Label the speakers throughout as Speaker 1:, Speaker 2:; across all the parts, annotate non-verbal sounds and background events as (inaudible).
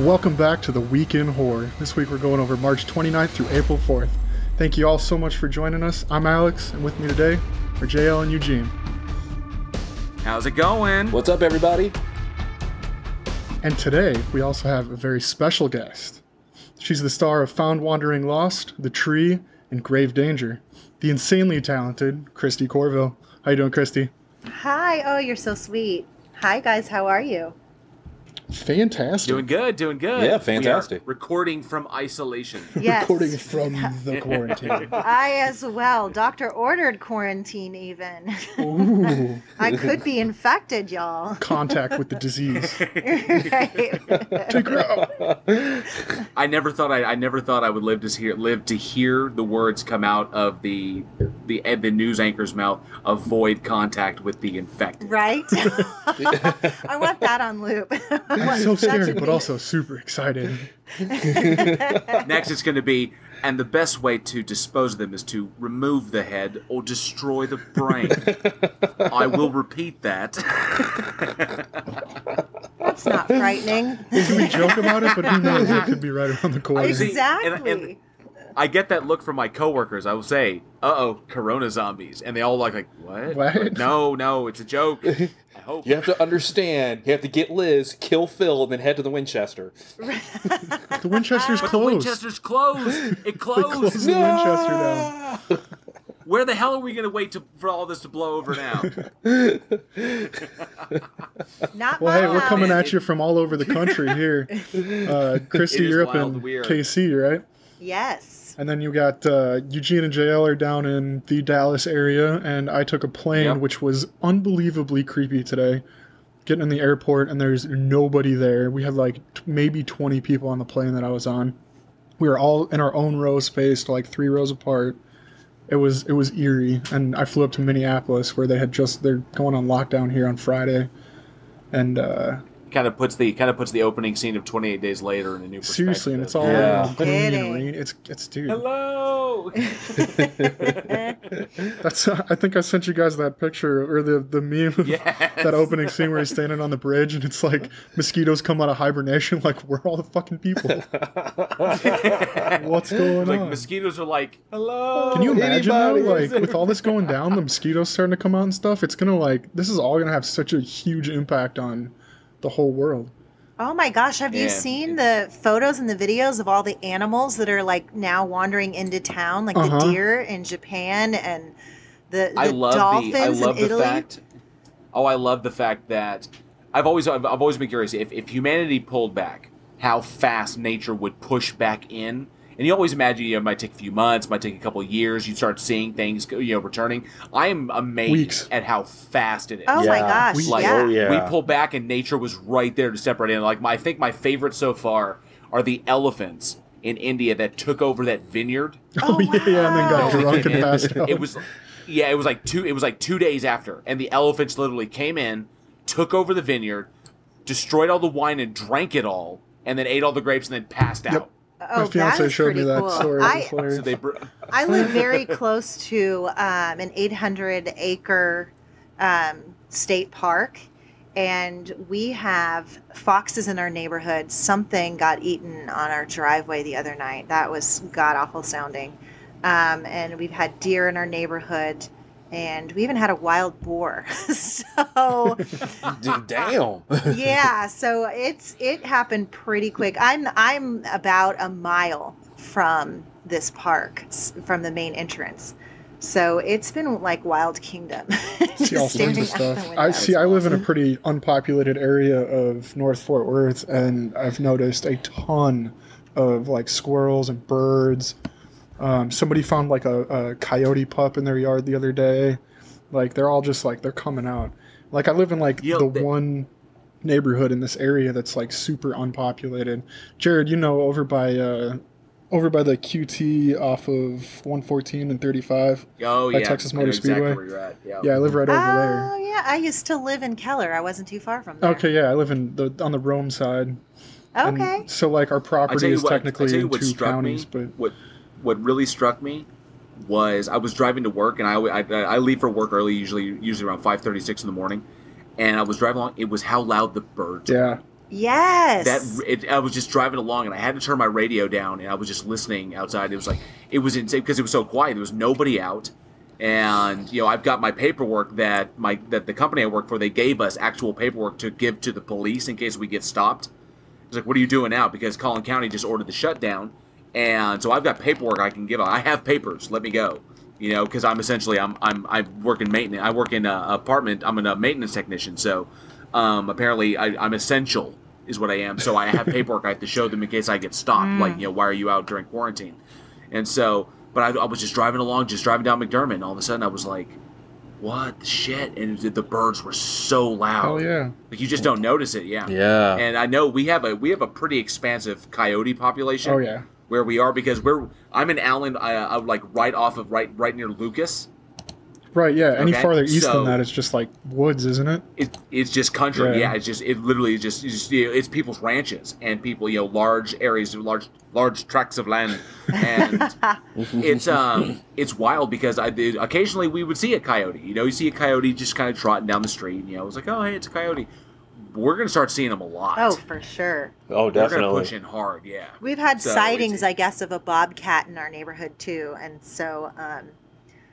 Speaker 1: Welcome back to the Week in Horror. This week we're going over March 29th through April 4th. Thank you all so much for joining us. I'm Alex, and with me today are JL and Eugene.
Speaker 2: How's it going?
Speaker 3: What's up, everybody?
Speaker 1: And today we also have a very special guest. She's the star of Found Wandering Lost, The Tree, and Grave Danger. The insanely talented Christie Courville. How you doing, Christie?
Speaker 4: Hi. Oh, you're so sweet. Hi, guys. How are you?
Speaker 1: Fantastic.
Speaker 2: Doing good, doing good.
Speaker 3: Yeah,
Speaker 2: We are
Speaker 3: fantastic.
Speaker 2: recording from isolation. (laughs)
Speaker 4: Yes.
Speaker 1: Recording from (laughs) the quarantine.
Speaker 4: I as well. Doctor ordered quarantine even.
Speaker 1: Ooh, (laughs)
Speaker 4: I could be infected, y'all.
Speaker 1: contact with the disease. Take her out.
Speaker 2: I never thought I, I never thought I would live to hear live to hear the words come out of the the eh, the news anchor's mouth. Avoid contact with the infected.
Speaker 4: Right? I want that on loop.
Speaker 1: I'm so
Speaker 4: That
Speaker 1: scared, but also super excited. (laughs)
Speaker 2: Next, it's going to be, and the best way to dispose of them is to remove the head or destroy the brain. I will repeat that. (laughs)
Speaker 4: That's not frightening.
Speaker 1: Can we joke about it? But who knows? It could be right around the corner. (laughs)
Speaker 2: See, and-
Speaker 4: Exactly.
Speaker 2: and- I get that look from my coworkers. I will say, "Uh oh, Corona zombies," and they all like, like, "What?
Speaker 1: What?
Speaker 2: No, no, it's a joke." I hope.
Speaker 3: You have to understand. You have to get Liz, kill Phil, and then head to the Winchester.
Speaker 1: The Winchester's
Speaker 2: But the. Winchester's closed. It (laughs)
Speaker 1: closed
Speaker 2: closed.
Speaker 1: the Winchester down. (laughs)
Speaker 2: Where the hell are we going to wait to, for all this to blow over now? (laughs)
Speaker 4: Not
Speaker 1: Well, hey,
Speaker 4: my
Speaker 1: we're coming at you from all over the country here. Uh, Christie,
Speaker 2: It is
Speaker 1: you're up
Speaker 2: wild.
Speaker 1: in
Speaker 2: We are-
Speaker 1: KC, right?
Speaker 4: Yes.
Speaker 1: And then you got uh, Eugene and JL are down in the Dallas area, and I took a plane,
Speaker 2: Yep.
Speaker 1: which was unbelievably creepy today. Getting in the airport, and there's nobody there. We had like t- maybe 20 people on the plane that I was on. We were all in our own row spaced, like three rows apart. It was it was eerie, and I flew up to Minneapolis where they had just they're going on lockdown here on Friday, and uh,
Speaker 2: kind of puts the kind of puts the opening scene of 28 Days Later in a new perspective.
Speaker 1: seriously, and it's all
Speaker 3: Yeah.
Speaker 1: gloomy and
Speaker 4: Kidding.
Speaker 1: It's it's dude.
Speaker 2: Hello. (laughs)
Speaker 1: That's I think I sent you guys that picture or the the meme of
Speaker 2: Yes.
Speaker 1: that opening scene where he's standing on the bridge and it's like mosquitoes come out of hibernation. (laughs) Like where are all the fucking people? (laughs) What's going
Speaker 2: like
Speaker 1: on?
Speaker 2: mosquitoes are like, "Hello."
Speaker 1: Can you imagine though,
Speaker 3: Anybody?
Speaker 1: like with all this going down, the mosquitoes starting to come out and stuff? It's gonna like this is all gonna have such a huge impact on the whole world.
Speaker 4: Oh my gosh, have you seen the photos and the videos of all the animals that are like now wandering into town, like
Speaker 1: Uh-huh.
Speaker 4: the deer in Japan and the, the
Speaker 2: I love
Speaker 4: dolphins
Speaker 2: the I love
Speaker 4: in
Speaker 2: the
Speaker 4: Italy?
Speaker 2: fact. Oh, I love the fact that I've always I've, I've always been curious if if humanity pulled back, how fast nature would push back in. And you always imagine you know, it might take a few months, might take a couple of years. You start seeing things you know returning. I am amazed
Speaker 1: Weeks.
Speaker 2: at how fast it is.
Speaker 4: Oh my gosh,
Speaker 1: We-
Speaker 2: Like,
Speaker 4: yeah.
Speaker 3: Oh, yeah.
Speaker 2: We pulled back and nature was right there to step right in. Like my, I think my favorite so far are the elephants in India that took over that vineyard. (laughs)
Speaker 1: Oh, yeah, yeah, and then got drunk and (laughs)
Speaker 2: It-
Speaker 1: passed out.
Speaker 2: It was, yeah, it was like two. It was like two days after, and the elephants literally came in, took over the vineyard, destroyed all the wine and drank it all, and then ate all the grapes and then passed
Speaker 1: Yep.
Speaker 2: out.
Speaker 4: Oh,
Speaker 1: My fiance
Speaker 4: that is
Speaker 1: showed me
Speaker 4: pretty
Speaker 1: that
Speaker 4: cool.
Speaker 1: story.
Speaker 4: I.
Speaker 2: So they, br- (laughs)
Speaker 4: I live very (laughs) close to um, an 800 acre um, state park, and we have foxes in our neighborhood. Something got eaten on our driveway the other night. That was god awful sounding. Um, and we've had deer in our neighborhood, and we even had a wild boar. (laughs) so (laughs)
Speaker 3: Damn.
Speaker 4: yeah, (laughs) so it's it happened pretty quick. I'm I'm about a mile from this park, from the main entrance. So it's been like Wild Kingdom.
Speaker 1: see all
Speaker 4: Just
Speaker 1: sorts of
Speaker 4: staring out the
Speaker 1: stuff. I see. I live in a pretty unpopulated area of North Fort Worth, and I've noticed a ton of like squirrels and birds. Um, somebody found like a, a coyote pup in their yard the other day. Like they're all just like they're coming out. Like I live in like
Speaker 2: Yeah,
Speaker 1: the
Speaker 2: they-
Speaker 1: one neighborhood in this area that's like super unpopulated. Jared, you know, over by uh, over by the QT off of 114 and 35.
Speaker 2: oh
Speaker 1: By
Speaker 2: yeah,
Speaker 1: Texas Motor Speedway?
Speaker 2: where you're. Yeah.
Speaker 1: Yeah, I live right over
Speaker 4: Oh
Speaker 1: there.
Speaker 4: Oh yeah, I used to live in Keller. I wasn't too far from there.
Speaker 1: Okay, yeah, I live in the on the Rome side. And
Speaker 4: Okay.
Speaker 1: so like our property is
Speaker 2: what.
Speaker 1: Technically in two counties,
Speaker 2: me.
Speaker 1: but
Speaker 2: What what really struck me was I was driving to work, and I I, I leave for work early, usually usually around five thirty six in the morning, and I was driving along. It was how loud the birds. were.
Speaker 1: yeah,
Speaker 4: Yes.
Speaker 2: that it, I was just driving along and I had to turn my radio down and I was just listening outside. It was like it was insane because it was so quiet. There was nobody out, and you know I've got my paperwork that my that the company I work for they gave us actual paperwork to give to the police in case we get stopped. It's like, what are you doing now? Because Collin County just ordered the shutdown, and so I've got paperwork I can give. I have papers. Let me go. You know, because I'm essentially I'm I'm I work in maintenance. I work in a apartment. I'm a maintenance technician. So um, apparently I, I'm essential is what I am. So I have paperwork I have to show them in case I get stopped. Like you know, why are you out during quarantine? And so, but I, I was just driving along, just driving down McDermott, and all of a sudden I was like, "What the shit?" And the birds were so loud.
Speaker 1: Oh yeah.
Speaker 2: Like you just don't notice it. Yeah.
Speaker 3: Yeah.
Speaker 2: And I know we have a we have a pretty expansive coyote population.
Speaker 1: Oh yeah.
Speaker 2: Where we are because we're I'm in Allen, uh, uh, like right off of right right near Lucas.
Speaker 1: Right. Yeah. Any
Speaker 2: Okay,
Speaker 1: farther east
Speaker 2: so-
Speaker 1: than that, it's just like woods, isn't it?
Speaker 2: It, it's just country.
Speaker 1: Yeah.
Speaker 2: Yeah. It's just it literally is just, it's, just, you know, it's people's ranches and people you know large areas of large large tracts of land and (laughs) it's um it's wild because I did occasionally we would see a coyote. You know, you see a coyote just kind of trotting down the street. And, you know, it's like oh hey it's a coyote. We're gonna start seeing them a lot.
Speaker 4: oh, for sure.
Speaker 3: oh, definitely.
Speaker 2: We're gonna push in hard. Yeah.
Speaker 4: We've had
Speaker 2: So
Speaker 4: sightings, I guess, of a bobcat in our neighborhood too, and so um,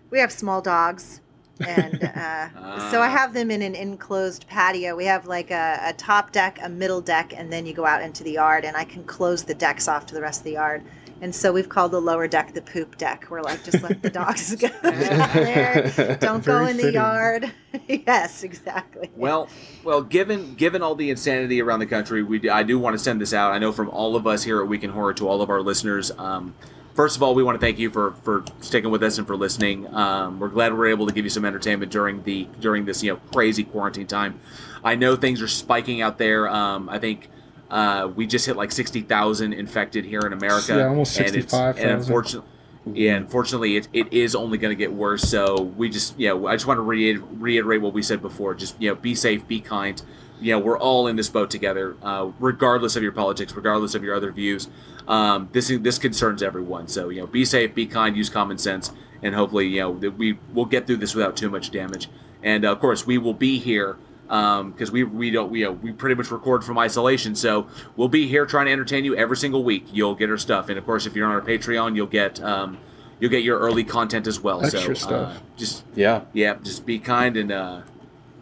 Speaker 4: we have small dogs, and (laughs) uh, so I
Speaker 2: Ah.
Speaker 4: have them in an enclosed patio. We have like a, a top deck, a middle deck, and then you go out into the yard, and I can close the decks off to the rest of the yard. And so we've called the lower deck the poop deck. We're like, just let the dogs (laughs) go (laughs) there. Don't go
Speaker 1: Very
Speaker 4: in the yard. (laughs) yes, exactly.
Speaker 2: Well, well, given given all the insanity around the country, we I do want to send this out. I know from all of us here at Week in Horror to all of our listeners. Um, first of all, we want to thank you for for sticking with us and for listening. Um, we're glad we're able to give you some entertainment during the during this you know crazy quarantine time. I know things are spiking out there. Um, I think. Uh, we just hit like sixty thousand infected here in America.
Speaker 1: Yeah, almost
Speaker 2: and
Speaker 1: 65,000.
Speaker 2: And unfortunately, yeah, unfortunately, it, it is only going to get worse. So we just, you know, I just want to reiterate, reiterate what we said before. Just, you know, be safe, be kind. You know, we're all in this boat together, uh, regardless of your politics, regardless of your other views. Um, this this concerns everyone. So you know, be safe, be kind, use common sense, and hopefully, you know, that we will get through this without too much damage. And uh, of course, we will be here because we we don't we uh, we pretty much record from isolation. So we'll be here trying to entertain you every single week. You'll get our stuff, and of course, if you're on our Patreon, you'll get um, you'll get your early content as well. so
Speaker 1: Extra stuff.
Speaker 2: Uh, just
Speaker 3: Yeah.
Speaker 2: yeah, just be kind and uh,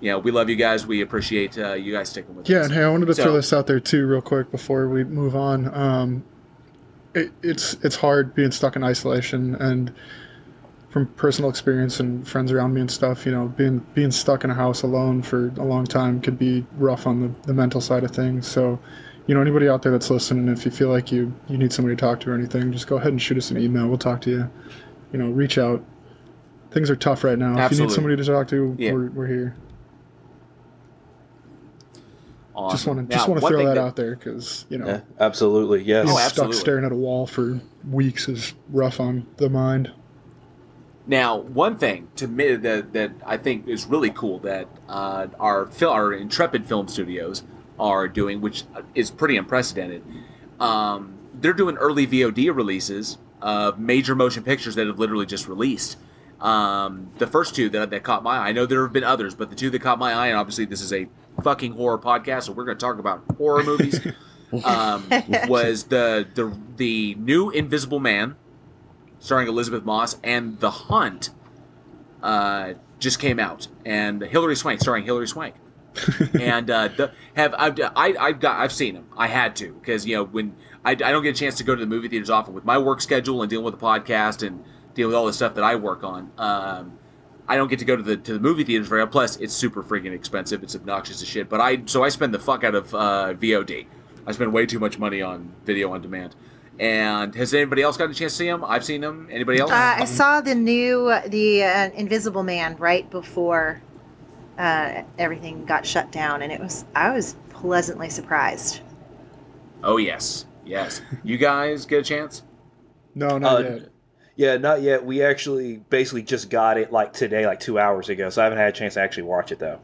Speaker 2: you know we love you guys. We appreciate uh, you guys sticking with
Speaker 1: Yeah,
Speaker 2: us.
Speaker 1: Yeah, and hey, I wanted to
Speaker 2: So-
Speaker 1: throw this out there too, real quick, before we move on. Um, it, it's it's hard being stuck in isolation, and from personal experience and friends around me and stuff, you know, being being stuck in a house alone for a long time could be rough on the, the mental side of things. So, you know, anybody out there that's listening, if you feel like you you need somebody to talk to or anything, just go ahead and shoot us an email. We'll talk to you. You know, reach out. Things are tough right now. If you need somebody to talk to,
Speaker 2: Yeah.
Speaker 1: we're, we're here.
Speaker 2: Awesome.
Speaker 1: Just want to just want to throw
Speaker 2: thing
Speaker 1: that, out there because you know
Speaker 3: Yeah. Absolutely. Yes.
Speaker 1: being
Speaker 2: Oh,
Speaker 1: stuck staring at a wall for weeks is rough on the mind.
Speaker 2: Now, one thing to me that, that I think is really cool that uh, our fil- our Intrepid Film Studios are doing, which is pretty unprecedented. Um, they're doing early VOD releases of major motion pictures that have literally just released. Um, the first two that, that caught my eye, I know there have been others, but the two that caught my eye, and obviously this is a fucking horror podcast, so we're going to talk about horror movies. (laughs) um, was the the the new Invisible Man, starring Elisabeth Moss, and The Hunt, uh, just came out, and Hilary Swank, starring Hilary Swank, (laughs) and uh, the, have I've I, I've got I've seen them. I had to because you know when I, I don't get a chance to go to the movie theaters often with my work schedule and dealing with the podcast and dealing with all the stuff that I work on. Um, I don't get to go to the to the movie theaters very. Plus, it's super freaking expensive. It's obnoxious as shit. But I so I spend the fuck out of uh, VOD. I spend way too much money on video on demand. And has anybody else gotten a chance to see him? I've seen him. Anybody else?
Speaker 4: Uh, I saw the new the uh, Invisible Man right before uh, everything got shut down, and it was I was pleasantly surprised.
Speaker 2: oh yes, yes. (laughs) You guys get a chance?
Speaker 1: No, not
Speaker 3: Uh,
Speaker 1: yet.
Speaker 3: Yeah, not yet. We actually basically just got it like today, like two hours ago. So I haven't had a chance to actually watch it though.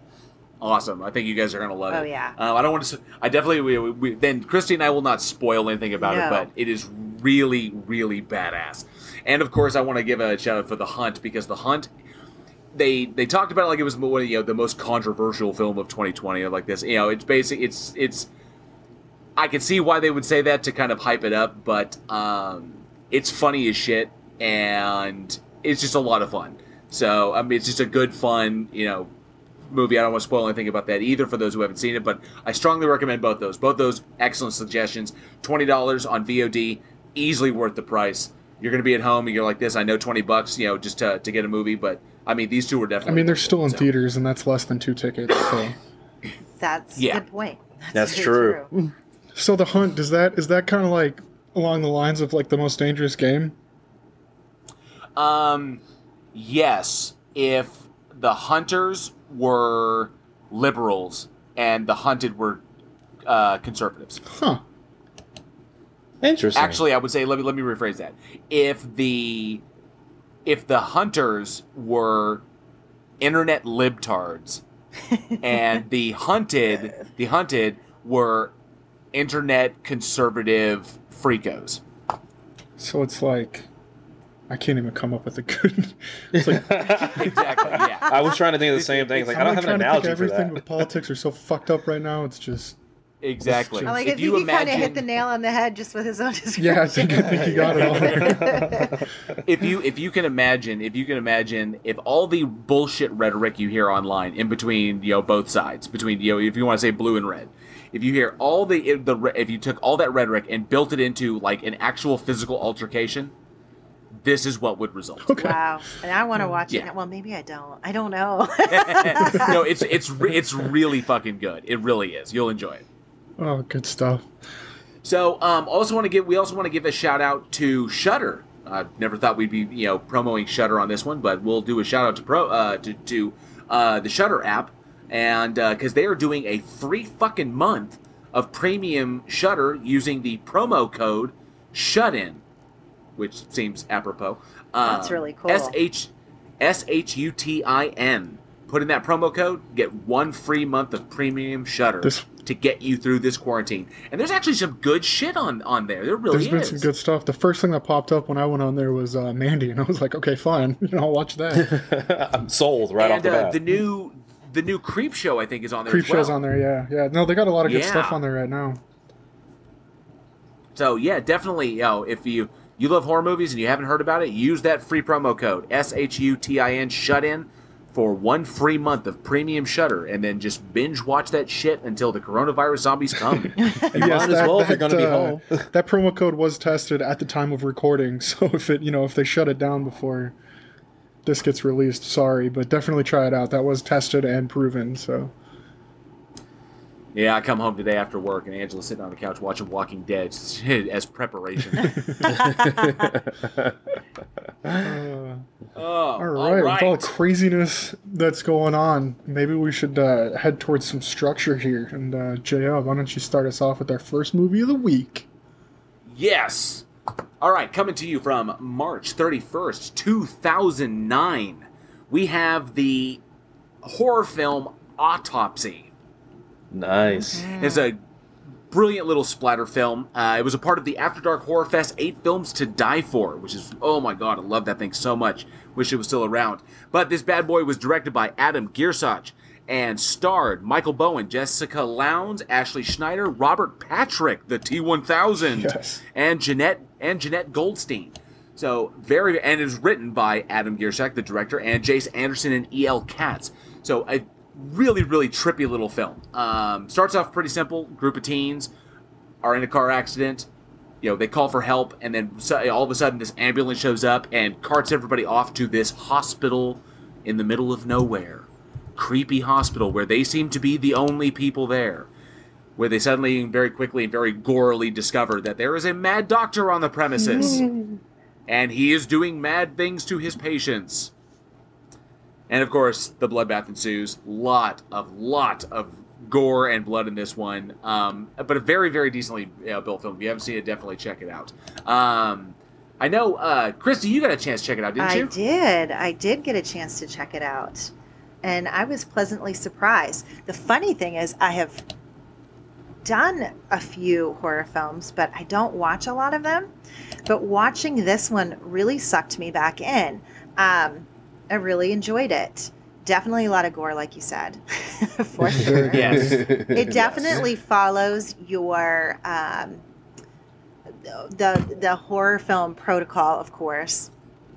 Speaker 2: Awesome. I think you guys are gonna love it.
Speaker 4: Oh, yeah.
Speaker 2: Uh, I don't want to. I definitely. We, we, then Christie and I will not spoil anything about
Speaker 4: No.
Speaker 2: it, but it is really, really badass. And of course, I want to give a shout out for the Hunt because the Hunt. They they talked about it like it was one of, you know the most controversial film of 2020 or like this. You know, it's basic. It's it's I can see why they would say that to kind of hype it up, but um, it's funny as shit, and it's just a lot of fun. So I mean, it's just a good, fun, you know, movie. I don't want to spoil anything about that either for those who haven't seen it, but I strongly recommend both those. Both those excellent suggestions. Twenty dollars on VOD, easily worth the price. You're going to be at home and you're like this. I know twenty bucks, you know, just to, to get a movie, but I mean, these two were definitely.
Speaker 1: I mean, they're still in
Speaker 2: so.
Speaker 1: theaters, and that's less than two tickets. So, (coughs)
Speaker 4: That's
Speaker 2: Yeah.
Speaker 4: a good point.
Speaker 3: That's
Speaker 4: very
Speaker 3: true.
Speaker 1: so the hunt does that is that kind of like along the lines of like the most dangerous game?
Speaker 2: Um, yes, if the hunters were liberals and the hunted were uh, conservatives.
Speaker 1: Huh?
Speaker 3: Interesting.
Speaker 2: Actually, I would say let me let me rephrase that. If the if the hunters were internet libtards (laughs) and the hunted the hunted were internet conservative freakos.
Speaker 1: So it's like I can't even come up with a good. (laughs) It's like (laughs)
Speaker 2: Exactly. Yeah.
Speaker 3: I was trying to think of the same thing. It's like I
Speaker 1: I'm
Speaker 3: don't
Speaker 1: like
Speaker 3: have an
Speaker 1: trying to think
Speaker 3: analogy for
Speaker 1: everything
Speaker 3: that.
Speaker 1: with politics are so fucked up right now. It's just
Speaker 2: Exactly.
Speaker 4: I like
Speaker 2: if
Speaker 4: if,
Speaker 2: you
Speaker 4: you, kind of hit the nail on the head just with his own description.
Speaker 1: yeah. I think I think you got it all. There. (laughs)
Speaker 2: if you if you can imagine if you can imagine if all the bullshit rhetoric you hear online in between you know both sides between you know if you want to say blue and red if you hear all the the if you took all that rhetoric and built it into like an actual physical altercation this is what would result
Speaker 1: Okay.
Speaker 4: Wow. And I want to watch
Speaker 2: Yeah.
Speaker 4: it. Well, maybe I don't. I don't know. (laughs) (laughs)
Speaker 2: no it's it's re- it's really fucking good it really is you'll enjoy it
Speaker 1: Oh, good stuff.
Speaker 2: So, um, also want to give we also want to give a shout out to Shudder. I never thought we'd be you know promoting Shudder on this one, but we'll do a shout out to pro uh, to, to uh, the Shudder app, and because they are doing a free fucking month of premium Shudder using the promo code SHUTIN, which seems apropos.
Speaker 4: That's
Speaker 2: Um,
Speaker 4: really cool.
Speaker 2: S H S H U T I N. Put in that promo code, get one free month of premium Shudder
Speaker 1: This-
Speaker 2: to get you through this quarantine. And there's actually some good shit on on there. There really
Speaker 1: There's been some good stuff. The first thing that popped up when I went on there was uh, Mandy, and I was like, okay, fine, (laughs) you know, I'll watch that. (laughs)
Speaker 3: I'm sold right off
Speaker 2: and
Speaker 3: the
Speaker 2: uh,
Speaker 3: bat.
Speaker 2: the new the new Creepshow I think is on there.
Speaker 1: Creep
Speaker 2: as well.
Speaker 1: show's on there, yeah, yeah. No, they got a lot of good
Speaker 2: Yeah.
Speaker 1: stuff on there right now.
Speaker 2: So yeah, definitely. You know, if you you love horror movies and you haven't heard about it, use that free promo code S H U T I N Shut In for one free month of premium Shudder, and then just binge watch that shit until the coronavirus zombies come. (laughs)
Speaker 3: You might as well if you're going to be
Speaker 1: uh,
Speaker 3: home. (laughs)
Speaker 1: that promo code was tested at the time of recording, (laughs) so if it, you know, if they shut it down before this gets released, sorry, but definitely try it out. That was tested and proven. So
Speaker 2: yeah, I come home today after work, and Angela's sitting on the couch watching Walking Dead as preparation.
Speaker 1: uh, (laughs) (laughs)
Speaker 2: oh,
Speaker 1: all right, with all the craziness that's going on, maybe we should uh, head towards some structure here. And uh, JL, why don't you start us off with our first movie of the week?
Speaker 2: Yes. All right, coming to you from March 31st, 2009, we have the horror film Autopsy.
Speaker 3: Nice.
Speaker 2: It's a brilliant little splatter film. Uh, it was a part of the After Dark Horror Fest 8 Films to Die For, which is, oh my god, I love that thing so much. Wish it was still around. But this bad boy was directed by Adam Gierasch and starred Michael Bowen, Jessica Lowndes, Ashley Schneider, Robert Patrick, the T1000,
Speaker 1: Yes.
Speaker 2: and Jenette and Jenette Goldstein. So very, and it was written by Adam Gierasch, the director, and Jace Anderson and E.L. Katz. So a really, really trippy little film. Um, starts off pretty simple. Group of teens are in a car accident. You know, they call for help, and then all of a sudden, this ambulance shows up and carts everybody off to this hospital in the middle of nowhere. Creepy hospital where they seem to be the only people there. Where they suddenly, very quickly, and very gorily discover that there is a mad doctor on the premises. (laughs) and he is doing mad things to his patients. And of course, the bloodbath ensues. Lot of lot of gore and blood in this one, um, but a very very decently you know, built film. If you haven't seen it, definitely check it out. Um, I know, uh, Christie, you got a chance to check it out, didn't
Speaker 4: I
Speaker 2: you?
Speaker 4: I did. I did get a chance to check it out. And I was pleasantly surprised. The funny thing is, I have done a few horror films, but I don't watch a lot of them. But watching this one really sucked me back in. Um, I really enjoyed it. definitely a lot of gore, like you said, (laughs) for (laughs) sure.
Speaker 2: Yes.
Speaker 4: It definitely follows your um, the the horror film protocol, of course,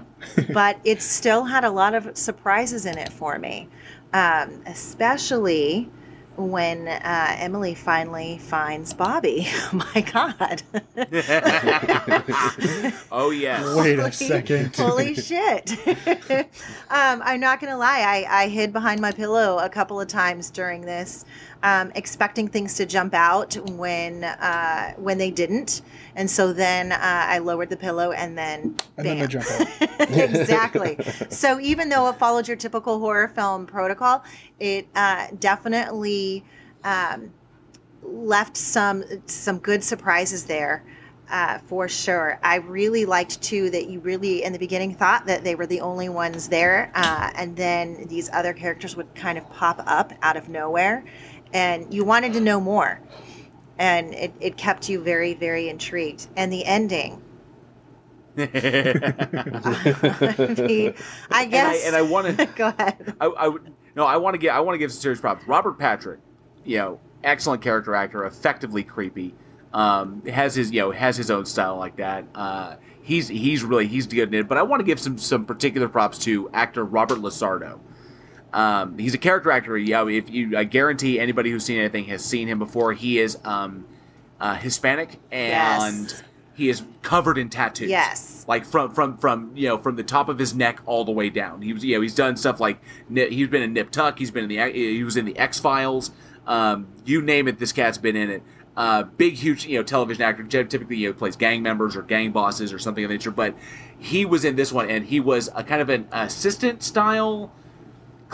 Speaker 4: (laughs) but it still had a lot of surprises in it for me, um, especially when uh, Emily finally finds Bobby. (laughs) Oh my God! (laughs)
Speaker 2: oh yes.
Speaker 1: Wait a
Speaker 4: Holy-
Speaker 1: second.
Speaker 4: Holy shit. (laughs) um, I'm not going to lie. I, I hid behind my pillow a couple of times during this, um, expecting things to jump out when uh, when they didn't. And so then uh, I lowered the pillow and then
Speaker 1: And then they jump out. (laughs) (laughs)
Speaker 4: exactly. So even though it followed your typical horror film protocol, it uh, definitely um, left some some good surprises there. Uh, for sure. I really liked too that you really, in the beginning, thought that they were the only ones there, uh, and then these other characters would kind of pop up out of nowhere, and you wanted to know more, and it, it kept you very, very intrigued. And the ending, (laughs) I mean, I
Speaker 2: and I
Speaker 4: guess.
Speaker 2: and I want to. (laughs)
Speaker 4: go ahead.
Speaker 2: I, I would no. I want to get. I want to give some serious props. Robert Patrick, you know, excellent character actor, effectively creepy. Um, has his you know has his own style like that. Uh, he's he's really he's good in it. But I want to give some some particular props to actor Robert LaSardo. Um, he's a character actor. Yeah, if you, I guarantee anybody who's seen anything has seen him before. He is um, uh, Hispanic and
Speaker 4: Yes.
Speaker 2: he is covered in tattoos.
Speaker 4: Yes.
Speaker 2: like from from from you know from the top of his neck all the way down. He was you know he's done stuff like he's been in Nip Tuck. He's been in the he was in the X Files. Um, you name it, this cat's been in it. Uh, big, huge, you know, television actor. Typically, you know, plays gang members or gang bosses or something of that nature. But he was in this one, and he was a kind of an assistant style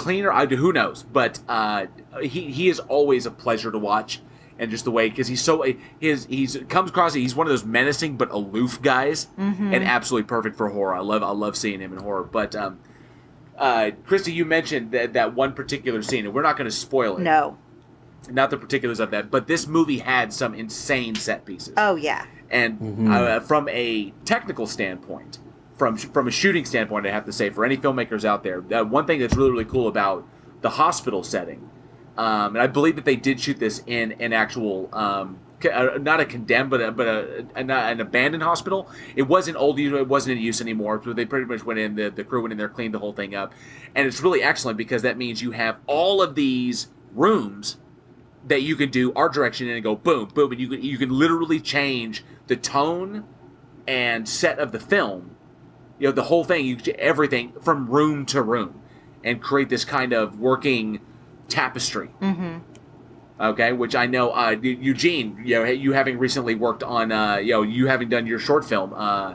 Speaker 2: cleaner. I do who knows, but uh, he he is always a pleasure to watch, and just the way because he's so his he's comes across he's one of those menacing but aloof guys, and absolutely perfect for horror. I love I love seeing him in horror. But um, uh, Christie, you mentioned that that one particular scene, and we're not going to spoil it,
Speaker 4: No.
Speaker 2: not the particulars of that, but this movie had some insane set pieces.
Speaker 4: Oh yeah.
Speaker 2: And uh, from a technical standpoint, from from a shooting standpoint, I have to say, for any filmmakers out there, uh, one thing that's really really cool about the hospital setting, um, and I believe that they did shoot this in an actual. Um, uh, not a condemned, but a, but a, an, an abandoned hospital. It wasn't old it wasn't in use anymore. So they pretty much went in. The, the crew went in there, cleaned the whole thing up, and it's really excellent because that means you have all of these rooms that you can do art direction in and go boom, boom, and you can you can literally change the tone and set of the film. You know, the whole thing, you everything from room to room, and create this kind of working tapestry.
Speaker 4: Mm-hmm.
Speaker 2: Okay, which I know uh, Eugene, you know, you having recently worked on, uh, you know, you having done your short film uh,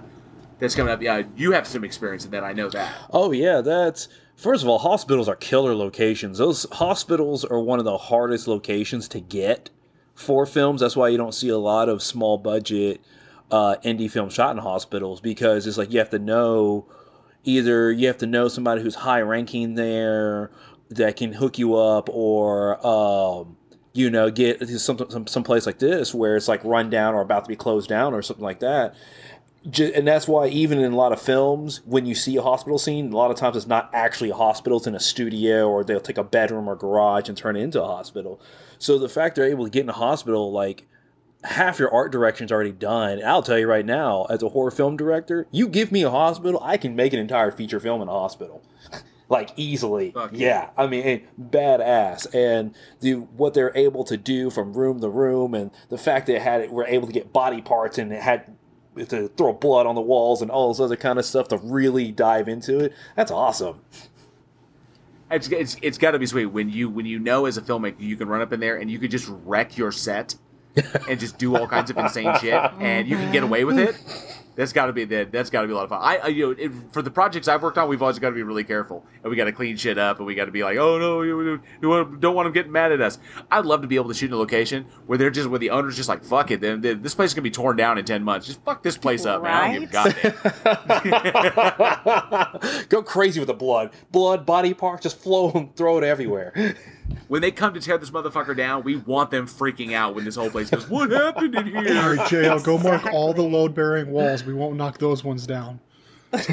Speaker 2: that's coming up. Yeah, you have some experience in that. I know that.
Speaker 3: Oh yeah, that's first of all, hospitals are killer locations. Those hospitals are one of the hardest locations to get for films. That's why you don't see a lot of small budget uh, indie films shot in hospitals because it's like you have to know either you have to know somebody who's high ranking there that can hook you up or um, you know get some, some some place like this where it's like run down or about to be closed down or something like that. And that's why even in a lot of films when you see a hospital scene a lot of times it's not actually a hospital it's in a studio or they'll take a bedroom or garage and turn it into a hospital. So the fact they're able to get in a hospital like half your art direction's already done. And i'll tell you right now as a horror film director you give me a hospital i can make an entire feature film in a hospital. (laughs) Like easily.
Speaker 2: Fuck
Speaker 3: yeah. I mean badass. And the what they're able to do from room to room and the fact that it had it we're able to get body parts and it had to throw blood on the walls and all this other kind of stuff to really dive into it that's awesome.
Speaker 2: It's, it's, it's got to be sweet when you when you know as a filmmaker you can run up in there and you could just wreck your set and just do all kinds of insane shit and you can get away with it. (laughs) That's got to be that. That's got to be a lot of fun. I, I you know it, for the projects I've worked on, we've always got to be really careful and we got to clean shit up and we got to be like, oh no, you, you want- don't want them getting mad at us. I'd love to be able to shoot in a location where they're just where the owner's just like, fuck it, then then this place is gonna be torn down in ten months. Just fuck this place up, man. I don't give a goddamn. (laughs)
Speaker 3: go crazy with the blood blood body parts just flow and throw it everywhere (laughs)
Speaker 2: When they come to tear this motherfucker down, we want them freaking out when this whole place goes, what happened in
Speaker 1: All
Speaker 2: here?
Speaker 1: right, JL, go mark all the load bearing walls. We won't knock those ones down.
Speaker 2: but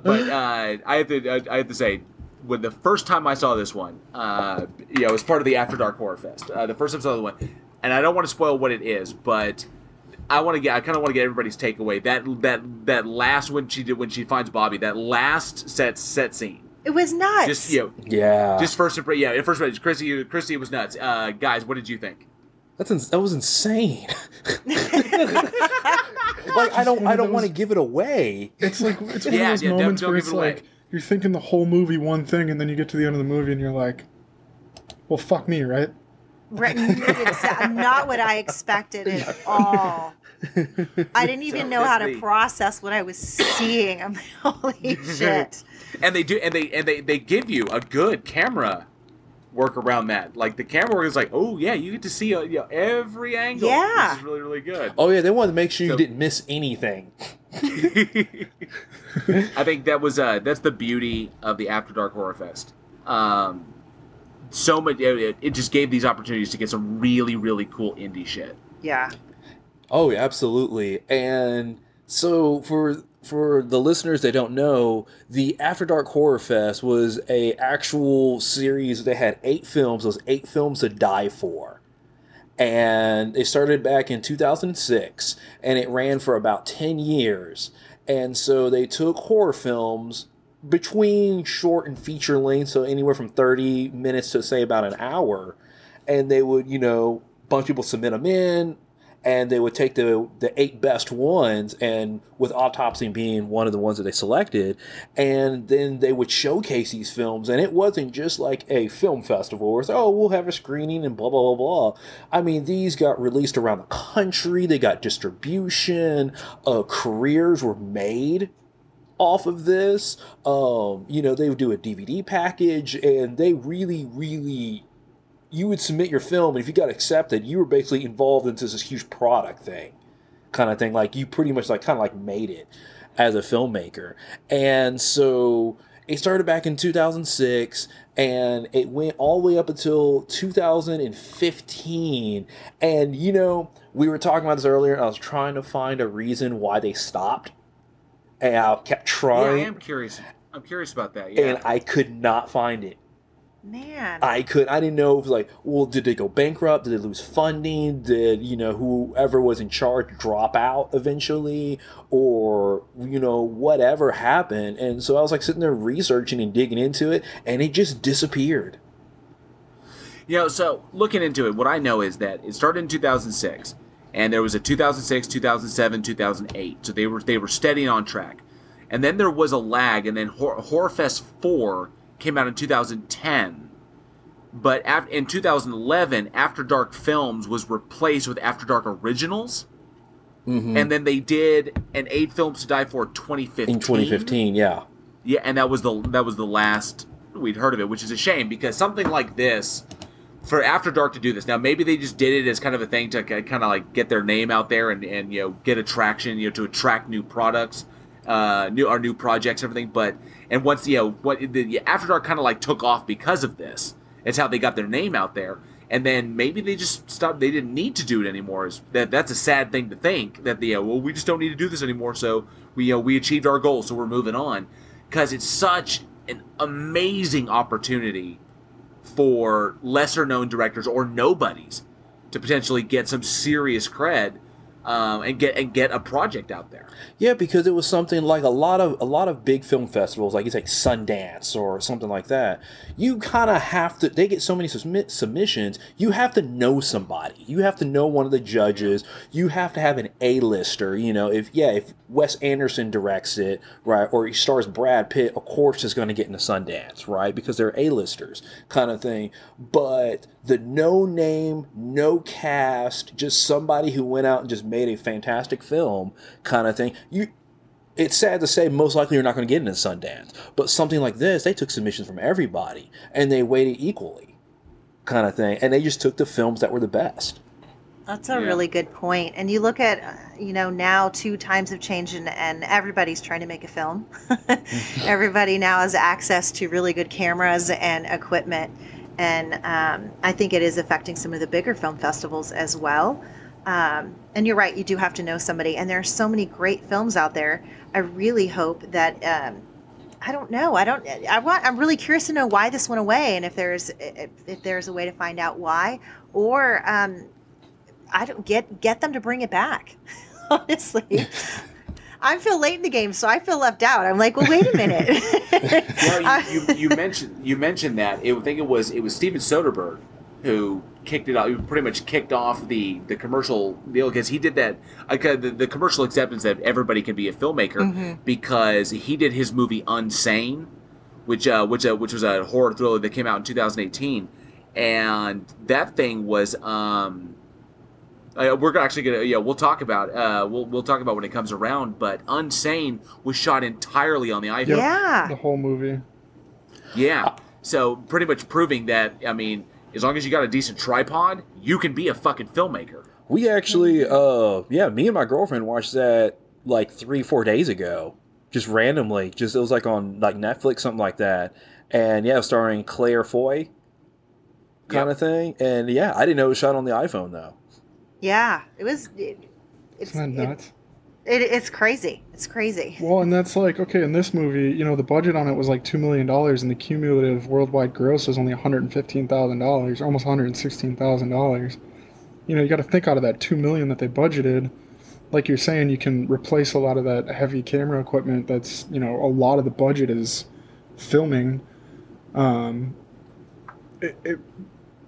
Speaker 2: uh, I have to I have to say when the first time I saw this one, uh, you know, it was part of the After Dark Horror Fest. Uh, the first time I saw the one, and I don't want to spoil what it is, but I want to get I kind of want to get everybody's takeaway. That that that last when she did when she finds Bobby, that last set set scene.
Speaker 4: It was nuts.
Speaker 2: Just you know,
Speaker 3: Yeah.
Speaker 2: just first impre- yeah, first impression, Chrissy Chrissy was nuts. Uh, guys, what did you think?
Speaker 3: That's ins- that was insane. (laughs) like I don't I don't want to give it away.
Speaker 1: It's like it's one
Speaker 2: Yeah,
Speaker 1: of those
Speaker 2: yeah, don't-
Speaker 1: moments
Speaker 2: don't
Speaker 1: where
Speaker 2: give
Speaker 1: it's
Speaker 2: it away.
Speaker 1: like you're thinking the whole movie one thing, and then you get to the end of the movie and you're like, "Well, fuck me, right?"
Speaker 4: Right, it's not what I expected at (laughs) all. I didn't even know how to
Speaker 2: Disney.
Speaker 4: process what I was seeing. I'm like, (laughs) holy shit.
Speaker 2: and they do and they and they they give you a good camera work around that like the camera work is like oh yeah you get to see uh, you know, every angle
Speaker 4: Yeah.
Speaker 2: this is really really good
Speaker 3: Oh yeah, they wanted to make sure you didn't miss anything. (laughs)
Speaker 2: i think that was uh that's the beauty of the after dark horror fest um so much it, it just gave these opportunities to get some really really cool indie shit
Speaker 4: Yeah.
Speaker 3: Oh, yeah, absolutely. And so for for the listeners that don't know, the After Dark Horror Fest was a actual series. They had eight films. Those eight films to die for. And it started back in 2006, and it ran for about 10 years. And so they took horror films between short and feature length, so anywhere from 30 minutes to say about an hour, and they would, you know, bunch of people submit them in, and they would take the the eight best ones and with autopsy being one of the ones that they selected and then they would showcase these films and it wasn't just like a film festival where it's oh we'll have a screening and blah blah blah blah. I mean these got released around the country. They got distribution. Uh, careers were made off of this. Um you know they would do a dvd package and they really really you would submit your film, and if you got accepted, you were basically involved into this huge product thing, kind of thing. Like you pretty much like kind of like made it as a filmmaker, and so it started back in 2006, and it went all the way up until 2015. And you know, we were talking about this earlier. And I was trying to find a reason why they stopped, and I kept
Speaker 2: yeah
Speaker 3: trying,
Speaker 2: i am curious i'm curious about that yeah
Speaker 3: and I could not find it.
Speaker 4: Man.
Speaker 3: I could I didn't know if like, well, did they go bankrupt? Did they lose funding? Did you know whoever was in charge drop out eventually, or you know whatever happened? And so I was like sitting there researching and digging into it, and it just disappeared.
Speaker 2: You know, so looking into it, what I know is that it started in 2006, and there was a 2006, 2007, 2008. So they were they were steady on track, and then there was a lag, and then Hor- Horrorfest Four came out in 2010. But af- in 2011, After Dark Films was replaced with After Dark Originals,
Speaker 3: Mm-hmm.
Speaker 2: and then they did an Eight Films to Die for 2015.
Speaker 3: In 2015, yeah.
Speaker 2: Yeah, and that was the that was the last we'd heard of it, which is a shame because something like this for After Dark to do this. Now maybe they just did it as kind of a thing to kind of like get their name out there and, and you know get attraction, you know, to attract new products, uh, new our new projects, everything. But and once you know what the After Dark kind of like took off because of this. It's how they got their name out there. And then maybe they just stopped. They didn't need to do it anymore. Is that that's a sad thing to think that the uh, well we just don't need to do this anymore. So we you know we achieved our goal, so we're moving on because it's such an amazing opportunity for lesser known directors or nobodies to potentially get some serious cred um, and get and get a project out there.
Speaker 3: Yeah, because it was something like a lot of a lot of big film festivals, like it's like Sundance or something like that. You kind of have to. They get so many submit, submissions. You have to know somebody. You have to know one of the judges. You have to have an A-lister. You know, if yeah, if Wes Anderson directs it, right, or he stars Brad Pitt, of course, is going to get into Sundance, right, because they're A-listers, kind of thing. But the no name, no cast, just somebody who went out and just made a fantastic film, kind of thing. You, it's sad to say, most likely you're not going to get into Sundance. But something like this, they took submissions from everybody and they weighted equally, kind of thing. And they just took the films that were the best.
Speaker 4: That's a
Speaker 2: Yeah.
Speaker 4: really good point. And you look at, uh, you know, now two times have changed and, and everybody's trying to make a film. (laughs) Everybody now has access to really good cameras and equipment. And um, I think it is affecting some of the bigger film festivals as well. Um, and you're right, you do have to know somebody. And there are so many great films out there. I really hope that um, I don't know. I don't. I want. I'm really curious to know why this went away, and if there's if, if there's a way to find out why, or um, I don't get get them to bring it back. (laughs) Honestly, I feel late in the game, so I feel left out. I'm like, well, wait a minute. (laughs)
Speaker 2: well, you, (laughs) you, you mentioned you mentioned that. It, I think it was it was Steven Soderbergh who kicked it off. Who pretty much kicked off the the commercial deal because he did that. Like, uh, the, the commercial acceptance that everybody can be a filmmaker
Speaker 4: Mm-hmm.
Speaker 2: because he did his movie Unsane, which uh, which uh, which was a horror thriller that came out in 2018, and that thing was. Um, uh, we're actually gonna yeah we'll talk about uh we'll we'll talk about when it comes around but Unsane was shot entirely on the iPhone
Speaker 4: yeah.
Speaker 1: The whole movie.
Speaker 2: yeah. So pretty much proving that I mean, as long as you got a decent tripod, you can be a fucking filmmaker.
Speaker 3: We actually, uh, yeah, me and my girlfriend watched that like three, four days ago, just randomly. Just it was like on like Netflix, something like that, and yeah, starring Claire Foy, kind
Speaker 2: Yep.
Speaker 3: of thing. And yeah, I didn't know it was shot on the iPhone though.
Speaker 4: Yeah, it was. It, it's
Speaker 1: Isn't that
Speaker 4: it-
Speaker 1: nuts?
Speaker 4: It, it's crazy. It's crazy.
Speaker 1: Well, and that's like okay. In this movie, you know, the budget on it was like two million dollars, and the cumulative worldwide gross was only one hundred and fifteen thousand dollars, almost one hundred and sixteen thousand dollars. You know, you got to think out of that two million that they budgeted. Like you're saying, you can replace a lot of that heavy camera equipment. That's you know, a lot of the budget is filming. Um, it, it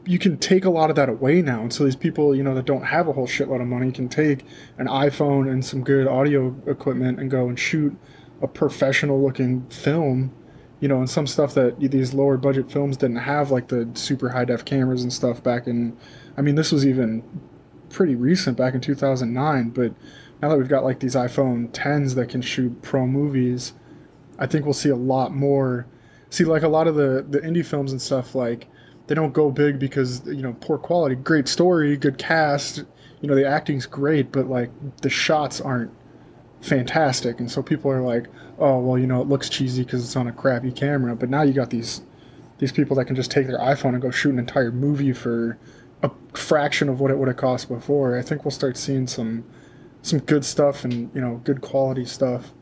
Speaker 1: you can take a lot of that away now. And so these people, you know, that don't have a whole shitload of money can take an iPhone and some good audio equipment and go and shoot a professional looking film, you know, and some stuff that these lower budget films didn't have, like the super high def cameras and stuff back in, I mean, this was even pretty recent back in 2009, but now that we've got like these iPhone 10s that can shoot pro movies, I think we'll see a lot more. See, like a lot of the, the indie films and stuff, like, they don't go big because you know poor quality great story good cast you know the acting's great but like the shots aren't fantastic. And so people are like oh well you know it looks cheesy because it's on a crappy camera. But now you got these these people that can just take their iphone and go shoot an entire movie for a fraction of what it would have cost before. I think we'll start seeing some some good stuff and you know good quality stuff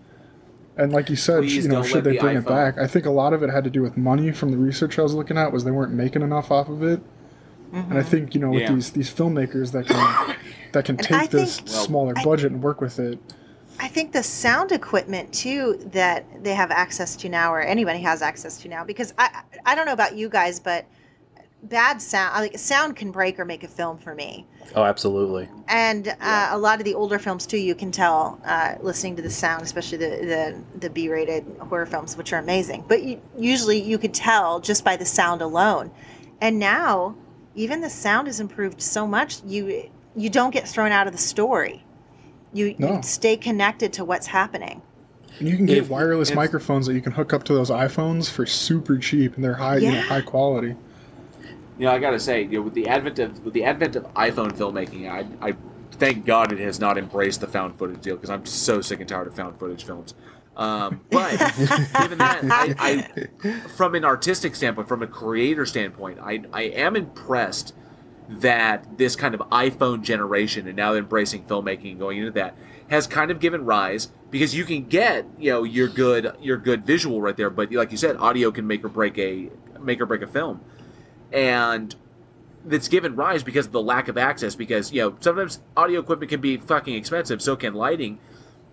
Speaker 1: and like you said,
Speaker 2: Please
Speaker 1: you know, should
Speaker 2: let
Speaker 1: they
Speaker 2: the
Speaker 1: bring it back? I think a lot of it had to do with money from the research I was looking at was they weren't making enough off of it. And I mm-hmm. think, you know, with
Speaker 2: Yeah.
Speaker 1: these these filmmakers that can (coughs) that can take
Speaker 4: I
Speaker 1: this
Speaker 4: think-
Speaker 2: Well,
Speaker 1: smaller
Speaker 4: I-
Speaker 1: budget and work with it.
Speaker 4: I think the sound equipment too that they have access to now, or anybody has access to now, because I I don't know about you guys, but bad sound like sound can break or make a film for me.
Speaker 3: Oh, absolutely.
Speaker 4: And uh,
Speaker 2: Yeah.
Speaker 4: a lot of the older films too, you can tell uh, listening to the sound, especially the the, the B-rated horror films, which are amazing. But you, usually you could tell just by the sound alone. And now, even the sound has improved so much, you you don't get thrown out of the story. You,
Speaker 1: No.
Speaker 4: you stay connected to what's happening.
Speaker 1: And you can get
Speaker 3: If-
Speaker 1: wireless
Speaker 2: if-
Speaker 1: microphones that you can hook up to those iPhones for super cheap and they're high, you know, high quality.
Speaker 2: You know, I gotta say, you know, with the advent of with the advent of iPhone filmmaking, I, I thank God it has not embraced the found footage deal because I'm so sick and tired of found footage films. Um, but (laughs) given that, I, I, from an artistic standpoint, from a creator standpoint, I, I am impressed that this kind of iPhone generation and now embracing filmmaking and going into that has kind of given rise because you can get you know your good your good visual right there, but like you said, audio can make or break a make or break a film and that's given rise because of the lack of access because you know sometimes audio equipment can be fucking expensive so can lighting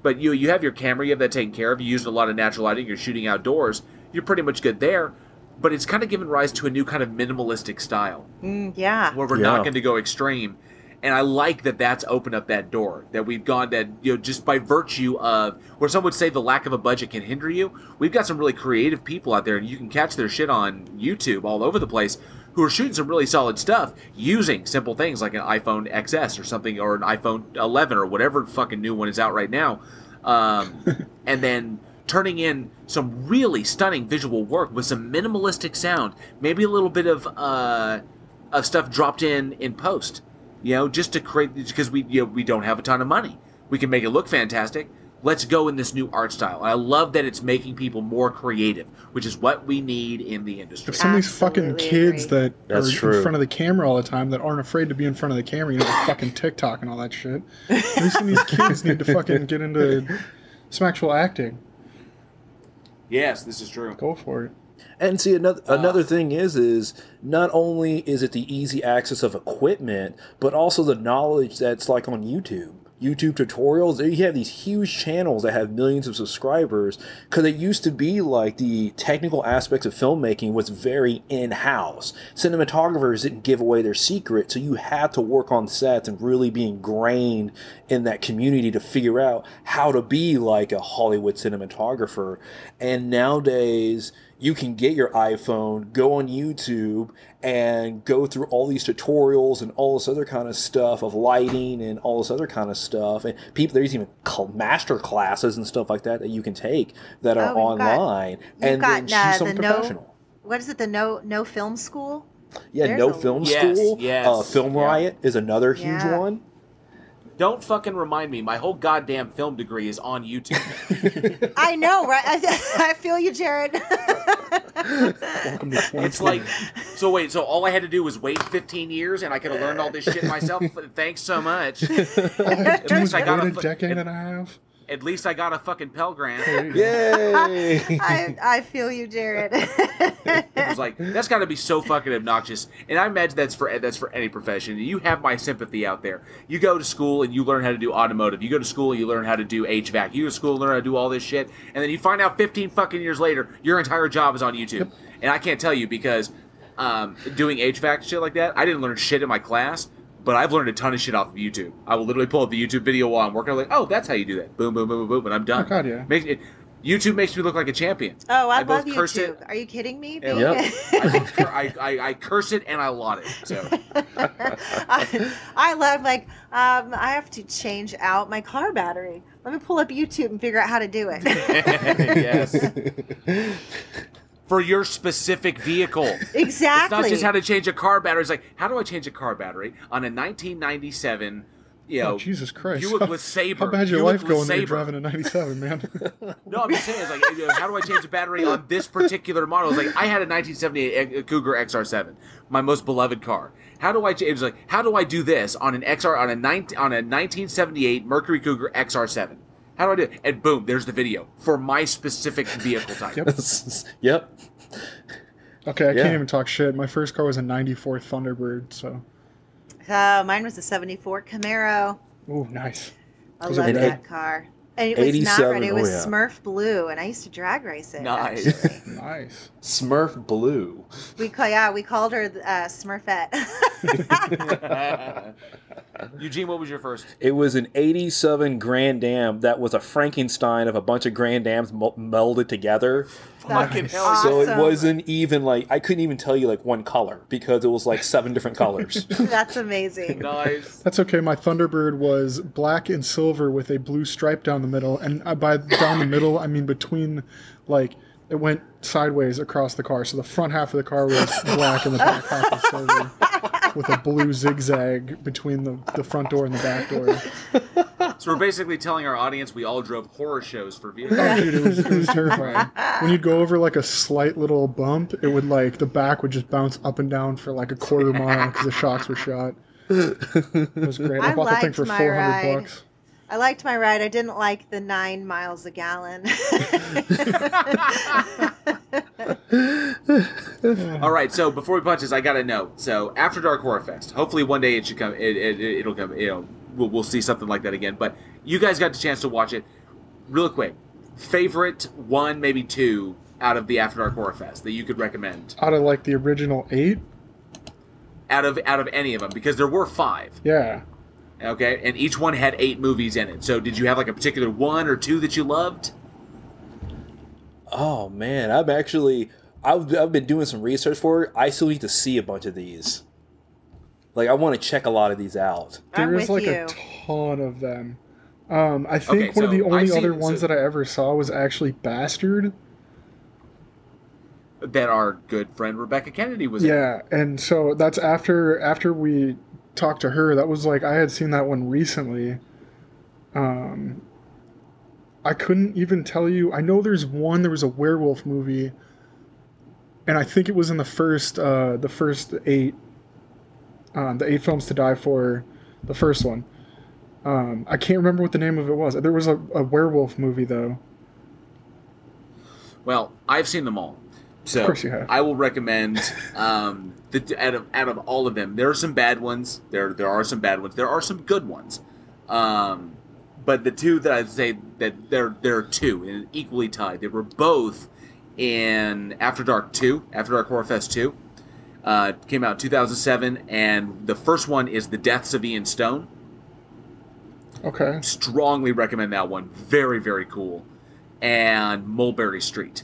Speaker 2: but you you have your camera you have that taken care of you use a lot of natural lighting you're shooting outdoors you're pretty much good there but it's kind of given rise to a new kind of minimalistic style
Speaker 4: Mm, yeah.
Speaker 2: where we're
Speaker 3: Yeah.
Speaker 2: not going to go extreme and I like that that's opened up that door that we've gone that you know just by virtue of where some would say the lack of a budget can hinder you. We've got some really creative people out there, and you can catch their shit on YouTube all over the place who are shooting some really solid stuff using simple things like an iPhone XS or something or an iPhone 11 or whatever fucking new one is out right now, um, (laughs) and then turning in some really stunning visual work with some minimalistic sound, maybe a little bit of uh, of stuff dropped in in post you know, just to create because we you know, we don't have a ton of money. We can make it look fantastic. Let's go in this new art style. And I love that it's making people more creative, which is what we need in the industry.
Speaker 1: If some of these fucking kids
Speaker 4: agree.
Speaker 1: that
Speaker 3: That's
Speaker 1: are
Speaker 3: true.
Speaker 1: in front of the camera all the time that aren't afraid to be in front of the camera, you know, like fucking (laughs) TikTok and all that shit. At least some of these kids need to fucking get into some actual acting.
Speaker 2: Yes, this is true.
Speaker 1: Go for it.
Speaker 3: And see another
Speaker 2: Uh,
Speaker 3: another thing is is not only is it the easy access of equipment, but also the knowledge that's like on YouTube. YouTube tutorials, you have these huge channels that have millions of subscribers because it used to be like the technical aspects of filmmaking was very in-house. Cinematographers didn't give away their secret, so you had to work on sets and really be ingrained in that community to figure out how to be like a Hollywood cinematographer. And nowadays, you can get your iPhone, go on YouTube, and go through all these tutorials and all this other kind of stuff of lighting and all this other kind of stuff. And people, there's even master classes and stuff like that that you can take that are
Speaker 4: Oh, we've got-
Speaker 3: online.
Speaker 4: you've
Speaker 3: and
Speaker 4: got,
Speaker 3: then
Speaker 4: uh,
Speaker 3: some
Speaker 4: the no-
Speaker 3: professional.
Speaker 4: What is it? The no no film school?
Speaker 3: Yeah,
Speaker 4: there's
Speaker 3: no
Speaker 4: a-
Speaker 3: film
Speaker 2: Yes,
Speaker 3: school.
Speaker 2: yes,
Speaker 3: uh, Film
Speaker 2: yeah.
Speaker 3: Riot is another huge
Speaker 4: Yeah.
Speaker 3: one.
Speaker 2: Don't fucking remind me. My whole goddamn film degree is on YouTube. (laughs)
Speaker 4: I know, right? I, (laughs) I feel you, Jared. (laughs)
Speaker 1: Welcome to 2020. (laughs)
Speaker 2: It's like, so wait, so all I had to do was wait 15 years and I could have learned all this shit myself? (laughs) Thanks so much.
Speaker 1: At
Speaker 2: least I got a
Speaker 1: a decade
Speaker 2: at-
Speaker 1: and a half.
Speaker 2: At least I got a fucking Pell Grant. (laughs)
Speaker 3: Yay! (laughs)
Speaker 4: I, I feel you, Jared. (laughs)
Speaker 2: It was like that's got to be so fucking obnoxious, and I imagine that's for that's for any profession. You have my sympathy out there. You go to school and you learn how to do automotive. You go to school and you learn how to do HVAC. You go to school and learn how to do all this shit, and then you find out 15 fucking years later your entire job is on YouTube. And I can't tell you because um, doing HVAC shit like that, I didn't learn shit in my class. But I've learned a ton of shit off of YouTube. I will literally pull up the YouTube video while I'm working. I'm like, oh, that's how you do that. Boom, boom, boom, boom, boom, and I'm done.
Speaker 1: Oh, God, yeah.
Speaker 2: Makes it, YouTube makes me look like a champion.
Speaker 4: oh, I,
Speaker 2: I
Speaker 4: love YouTube.
Speaker 2: it.
Speaker 4: Are you kidding me?
Speaker 2: Yeah. (laughs)
Speaker 3: Yep.
Speaker 2: I, cur- I, I, I curse it and I laud it. So (laughs)
Speaker 4: I, I love like um, I have to change out my car battery. Let me pull up YouTube and figure out how to do it. (laughs)
Speaker 2: yes, for your specific vehicle.
Speaker 4: exactly. (laughs)
Speaker 2: It's not just how to change a car battery. It's like how do I change a car battery on a 1997, you oh, know,
Speaker 1: Oh, Jesus Christ.
Speaker 2: Buick (laughs)
Speaker 1: How-
Speaker 2: LeSabre.
Speaker 1: How bad your
Speaker 2: Buick
Speaker 1: life going that you're driving a 97, man? (laughs)
Speaker 2: No, I'm just saying, it's like, you know, how do I change a battery on this particular model? It's like I had a 1978 eh, Cougar XR7, my most beloved car. How do I? change? It was like, how do I do this on an XR on a 19, on a 1978 Mercury Cougar XR7? How do I do it? And boom, there's the video for my specific vehicle type.
Speaker 1: Yep. (laughs)
Speaker 3: yep.
Speaker 1: Okay, I
Speaker 3: Yeah.
Speaker 1: can't even talk shit. My first car was a 94 Thunderbird, so.
Speaker 4: Uh, mine was a 74 Camaro.
Speaker 1: Oh, nice.
Speaker 4: I love
Speaker 3: red?
Speaker 4: that car. And it was not
Speaker 3: 87,
Speaker 4: red. It
Speaker 3: oh,
Speaker 4: was
Speaker 3: yeah.
Speaker 4: Smurf Blue, and I used to drag race it.
Speaker 2: Nice. (laughs)
Speaker 1: Nice.
Speaker 3: Smurf Blue.
Speaker 4: We call yeah, we called her uh, Smurfette. (laughs) (laughs)
Speaker 2: Eugene, what was your first?
Speaker 3: It was an 87 Grand Am that was a Frankenstein of a bunch of Grand Ams mel- melded together.
Speaker 2: Fucking hell yeah.
Speaker 3: So it wasn't even like I couldn't even tell you like one color because it was like seven different colors. (laughs)
Speaker 4: That's amazing.
Speaker 2: Nice.
Speaker 1: That's okay. My Thunderbird was black and silver with a blue stripe down the middle, and uh, by down the middle, I mean between, like it went sideways across the car. So the front half of the car was black, and the back half was silver, (laughs) with a blue zigzag between the, the front door and the back door.
Speaker 2: So we're basically telling our audience we all drove horror shows for vehicles.
Speaker 1: Oh, dude, it was, it was terrifying. When you'd go over like a slight little bump, it would like the back would just bounce up and down for like a quarter mile because the shocks were shot. It was great. I,
Speaker 4: I
Speaker 1: bought the thing for four hundred bucks.
Speaker 4: I liked my ride. I didn't like the nine miles a gallon. (laughs) (laughs)
Speaker 2: All right, so before we punch this, I gotta know. So after Dark Horror Fest, hopefully one day it should come. It, it, it'll come. You know, we'll, we'll see something like that again. But you guys got the chance to watch it, real quick. Favorite one, maybe two, out of the After Dark Horror Fest that you could recommend
Speaker 1: Out of like the original eight,
Speaker 2: out of out of any of them because there were five.
Speaker 1: yeah.
Speaker 2: Okay, and each one had eight movies in it. So did you have like a particular one or two that you loved?
Speaker 3: Oh man, I'm actually I've, I've been doing some research for it. I still need to see a bunch of these. Like I want to check a lot of these out.
Speaker 4: I'm
Speaker 1: There is like
Speaker 4: you.
Speaker 1: a ton of them. Um, I think
Speaker 2: Okay,
Speaker 1: one of the only
Speaker 2: seen-
Speaker 1: other ones
Speaker 2: so-
Speaker 1: that I ever saw was actually Bastard.
Speaker 2: That our good friend Rebekah Kennedy was in.
Speaker 1: Yeah, and so that's after after we talked to her. That was like I had seen that one recently. Um, I couldn't even tell you. I know there's one. There was a werewolf movie, and I think it was in the first uh, the first eight, um, the eight films to die for, the first one. Um, I can't remember what the name of it was. There was a, a werewolf movie though.
Speaker 2: Well, I've seen them all, so
Speaker 1: Of course you have.
Speaker 2: I will recommend um, the out of out of all of them. There are some bad ones. There there are some bad ones. There are some good ones. Um, but the two that I'd say that there there are two and equally tied. They were both in After Dark Two, After Dark Horror Fest Two. Uh, came out 2007, and the first one is The Deaths of Ian Stone
Speaker 1: Okay.
Speaker 2: strongly recommend that one. Very, very cool. And Mulberry Street,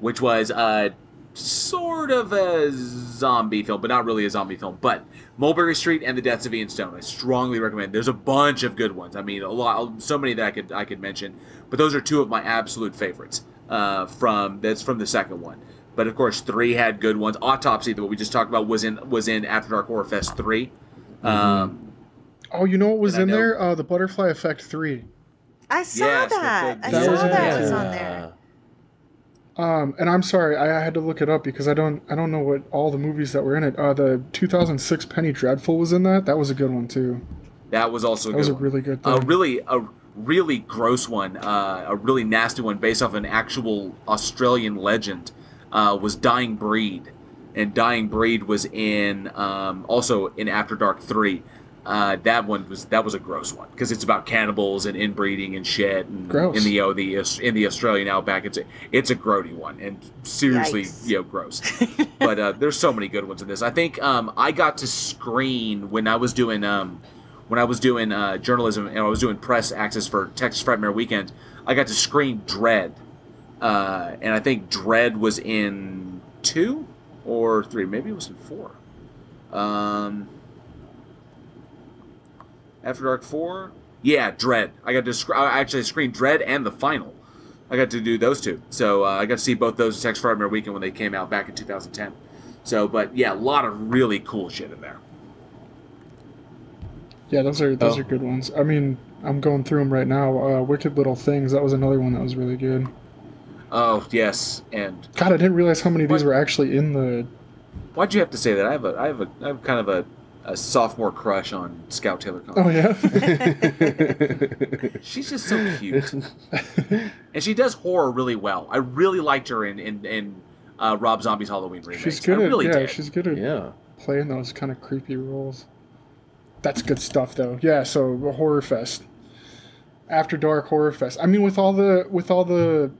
Speaker 2: which was a sort of a zombie film, but not really a zombie film. But Mulberry Street and The Deaths of Ian Stone, I strongly recommend. There's a bunch of good ones. I mean, a lot, so many that I could I could mention. But those are two of my absolute favorites uh, from that's from the second one. But of course, three had good ones. Autopsy, that we just talked about, was in was in After Dark Horror Fest 3 Um,
Speaker 1: Oh, you know what was in there? Uh, the Butterfly Effect three.
Speaker 4: I saw
Speaker 2: Yes,
Speaker 4: that.
Speaker 2: the-
Speaker 4: I saw
Speaker 1: was
Speaker 4: that
Speaker 1: there,
Speaker 4: was on there.
Speaker 1: Um, and I'm sorry, I, I had to look it up because I don't I don't know what all the movies that were in it. Uh, the 2006 Penny Dreadful was in that. That was a good one too.
Speaker 2: that was also a
Speaker 1: That
Speaker 2: good
Speaker 1: was a
Speaker 2: one.
Speaker 1: really good
Speaker 2: a really a really gross one, uh, a really nasty one based off an actual Australian legend, uh, was Dying Breed, and Dying Breed was in um, also in After Dark Three. Uh, that one was that was a gross one because it's about cannibals and inbreeding and shit. And
Speaker 1: Gross.
Speaker 2: In the oh, the in the Australian outback, it's a it's a grody one and seriously
Speaker 4: Yikes.
Speaker 2: you know gross. but uh, there's so many good ones in this. I think um, I got to screen when I was doing um, when I was doing uh, journalism and I was doing press access for Texas Frightmare Weekend. I got to screen Dread, uh, and I think Dread was in two or three, maybe it was in four. Um, After Dark four, yeah, Dread. I got to sc- I actually screened Dread and the final. I got to do those two, so uh, I got to see both those at Texas Frightmare Weekend when they came out back in 2010. So, but yeah, a lot of really cool shit in there.
Speaker 1: Yeah, those are those
Speaker 3: Oh.
Speaker 1: are good ones. I mean, I'm going through them right now. Uh, Wicked Little Things. That was another one that was really good.
Speaker 2: Oh yes, and
Speaker 1: God, I didn't realize how many of these
Speaker 2: What?
Speaker 1: were actually in the.
Speaker 2: why'd you have to say that? I have a I have a I have kind of a, a sophomore crush on Scout Taylor.
Speaker 1: Oh yeah. (laughs)
Speaker 2: She's just so cute, and she does horror really well. I really liked her in in, in uh, Rob Zombie's Halloween remake.
Speaker 1: she's good
Speaker 2: I
Speaker 1: at yeah.
Speaker 2: did.
Speaker 1: She's good at
Speaker 3: Yeah.
Speaker 1: playing those kind of creepy roles. That's good stuff, though. Yeah. So horror fest, after dark horror fest. I mean, with all the with all the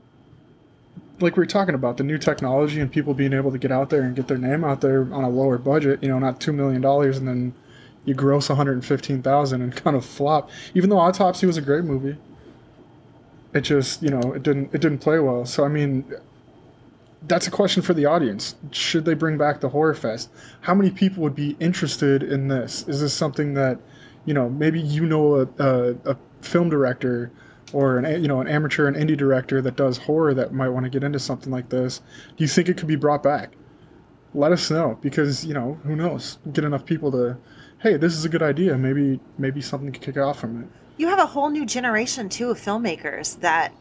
Speaker 1: like we were talking about the new technology and people being able to get out there and get their name out there on a lower budget. You know, not two million dollars, and then you gross one hundred fifteen thousand and (laughs) kind of flop. Even though Autopsy was a great movie, it just you know it didn't it didn't play well. So I mean, that's a question for the audience. Should they bring back the horror fest? How many people would be interested in this? Is this something that, you know, maybe you know a, a, a film director or an you know an amateur and indie director that does horror that might want to get into something like this? Do you think it could be brought back? Let us know because you know who knows. Get enough people to, hey, this is a good idea. Maybe maybe something could kick off from it.
Speaker 4: You have a whole new generation too of filmmakers that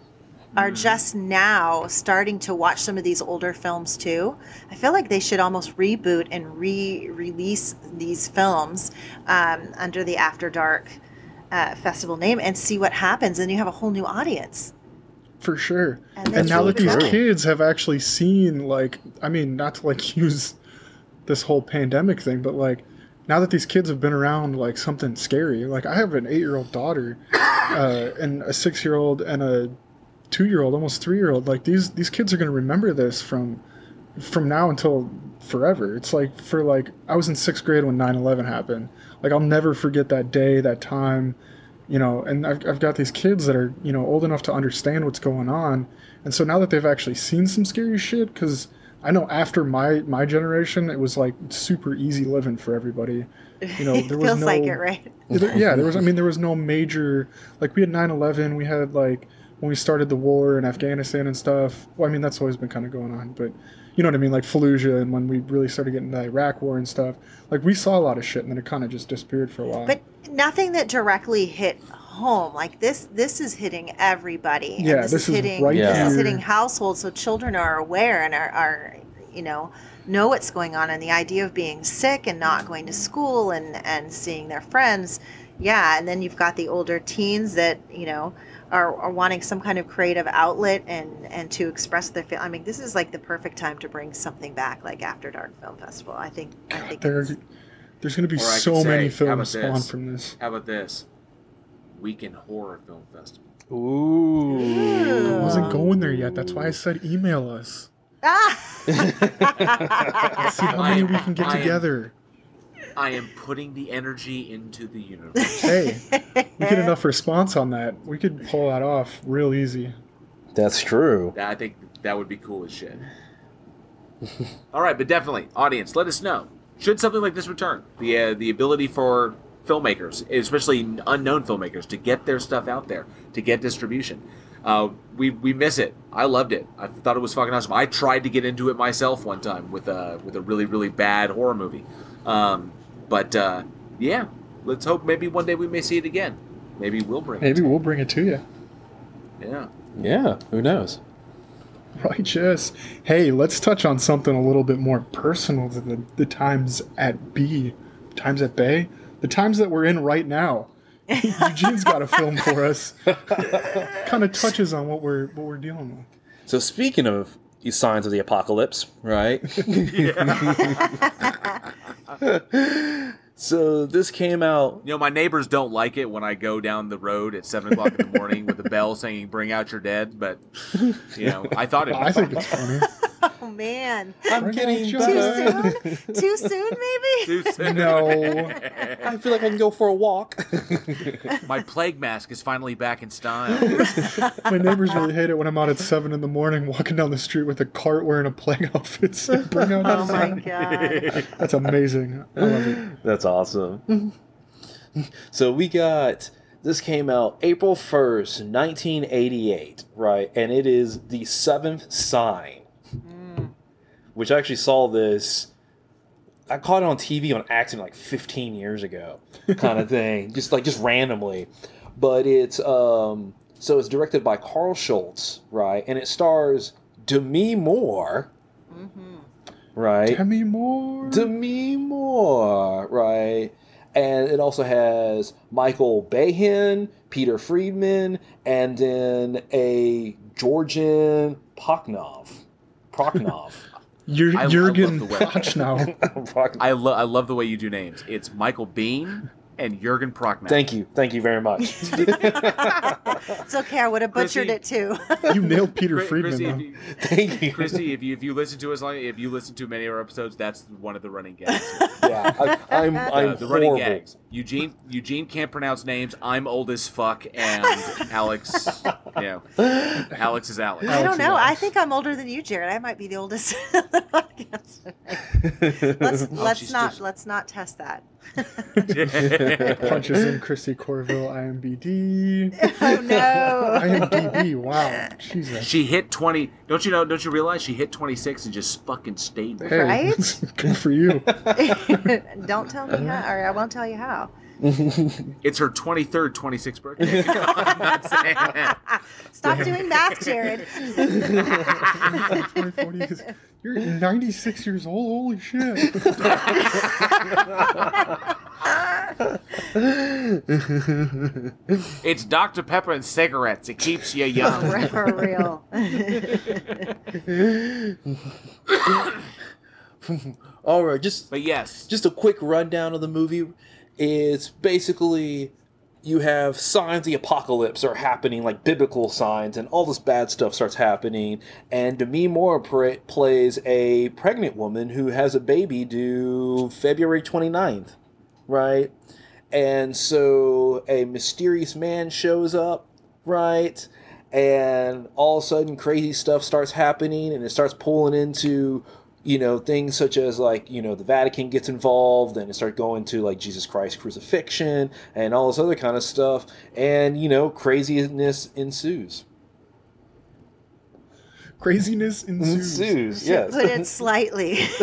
Speaker 4: are just now starting to watch some of these older films too. I feel like they should almost reboot and re-release these films um, under the After Dark uh, festival name and see what happens. And you have a whole new audience.
Speaker 1: For sure.
Speaker 4: And
Speaker 1: And, now that these kids have actually seen, like, I mean, not to like (laughs) use this whole pandemic thing, but like, now that these kids have been around like something scary, like I have an eight-year-old daughter, uh, (coughs) and a six-year-old and a two-year-old, almost three-year-old. Like these these kids are gonna remember this from from now until forever. It's like for like I was in sixth grade when 9/11 happened. Like I'll never forget that day, that time, you know. And I've I've got these kids that are you know old enough to understand what's going on, and so now that they've actually seen some scary shit, because I know after my my generation, it was like super easy living for everybody. You know, (laughs) there was
Speaker 4: feels
Speaker 1: no
Speaker 4: like it, right?
Speaker 1: yeah, there, was. I mean, there was no major like we had 9/11. We had like when we started the war in Afghanistan and stuff. Well, I mean, that's always been kind of going on, but you know what I mean, like Fallujah, and when we really started getting the Iraq War and stuff. Like we saw a lot of shit, and then it kind of just disappeared for a while.
Speaker 4: But nothing that directly hit home. Like this, this is hitting everybody.
Speaker 1: Yeah,
Speaker 4: this,
Speaker 1: this
Speaker 4: is
Speaker 1: is
Speaker 4: hitting.
Speaker 1: right
Speaker 4: this is hitting households, so children are aware and are, are, you know, know what's going on. And the idea of being sick and not going to school and and seeing their friends, yeah. And then you've got the older teens that you know are, are wanting some kind of creative outlet and and to express their feel. I mean, this is like the perfect time to bring something back, like After Dark Film Festival. I think. I think
Speaker 1: There, there's going to be
Speaker 2: Or I could
Speaker 1: so
Speaker 2: say,
Speaker 1: many films spawned from this.
Speaker 2: How about this? Week in Horror Film Festival.
Speaker 3: Ooh.
Speaker 1: I wasn't going there yet. That's why I said email us.
Speaker 4: ah! (laughs)
Speaker 1: Let's see how
Speaker 2: I
Speaker 1: many
Speaker 2: am-
Speaker 1: we can get
Speaker 2: I am-
Speaker 1: together.
Speaker 2: I am putting the energy into the universe. (laughs)
Speaker 1: Hey, we get enough (laughs) response on that. We could pull that off real easy.
Speaker 3: That's true.
Speaker 2: I think that would be cool as shit. (laughs) All right, but definitely, audience, let us know. Should something like this return? The uh, the ability for filmmakers, especially unknown filmmakers, to get their stuff out there, to get distribution. Uh, we we miss it. I loved it. I thought it was fucking awesome. I tried to get into it myself one time with a with a really really bad horror movie. Um, but uh, yeah, let's hope maybe one day we may see it again. Maybe we'll bring
Speaker 1: Maybe
Speaker 2: it.
Speaker 1: we'll bring it to you.
Speaker 2: Yeah.
Speaker 3: Yeah, who knows?
Speaker 1: Righteous. Hey, let's touch on something a little bit more personal to the, the times at B, times at Bay, the times that we're in right now. (laughs) Eugene's got a film for us. kind of touches on what we're what we're dealing with.
Speaker 3: So speaking of these signs of the apocalypse, right? (laughs) so this came out.
Speaker 2: You know, my neighbors don't like it when I go down the road at seven o'clock in the morning with a bell saying "Bring out your dead." But you know, I thought it.
Speaker 1: I think it's funny. (laughs)
Speaker 4: oh man,
Speaker 3: I'm
Speaker 1: Bring
Speaker 3: getting
Speaker 1: out
Speaker 4: too soon? Too soon, maybe?
Speaker 2: Too soon.
Speaker 1: No.
Speaker 3: I feel like I can go for a walk.
Speaker 2: my plague mask is finally back in style. (laughs)
Speaker 1: My neighbors really hate it when I'm out at seven in the morning walking down the street with a cart wearing a plague outfit. (laughs) saying, Bring out
Speaker 4: Oh my
Speaker 1: sun."
Speaker 4: god.
Speaker 1: That's amazing. I love it.
Speaker 3: That's awesome. so we got this came out April 1st, 1988, right? And it is the seventh sign. Which I actually saw this. I caught it on TV on accident like 15 years ago, kind of (laughs) thing, just like just randomly. But it's um so it's directed by Carl Schultz, right? And it stars Demi Moore,
Speaker 4: Mhm.
Speaker 3: right?
Speaker 1: Demi Moore.
Speaker 3: Demi Moore, right? And it also has Michael Bahan, Peter Friedman, and then a Georgian Paknov. Proknov.
Speaker 1: Jur-
Speaker 2: I- I
Speaker 1: Jurgen
Speaker 2: the way-
Speaker 1: Prochnow.
Speaker 3: Proknov. (laughs)
Speaker 2: I love I love the way you do names. It's Michael Biehn and Jurgen Prochnow.
Speaker 3: Thank you. Thank you very much. (laughs) (laughs)
Speaker 4: It's okay. I would have butchered
Speaker 2: Chrissy-
Speaker 4: it too.
Speaker 1: You nailed Peter
Speaker 2: Chri-
Speaker 1: Friedman,
Speaker 2: Chrissy, if
Speaker 1: though.
Speaker 2: you,
Speaker 3: Thank you.
Speaker 2: Christie, if you if you listen to us, long, if you listen to many of our episodes, that's one of the running gags.
Speaker 3: Yeah, I, I'm,
Speaker 2: Uh,
Speaker 3: I'm
Speaker 2: the running gags. Eugene Eugene can't pronounce names. I'm old as fuck, and (laughs) Alex, yeah, Alex is Alex.
Speaker 4: I don't know. I think I'm older than you, Jared. I might be the oldest. (laughs) on the podcast. let's (laughs)
Speaker 2: Oh,
Speaker 4: let's not
Speaker 2: just-
Speaker 4: let's not test that.
Speaker 1: Punches in Christie Courville, IMBD.
Speaker 4: oh no.
Speaker 1: IMDb, wow. Jesus.
Speaker 2: She hit twenty. Don't you know? Don't you realize she hit twenty six and just fucking stayed there?
Speaker 1: Hey,
Speaker 4: Right?
Speaker 1: good for you.
Speaker 4: don't tell me how, or I won't tell you how. (laughs)
Speaker 2: It's her twenty third, twenty sixth birthday. (laughs) I'm not saying that.
Speaker 4: Stop doing math, Jared.
Speaker 1: 20, 40 is- You're 96 years old. Holy shit. (laughs)
Speaker 2: It's Dr Pepper and cigarettes. It keeps you young.
Speaker 4: For real.
Speaker 3: All right, just
Speaker 2: But yes,
Speaker 3: just a quick rundown of the movie. It's basically you have signs the apocalypse are happening, like biblical signs, and all this bad stuff starts happening. And Demi Moore plays a pregnant woman who has a baby due February 29th, right? And so a mysterious man shows up, right? And all of a sudden, crazy stuff starts happening, and it starts pulling into you know things such as like you know the Vatican gets involved and it starts going to like Jesus Christ crucifixion and all this other kind of stuff and you know craziness ensues
Speaker 1: Craziness ensues.
Speaker 3: ensues
Speaker 4: To
Speaker 3: yes
Speaker 4: Put it slightly. (laughs)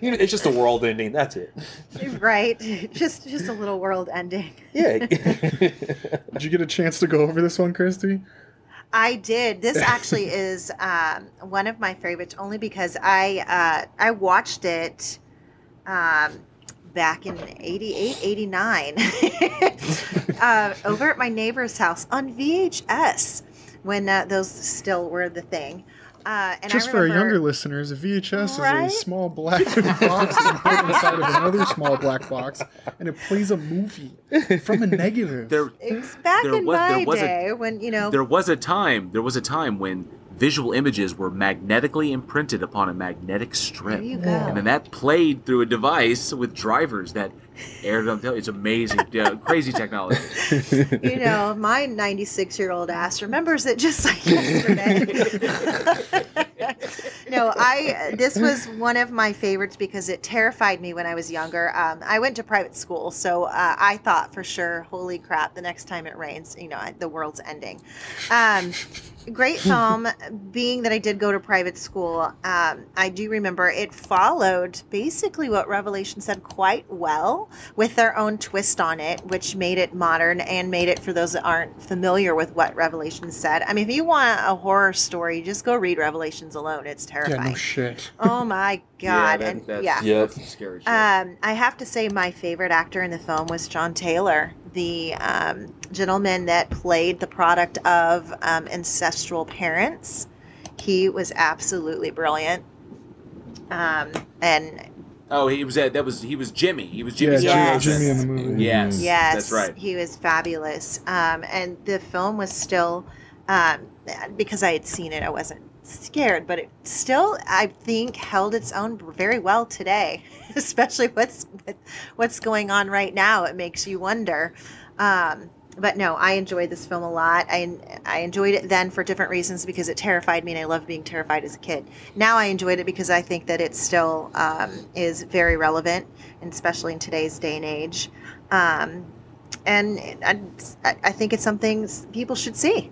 Speaker 3: You know, it's just a world ending that's it (laughs)
Speaker 4: right. Just just a little world ending.
Speaker 3: yeah (laughs)
Speaker 1: Did you get a chance to go over this one, Christie?
Speaker 4: I did. This (laughs) actually is um, one of my favorites, only because I uh, I watched it um, back in 88, 89, (laughs) uh, over at my neighbor's house on VHS when uh, those still were the thing. Uh, and
Speaker 1: Just
Speaker 4: I
Speaker 1: for our younger listeners, a VHS
Speaker 4: Right?
Speaker 1: is a small black (laughs) box put inside of another small black box, and it plays a movie from a (laughs) negative.
Speaker 2: There,
Speaker 4: back
Speaker 2: There
Speaker 4: in
Speaker 2: was- there
Speaker 4: my
Speaker 2: was a-
Speaker 4: day when you know
Speaker 2: there was a time. There was a time when visual images were magnetically imprinted upon a magnetic strip,
Speaker 4: There you go.
Speaker 2: and then that played through a device with drivers that aired on. tele- It's amazing, yeah, crazy technology.
Speaker 4: you know, my 96 year old ass remembers it just like yesterday. (laughs) no, I, this was one of my favorites because it terrified me when I was younger. Um, I went to private school, so uh, I thought for sure, holy crap, the next time it rains, you know, the world's ending. Um, great (laughs) film, being that I did go to private school. Um, I do remember it followed basically what Revelation said quite well with their own twist on it, which made it modern and made it for those that aren't familiar with what Revelation said. I mean, if you want a horror story, just go read Revelations alone. It's
Speaker 1: yeah,
Speaker 4: terrifying.
Speaker 1: no shit. (laughs)
Speaker 4: oh my (laughs) god!
Speaker 2: that-
Speaker 4: and
Speaker 2: that's,
Speaker 4: yeah.
Speaker 3: Yeah.
Speaker 2: that's scary shit.
Speaker 4: Um, I have to say, my favorite actor in the film was John Taylor, the um, gentleman that played the product of um, ancestral parents. He was absolutely brilliant. Um, and
Speaker 2: oh, he was at, that was he was Jimmy. He was Jimmy.
Speaker 1: Yeah,
Speaker 4: Yes.
Speaker 1: Jimmy, Jimmy in the movie.
Speaker 2: Yes,
Speaker 4: yes,
Speaker 2: that's right.
Speaker 4: He was fabulous. Um, and the film was still, um, because I had seen it, I wasn't scared, but it still, I think, held its own very well today, (laughs) (laughs) especially what's what's going on right now. It makes you wonder. Um, but no, I enjoyed this film a lot. I I enjoyed it then for different reasons because it terrified me, and I loved being terrified as a kid. Now I enjoyed it because I think that it still um, is very relevant, and especially in today's day and age. Um, and I, I think it's something people should see.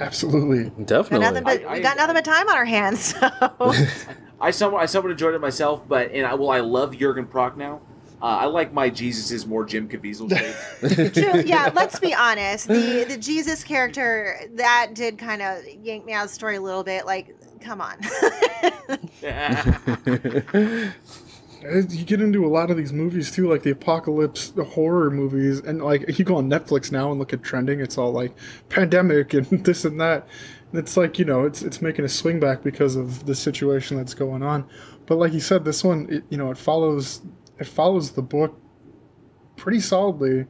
Speaker 1: Absolutely.
Speaker 4: Got
Speaker 3: Definitely.
Speaker 4: nothing but,
Speaker 2: I-
Speaker 4: we got nothing but time on our hands. (laughs) So. (laughs)
Speaker 2: I somewhat I somewhat enjoyed it myself, but and I well I love Jurgen Prochnow. Uh, I like my Jesus is more Jim Caviezel (laughs) shape.
Speaker 4: True. (laughs) Yeah, let's be honest. The the Jesus character that did kind of yank me out of the story a little bit. Like, come on. (laughs)
Speaker 1: You get into a lot of these movies too, like the apocalypse, the horror movies, and like you go on Netflix now and look at trending. It's all like pandemic and this and that. And it's like you know, it's it's making a swing back because of the situation that's going on. But like you said, this one, it, you know, it follows it follows the book pretty solidly.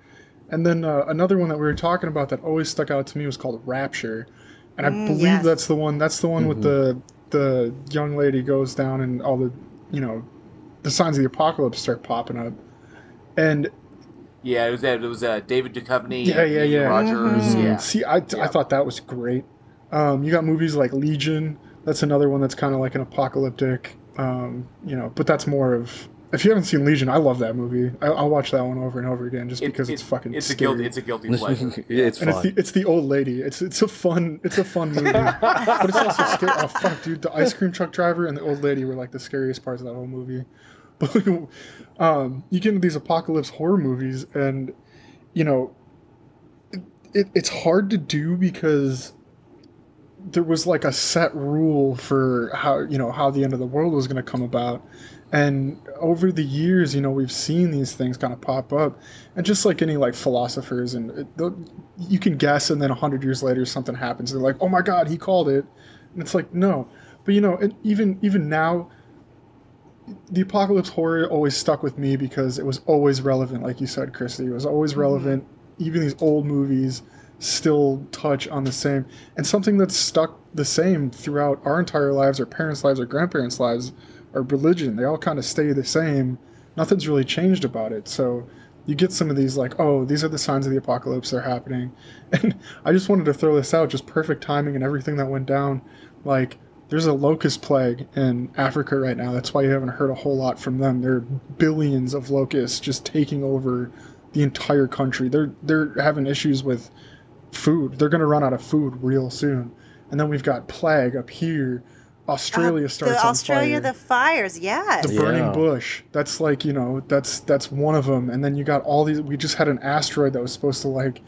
Speaker 1: And then uh, another one that we were talking about that always stuck out to me was called Rapture, and I
Speaker 4: Mm,
Speaker 1: believe
Speaker 4: yes.
Speaker 1: that's the one. That's the one with the the young lady goes down and all the you know the signs of the apocalypse start popping up. And
Speaker 2: yeah, it was that. It was uh, David Duchovny.
Speaker 1: Yeah, yeah, yeah.
Speaker 2: Rogers.
Speaker 4: Mhm.
Speaker 2: Yeah.
Speaker 1: see, I, I thought that was great. Um, you got movies like Legion. That's another one that's kind of like an apocalyptic. Um, you know, but that's more of. If you haven't seen Legion, I love that movie. I, I'll watch that one over and over again just
Speaker 2: It-
Speaker 1: because
Speaker 2: it-
Speaker 1: it's fucking.
Speaker 2: It's a
Speaker 1: scary.
Speaker 2: guilty. It's a guilty pleasure. (laughs)
Speaker 3: Yeah, it's
Speaker 1: and it's
Speaker 3: fun.
Speaker 1: the it's the old lady. It's it's a fun it's a fun movie, (laughs) but it's also scary. Oh fuck, dude! The ice cream truck driver and the old lady were like the scariest parts of that whole movie. (laughs) But um, you get into these apocalypse horror movies, and you know, it, it, it's hard to do because there was like a set rule for how you know how the end of the world was going to come about. And over the years you know we've seen these things kind of pop up. And just like any like philosophers and uh, it, you can guess and then 100 years later something happens. They're like oh my god he called it. And it's like no. But you know and even even now the apocalypse horror always stuck with me because it was always relevant like you said Christie. It was always mm-hmm. relevant. Even these old movies still touch on the same and something that's stuck the same throughout our entire lives our parents lives our grandparents lives our religion. They all kind of stay the same. Nothing's really changed about it. So you get some of these like oh these are the signs of the apocalypse they're happening. (laughs) And i just wanted to throw this out just perfect timing and everything that went down. Like there's a locust plague in africa right now. That's why you haven't heard a whole lot from them. There are billions of locusts just taking over the entire country. They're they're having issues with food they're going to run out of food real soon and then we've got plague up here australia
Speaker 4: Uh,
Speaker 1: starts
Speaker 4: the
Speaker 1: on
Speaker 4: Australia,
Speaker 1: fire
Speaker 4: the fires, yes.
Speaker 1: the burning
Speaker 3: Yeah.
Speaker 1: bush that's like you know that's that's one of them and then you got all these we just had an asteroid that was supposed to like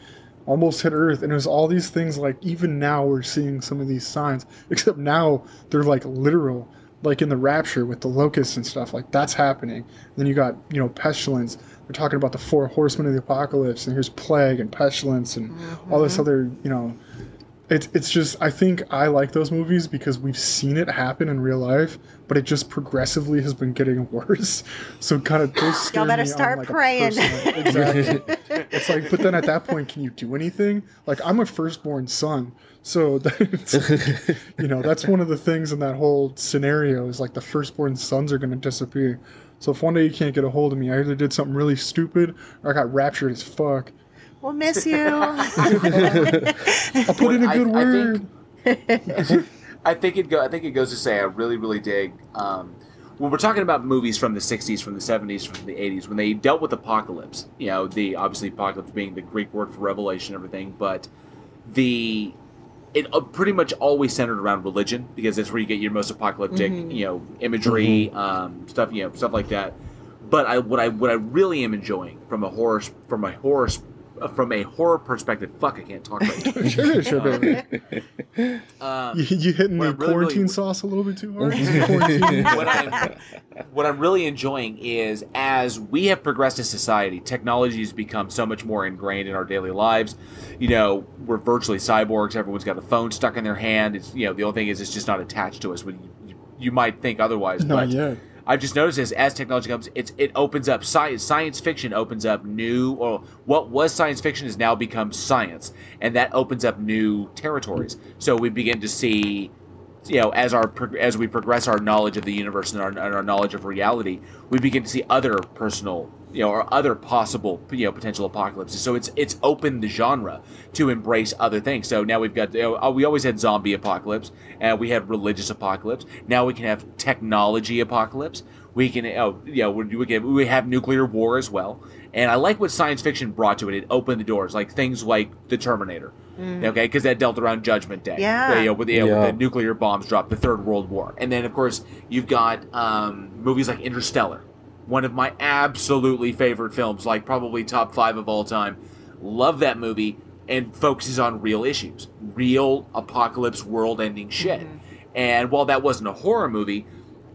Speaker 1: almost hit earth and it was all these things like even now we're seeing some of these signs (laughs) except now they're like literal like in the Rapture with the locusts and stuff, like that's happening. then you got you know pestilence. We're talking about the four horsemen of the apocalypse, and here's plague and pestilence and all this mm-hmm. other you know. It's it's just I think I like those movies because we've seen it happen in real life, but it just progressively has been getting (laughs) worse. So kind of
Speaker 4: Y'all better start
Speaker 1: like,
Speaker 4: praying.
Speaker 1: Exactly. (laughs) it's like, but then at that point, can you do anything? Like I'm a firstborn son, so (laughs) that's you know that's one of the things in that whole scenario is like the firstborn sons are going to disappear. So if one day you can't get a hold of me, I either did something really stupid or I got raptured as fuck.
Speaker 4: We'll miss you. (laughs)
Speaker 1: I'll put in a good
Speaker 2: I
Speaker 1: word.
Speaker 2: think- (laughs) I think it go. I think it goes to say I really, really dig um, when we're talking about movies from the '60s, from the '70s, from the '80s, when they dealt with apocalypse. You know, the obviously apocalypse being the Greek word for revelation, and everything, but the it uh, pretty much always centered around religion because that's where you get your most apocalyptic, you know, imagery, um, stuff, you know, stuff like that. But I what I what I really am enjoying from a horror from a horror from a horror perspective. Fuck, I can't talk about (laughs) it.
Speaker 1: sure, sure, baby.
Speaker 2: Um,
Speaker 1: You, you hitting the
Speaker 2: I'm really-
Speaker 1: quarantine
Speaker 2: really-
Speaker 1: sauce a little bit too hard? (laughs) (laughs)
Speaker 2: What I'm what I'm really enjoying is as we have progressed as society, technology has become so much more ingrained in our daily lives. You know, we're virtually cyborgs. Everyone's got a phone stuck in their hand. It's you know the only thing is it's just not attached to us. When you, you might think otherwise,
Speaker 1: Not
Speaker 2: but
Speaker 1: yet.
Speaker 2: I've just noticed this as technology comes, it's it opens up science. Science fiction opens up new, or what was science fiction has now become science, and that opens up new territories. So we begin to see, you know, as our as we progress our knowledge of the universe and our, and our knowledge of reality, we begin to see other personal, you know, or other possible, you know, potential apocalypses. So it's it's opened the genre to embrace other things. So now we've got, you know, we always had zombie apocalypse, and we had religious apocalypse. Now we can have technology apocalypse. We can, oh, you know, we we can we have nuclear war as well. And I like what science fiction brought to it. It opened the doors, like things like the Terminator. Okay, because that dealt around Judgment Day.
Speaker 4: Yeah.
Speaker 2: You know, with, the, you know,
Speaker 3: Yeah.
Speaker 2: with the nuclear bombs dropped, the Third World War, and then of course you've got um, movies like Interstellar, one of my absolutely favorite films, like probably top five of all time. Love that movie, and focuses on real issues, real apocalypse, world-ending shit. And while that wasn't a horror movie,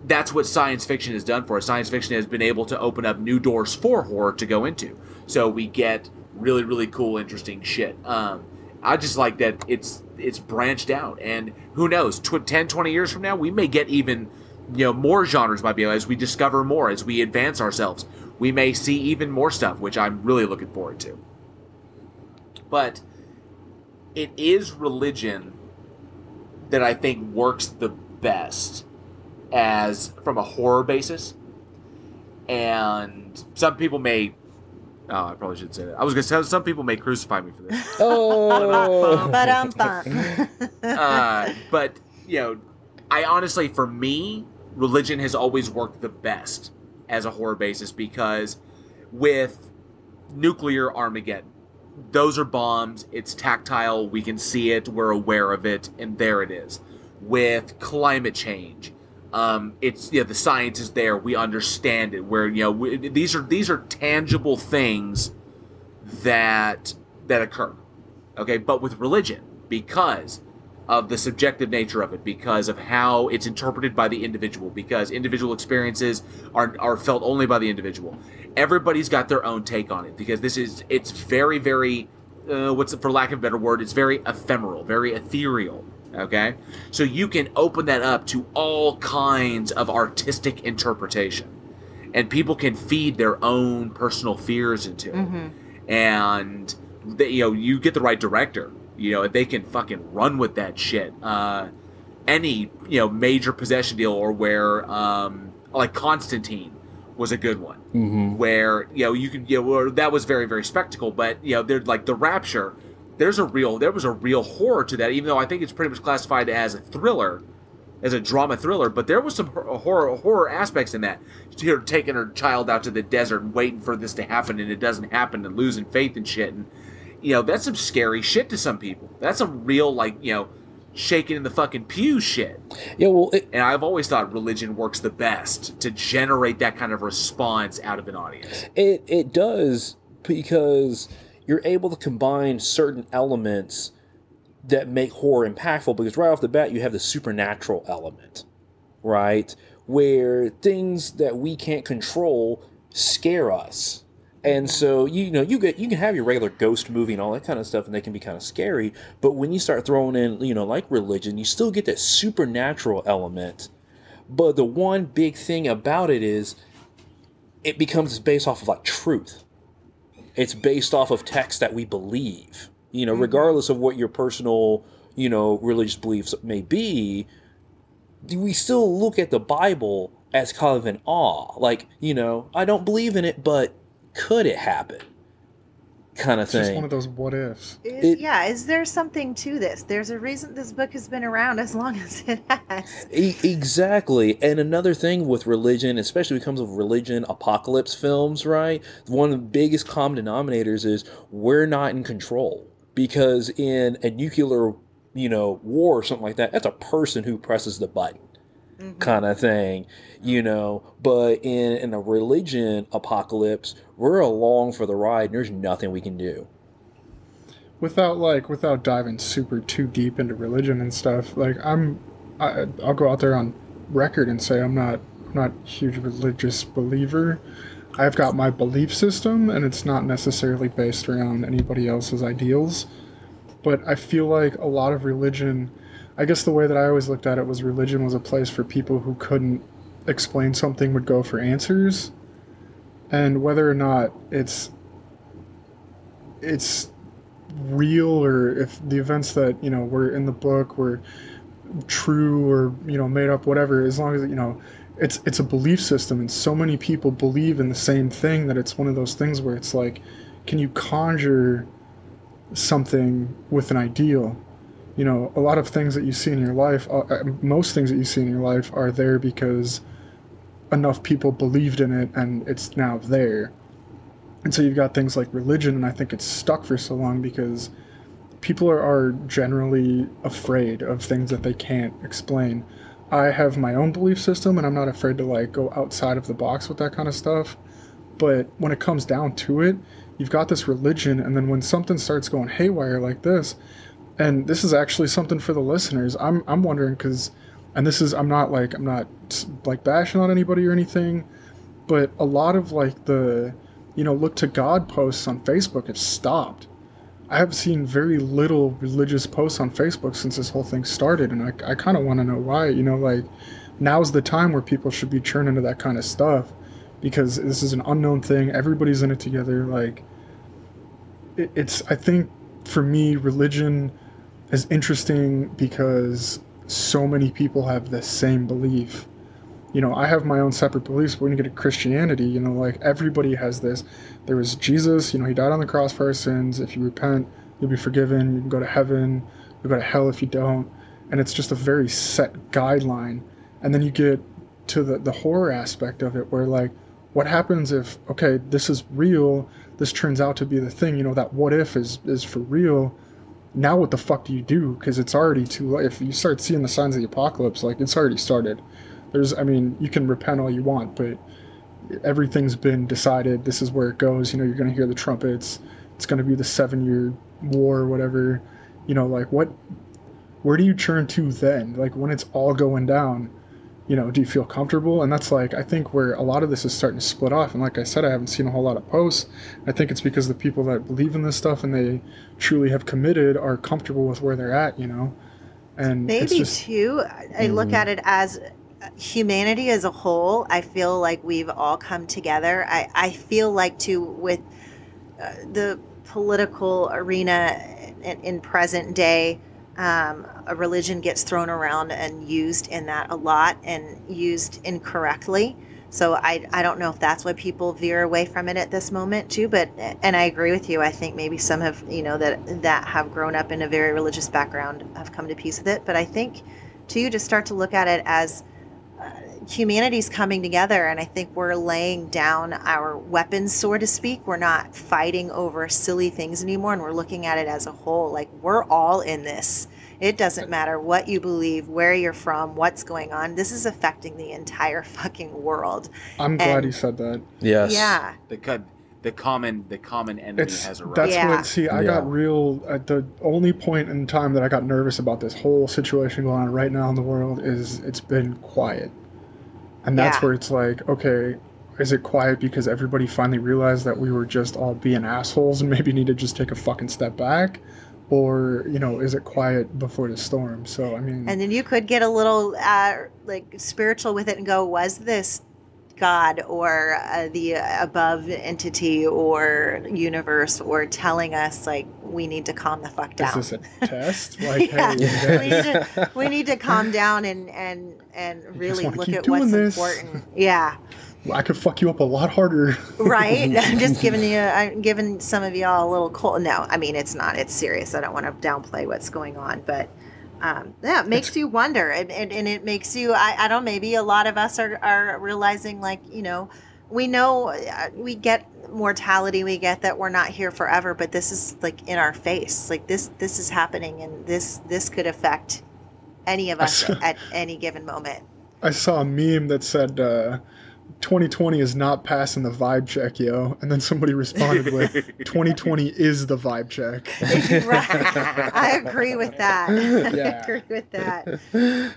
Speaker 2: that's what science fiction has done for us. Science fiction has been able to open up new doors for horror to go into. So we get really, really cool, interesting shit. Um, I just like that it's it's branched out, and who knows, tw- 10, 20 years from now, we may get even you know more genres might be as we discover more as we advance ourselves. We may see even more stuff, which I'm really looking forward to. But it is religion that I think works the best as from a horror basis. And some people may oh, I probably shouldn't say that. I was gonna say some people may crucify me for this.
Speaker 3: Oh. (laughs)
Speaker 4: But um, (laughs)
Speaker 2: uh, but you know, I honestly, for me, religion has always worked the best as a horror basis because with nuclear Armageddon, those are bombs. It's tactile. We can see it. We're aware of it, and there it is. With climate change, um, it's yeah, the science is there. We understand it. Where you know we, these are these are tangible things that that occur. Okay, but with religion, because of the subjective nature of it, because of how it's interpreted by the individual, because individual experiences are, are felt only by the individual. Everybody's got their own take on it because this is it's very very uh, what's for lack of a better word, it's very ephemeral, very ethereal. Okay, so you can open that up to all kinds of artistic interpretation, and people can feed their own personal fears into it and they, you know you get the right director you know they can fucking run with that shit uh any you know major possession deal or where um like constantine was a good one
Speaker 3: Mhm.
Speaker 2: where you know you can you know that was very very spectacle but you know they're like the rapture there's a real there was a real horror to that even though i think it's pretty much classified as a thriller as a drama thriller, but there was some horror horror aspects in that. Here, taking her child out to the desert and waiting for this to happen, and it doesn't happen, and losing faith and shit, and you know that's some scary shit to some people. That's some real like you know shaking in the fucking pew shit.
Speaker 3: Yeah, well, it,
Speaker 2: And I've always thought religion works the best to generate that kind of response out of an audience.
Speaker 3: It it does because you're able to combine certain elements that make horror impactful because right off the bat you have the supernatural element. right? Where things that we can't control scare us. And so you know you get you can have your regular ghost movie and all that kind of stuff, and they can be kind of scary. But when you start throwing in you know like religion, you still get that supernatural element. But the one big thing about it is, it becomes based off of like truth. It's based off of text that we believe. You know, mm-hmm. regardless of what your personal you know religious beliefs may be, we still look at the Bible as kind of an awe. Like you know, I don't believe in it, but could it happen? Kind of thing.
Speaker 1: It's just one of those what ifs.
Speaker 4: Is,
Speaker 3: It-
Speaker 4: yeah, is there something to this? There's a reason this book has been around as long (laughs) as it has.
Speaker 3: E- exactly. And another thing with religion, especially when it comes with religion apocalypse films, right? One of the biggest common denominators is we're not in control. Because in a nuclear, you know, war or something like that, that's a person who presses the button.
Speaker 4: Mhm.
Speaker 3: kind of thing, you know. But in in a religion apocalypse, we're along for the ride. And there's nothing we can do.
Speaker 1: without like without diving super too deep into religion and stuff like i'm I, i'll go out there on record and say i'm not not huge religious believer i've got my belief system and it's not necessarily based around anybody else's ideals but i feel like a lot of religion i guess the way that i always looked at it was religion was a place for people who couldn't explain something would go for answers and whether or not it's it's real or if the events that you know were in the book were true or you know made up whatever as long as you know it's it's a belief system and so many people believe in the same thing that it's one of those things where it's like can you conjure something with an ideal? You know a lot of things that you see in your life uh, uh, most things that you see in your life are there because enough people believed in it and it's now there and so you've got things like religion, and I think it's stuck for so long because people are, are generally afraid of things that they can't explain. I have my own belief system, and I'm not afraid to like go outside of the box with that kind of stuff. But when it comes down to it, you've got this religion, and then when something starts going haywire like this, and this is actually something for the listeners. I'm I'm wondering because, and this is I'm not like I'm not like bashing on anybody or anything, but a lot of like the you know, look to God posts on Facebook have stopped. I have seen very little religious posts on Facebook since this whole thing started, and I, I kind of want to know why. You know, like, now's the time where people should be churning to that kind of stuff because this is an unknown thing. Everybody's in it together. Like, it, it's, I think for me, religion is interesting because so many people have the same belief you know, I have my own separate beliefs, but when you get to Christianity, you know, like everybody has this. There was Jesus, you know, he died on the cross for our sins. If you repent, you'll be forgiven. You can go to heaven. You'll go to hell if you don't. And it's just a very set guideline. And then you get to the, the horror aspect of it where, like, what happens if, okay, this is real, this turns out to be the thing, you know, that what if is, is for real. Now, what the fuck do you do? Because it's already too late. If you start seeing the signs of the apocalypse, like, it's already started. There's i mean you can repent all you want but everything's been decided. This is where it goes. You know you're going to hear the trumpets. It's going to be the seven year war or whatever. You know like what where do you turn to then? Like when it's all going down you know do you feel comfortable and that's like i think where a lot of this is starting to split off and like i said i haven't seen a whole lot of posts i think it's because the people that believe in this stuff and they truly have committed are comfortable with where they're at you know and
Speaker 4: Maybe
Speaker 1: just
Speaker 4: too. I I look
Speaker 3: Mhm.
Speaker 4: at it as humanity as a whole. I feel like we've all come together. I, I feel like too with uh, the political arena in, in present day. Um, a religion gets thrown around and used in that a lot and used incorrectly. So I, I don't know if that's why people veer away from it at this moment too. But and I agree with you. I think maybe some have you know that that have grown up in a very religious background have come to peace with it. But I think too to start to look at it as humanity's coming together and i think we're laying down our weapons so to speak we're not fighting over silly things anymore and we're looking at it as a whole like we're all in this it doesn't matter what you believe where you're from what's going on this is affecting the entire (laughs) fucking world
Speaker 1: i'm glad
Speaker 4: and-
Speaker 1: you said that
Speaker 3: Yes.
Speaker 4: yeah
Speaker 2: The cut. the common the common enemy
Speaker 1: It's
Speaker 2: has arrived.
Speaker 1: that's
Speaker 4: Yeah.
Speaker 1: what. See, I
Speaker 3: Yeah.
Speaker 1: got real. At the only point in time that I got nervous about this whole situation going on right now in the world is it's been quiet, and that's
Speaker 4: Yeah.
Speaker 1: where it's like, okay, is it quiet because everybody finally realized that we were just all being assholes and maybe need to just take a fucking step back, or you know, is it quiet before the storm? So I mean,
Speaker 4: And then you could get a little uh, like spiritual with it and go, was this God or uh, the above entity or universe or telling us like we need to calm the fuck
Speaker 1: is
Speaker 4: down?
Speaker 1: this a (laughs) test? Like,
Speaker 4: Yeah.
Speaker 1: hey,
Speaker 4: we, need to, we need to calm down and and and really look at what's
Speaker 1: this.
Speaker 4: important. Yeah,
Speaker 1: I could fuck you up a lot harder.
Speaker 4: right. (laughs) I'm just giving you, I'm giving some of y'all a little cold. No, I mean it's not. It's serious. I don't want to downplay what's going on, but um, yeah, it makes you wonder, and, and and it makes you. I, I don't. Maybe a lot of us are are realizing, like you know, we know uh, we get mortality. We get that we're not here forever, but this is like in our face. Like this this is happening, and this this could affect any of us
Speaker 1: saw- (laughs)
Speaker 4: at any given moment.
Speaker 1: I saw a meme that said, uh, 2020 is not passing the vibe check, yo. And then somebody responded with, (laughs) 2020 is the vibe check. (laughs)
Speaker 4: right. I (laughs) agree with that. I agree with that.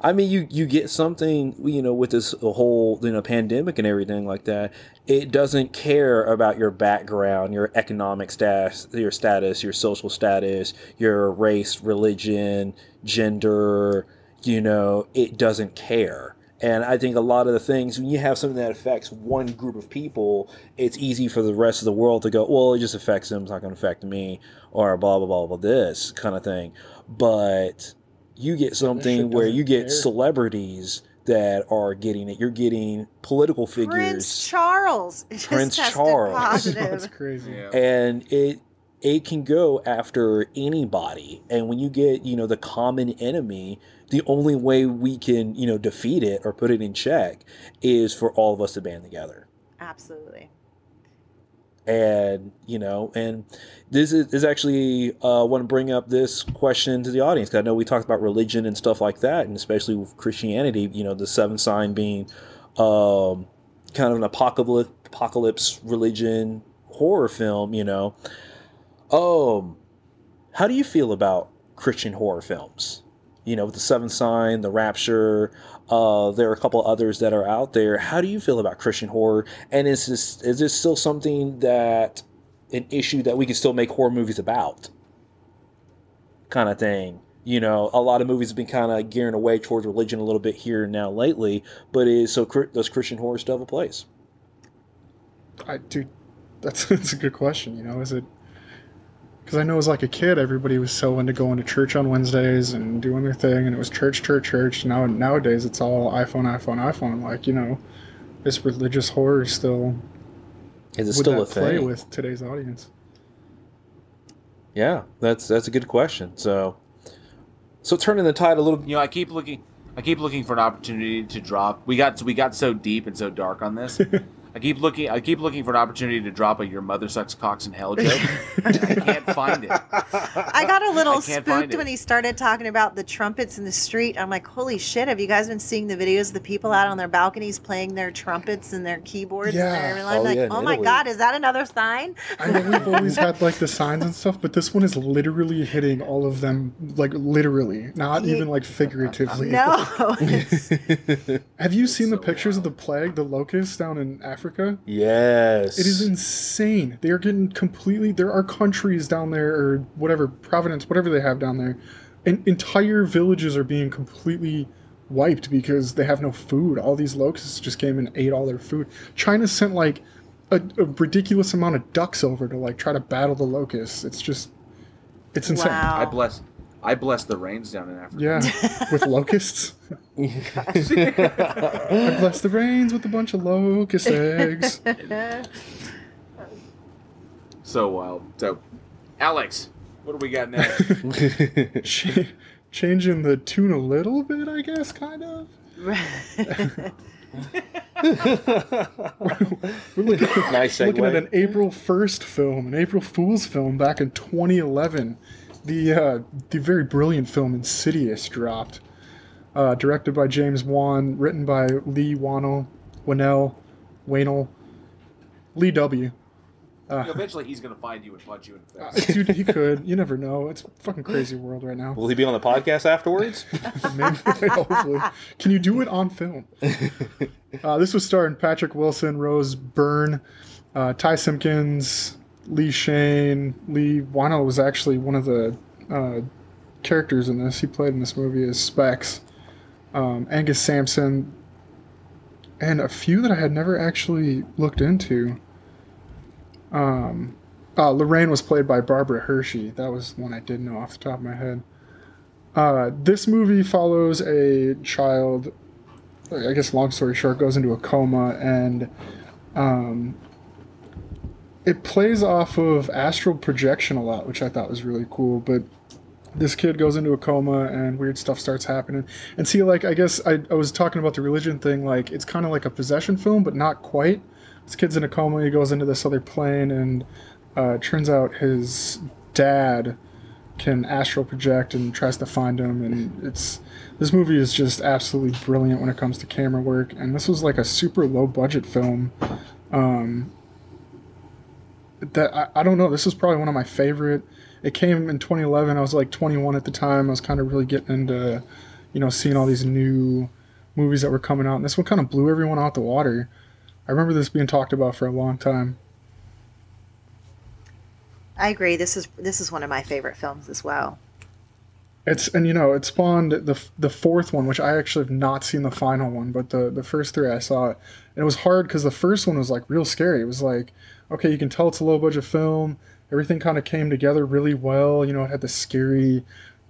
Speaker 3: I mean, you you get something, you know, with this whole you know pandemic and everything like that. It doesn't care about your background, your economic status, your status, your social status, your race, religion, gender. You know, it doesn't care. And I think a lot of the things when you have something that affects one group of people, it's easy for the rest of the world to go, well, it just affects them, it's not going to affect me, or blah blah blah blah this kind of thing. But you get something where you get
Speaker 1: care.
Speaker 3: celebrities that are getting it. You're getting political figures.
Speaker 4: Prince Charles (laughs)
Speaker 3: Prince
Speaker 4: tested
Speaker 3: Charles. (laughs)
Speaker 1: That's crazy.
Speaker 2: Yeah.
Speaker 3: and it it can go after anybody. And when you get you know the common enemy, the only way we can you know defeat it or put it in check is for all of us to band together.
Speaker 4: Absolutely.
Speaker 3: and you know and this is, is actually uh, want to bring up this question to the audience 'cause i know we talked about religion and stuff like that and especially with christianity you know the seventh sign being um, kind of an apocalypse apocalypse religion horror film you know um how do you feel about christian horror films you know with the seventh sign the rapture uh, there are a couple others that are out there. How do you feel about Christian horror? And is this is this still something that an issue that we can still make horror movies about? Kind of thing. You know, a lot of movies have been kind of gearing away towards religion a little bit here and now lately. But is so does Christian horror still have a place?
Speaker 1: I do that's (laughs) that's a good question. You know, is it? Because I know as like a kid, everybody was so into going to church on Wednesdays and doing their thing, and it was church, church, church. Now nowadays, it's all iPhone, iPhone, iPhone. Like you know, this religious horror is still
Speaker 3: Is it still a
Speaker 1: play
Speaker 3: thing?
Speaker 1: with today's audience?
Speaker 3: Yeah, that's that's a good question. So, so turning the tide a little.
Speaker 2: You know, I keep looking. I keep looking for an opportunity to drop. We got we got so deep and so dark on this. (laughs) I keep looking. I keep looking for an opportunity to drop a "Your mother sucks cocks in hell" joke. I can't find it.
Speaker 4: I got a little
Speaker 2: I can't find
Speaker 4: spooked when he started talking about the trumpets in the street. I'm like, holy shit, have you guys been seeing the videos of the people out on their balconies playing their trumpets and their keyboards?
Speaker 1: Yeah.
Speaker 4: And their, I'm
Speaker 3: Oh,
Speaker 4: like,
Speaker 3: yeah,
Speaker 4: oh my
Speaker 3: Italy.
Speaker 4: God, is that another sign?
Speaker 1: I know we've always had like the signs and stuff, but this one is literally hitting all of them, like literally, not
Speaker 4: Ye-
Speaker 1: even like figuratively.
Speaker 4: No. (laughs)
Speaker 1: Have you seen the
Speaker 2: so
Speaker 1: pictures of the plague, the locusts down in Africa?
Speaker 3: Yes,
Speaker 1: It is insane. They are getting completely. There are countries down there, or whatever, Providence, whatever they have down there, and entire villages are being completely wiped because they have no food. All these locusts just came and ate all their food. China sent like a, a ridiculous amount of ducks over to like try to battle the locusts. It's just, it's insane.
Speaker 4: wow.
Speaker 2: I bless. I bless the rains down in Africa.
Speaker 1: Yeah, (laughs) with locusts. I bless the rains with a bunch of locust eggs. (laughs)
Speaker 2: So wild. So, Alex, what do we got next? (laughs)
Speaker 1: Ch- changing the tune a little bit, I guess, kind of. We're looking,
Speaker 3: nice segue.
Speaker 1: looking at an April 1st film, an April Fool's film back in 2011. The uh, the very brilliant film Insidious dropped, uh, directed by James Wan, written by Leigh Whannell, Winnell, Waynell. Lee W.
Speaker 2: You
Speaker 1: Uh,
Speaker 2: know, eventually, he's gonna find you and punch you in the (laughs) face.
Speaker 1: dude, he could. You never know. It's a fucking (laughs) crazy world right now.
Speaker 3: Will he be on the podcast afterwards? (laughs)
Speaker 1: Maybe, hopefully. Can you do it on film? Uh, this was starring Patrick Wilson, Rose Byrne, uh, Ty Simpkins, Lin Shaye. Leigh Whannell was actually one of the uh, characters in this. He played in this movie as Specs. Um, Angus Sampson, and a few that I had never actually looked into. Um, uh, Lorraine was played by Barbara Hershey. That was one I did know off the top of my head. Uh, this movie follows a child. I guess, long story short, goes into a coma, and um, it plays off of astral projection a lot, which I thought was really cool. But this kid goes into a coma, and weird stuff starts happening. And see, like, I guess I, I was talking about the religion thing. Like, it's kind of like a possession film, but not quite. This kid's in a coma. He goes into this other plane, and uh, turns out his dad can astral project and tries to find him and it's this movie is just absolutely brilliant when it comes to camera work and this was like a super low budget film um that I, I don't know this is probably one of my favorite it came in 2011 i was like 21 at the time i was kind of really getting into you know seeing all these new movies that were coming out and this one kind of blew everyone out the water i remember this being talked about for a long time
Speaker 4: I agree. This is this is one of my favorite films as well.
Speaker 1: It's and you know it spawned the the fourth one, which I actually have not seen the final one, but the the first three I saw it, and it was hard because the first one was like real scary. It was like, okay, you can tell it's a low budget film. Everything kind of came together really well. You know, it had the scary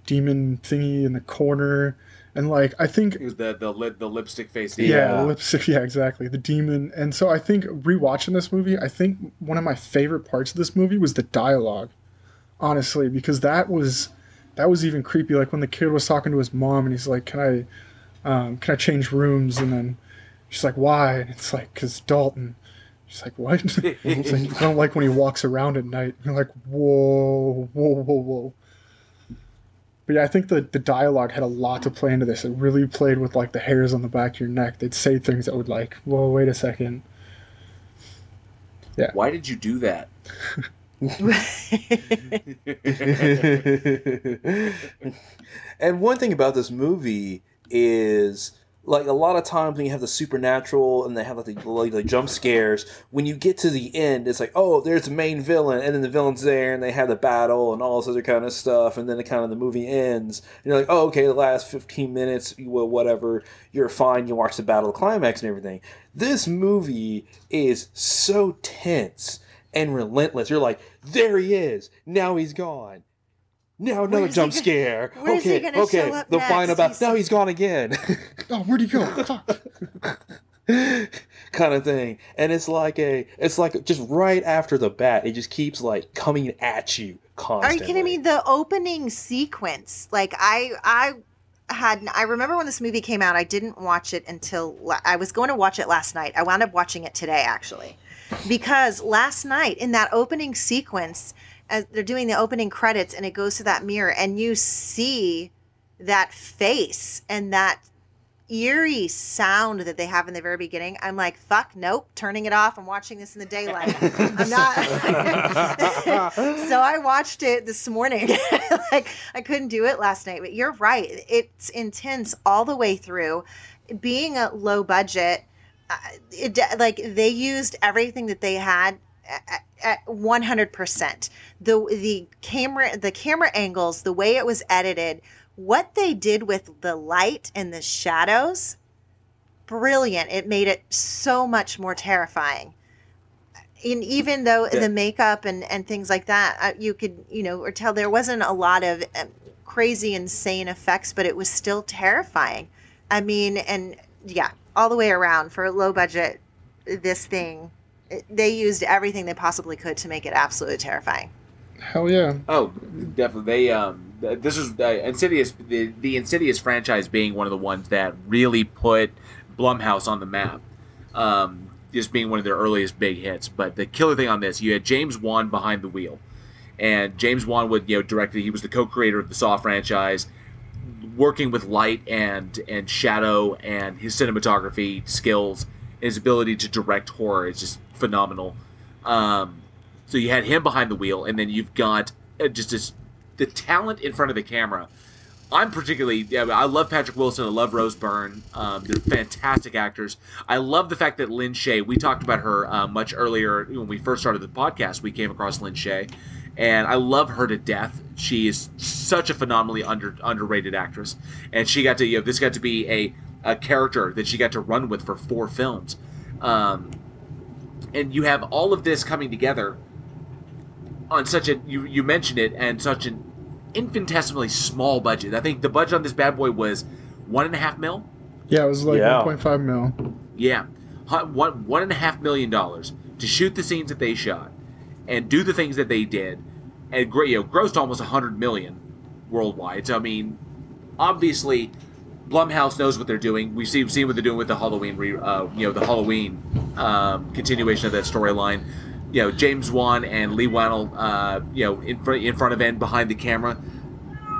Speaker 1: demon thingy in the corner, and like I think
Speaker 2: It was the the lip, the lipstick face.
Speaker 1: yeah,
Speaker 3: Yeah.
Speaker 1: the lipstick. Yeah, exactly. The demon. And so I think rewatching this movie, I think one of my favorite parts of this movie was the dialogue. Honestly, because that was that was even creepy. Like when the kid was talking to his mom, and he's like, "Can I, um, can I change rooms?" And then she's like, "Why?" And it's like, "Cause Dalton." She's like, "What?" (laughs) It's like, I don't like when he walks around at night. And you're like, "Whoa, whoa, whoa, whoa." But yeah, I think the, the dialogue had a lot to play into this. It really played with like the hairs on the back of your neck. They'd say things that would like, whoa, wait a second. Yeah.
Speaker 2: Why did you do that? (laughs) (laughs)
Speaker 3: and one thing about this movie is like a lot of times when you have the supernatural and they have like the, like the jump scares when you get to the end it's like oh there's the main villain and then the villain's there and they have the battle and all this other kind of stuff and then the kind of the movie ends and you're like oh okay the last 15 minutes well, whatever you're fine you watch the battle climax and everything. This movie is so tense and relentless. You're like there he is. Now he's gone now another
Speaker 4: Where's he
Speaker 3: jump
Speaker 4: gonna-
Speaker 3: scare. (laughs)
Speaker 4: where's he
Speaker 3: okay,
Speaker 4: gonna
Speaker 3: okay.
Speaker 4: show up
Speaker 3: They'll find
Speaker 4: next?
Speaker 3: about.
Speaker 4: He's
Speaker 3: now he's gone again. (laughs)
Speaker 1: Oh, where'd he go? Fuck. (laughs)
Speaker 3: kind of thing. And it's like a. It's like just right after the bat, it just keeps like coming at you constantly.
Speaker 4: Are
Speaker 3: constantly.
Speaker 4: you kidding me? The opening sequence, like I, I had, I remember when this movie came out. I didn't watch it until la- I was going to watch it last night. I wound up watching it today, actually, because last night in that opening sequence, as they're doing the opening credits, and it goes to that mirror, and you see that face and that eerie sound that they have in the very beginning. I'm like, fuck, nope, turning it off. I'm watching this in the daylight. (laughs) I'm not. (laughs) so I watched it this morning. (laughs) like I couldn't do it last night, but you're right. It's intense all the way through. Being a low budget, uh, it like they used everything that they had at- at 100%. The the camera the camera angles, the way it was edited, what they did with the light and the shadows, brilliant. It made it so much more terrifying and even though
Speaker 2: Yeah.
Speaker 4: the makeup and and things like that uh, you could you know or tell there wasn't a lot of um, crazy insane effects but it was still terrifying i mean and yeah all the way around for a low budget this thing they used everything they possibly could to make it absolutely terrifying
Speaker 1: Hell yeah.
Speaker 2: Oh, definitely. They um, this is uh, Insidious. The, the Insidious franchise being one of the ones that really put Blumhouse on the map. Um, just being one of their earliest big hits. But the killer thing on this, you had James Wan behind the wheel, and James Wan would you know directed. He was the co-creator of the Saw franchise, working with light and and shadow and his cinematography skills, his ability to direct horror is just phenomenal. Um, so you had him behind the wheel, and then you've got uh, just this, the talent in front of the camera. I'm particularly, yeah, I love Patrick Wilson. I love Rose Byrne. Um, they're fantastic actors. I love the fact that Lin Shaye, we talked about her uh, much earlier when we first started the podcast. We came across Lin Shaye, and I love her to death. She is such a phenomenally under, underrated actress, and she got to, you know, this got to be a, a character that she got to run with for four films. Um, and you have all of this coming together on such a you you mentioned it and such an infinitesimally small budget. I think the budget on this bad boy was one and a half mil.
Speaker 1: Yeah, it was like
Speaker 3: Yeah.
Speaker 1: 1.5 mil.
Speaker 2: Yeah, Hu- one one and a half million dollars to shoot the scenes that they shot and do the things that they did, and gr- you know, grossed almost a hundred million worldwide. So I mean, obviously, Blumhouse knows what they're doing. We've seen, seen what they're doing with the Halloween, re, uh, you know, the Halloween um, continuation of that storyline. You know, James Wan and Leigh Whannell, uh, you know, in front, in front of and behind the camera.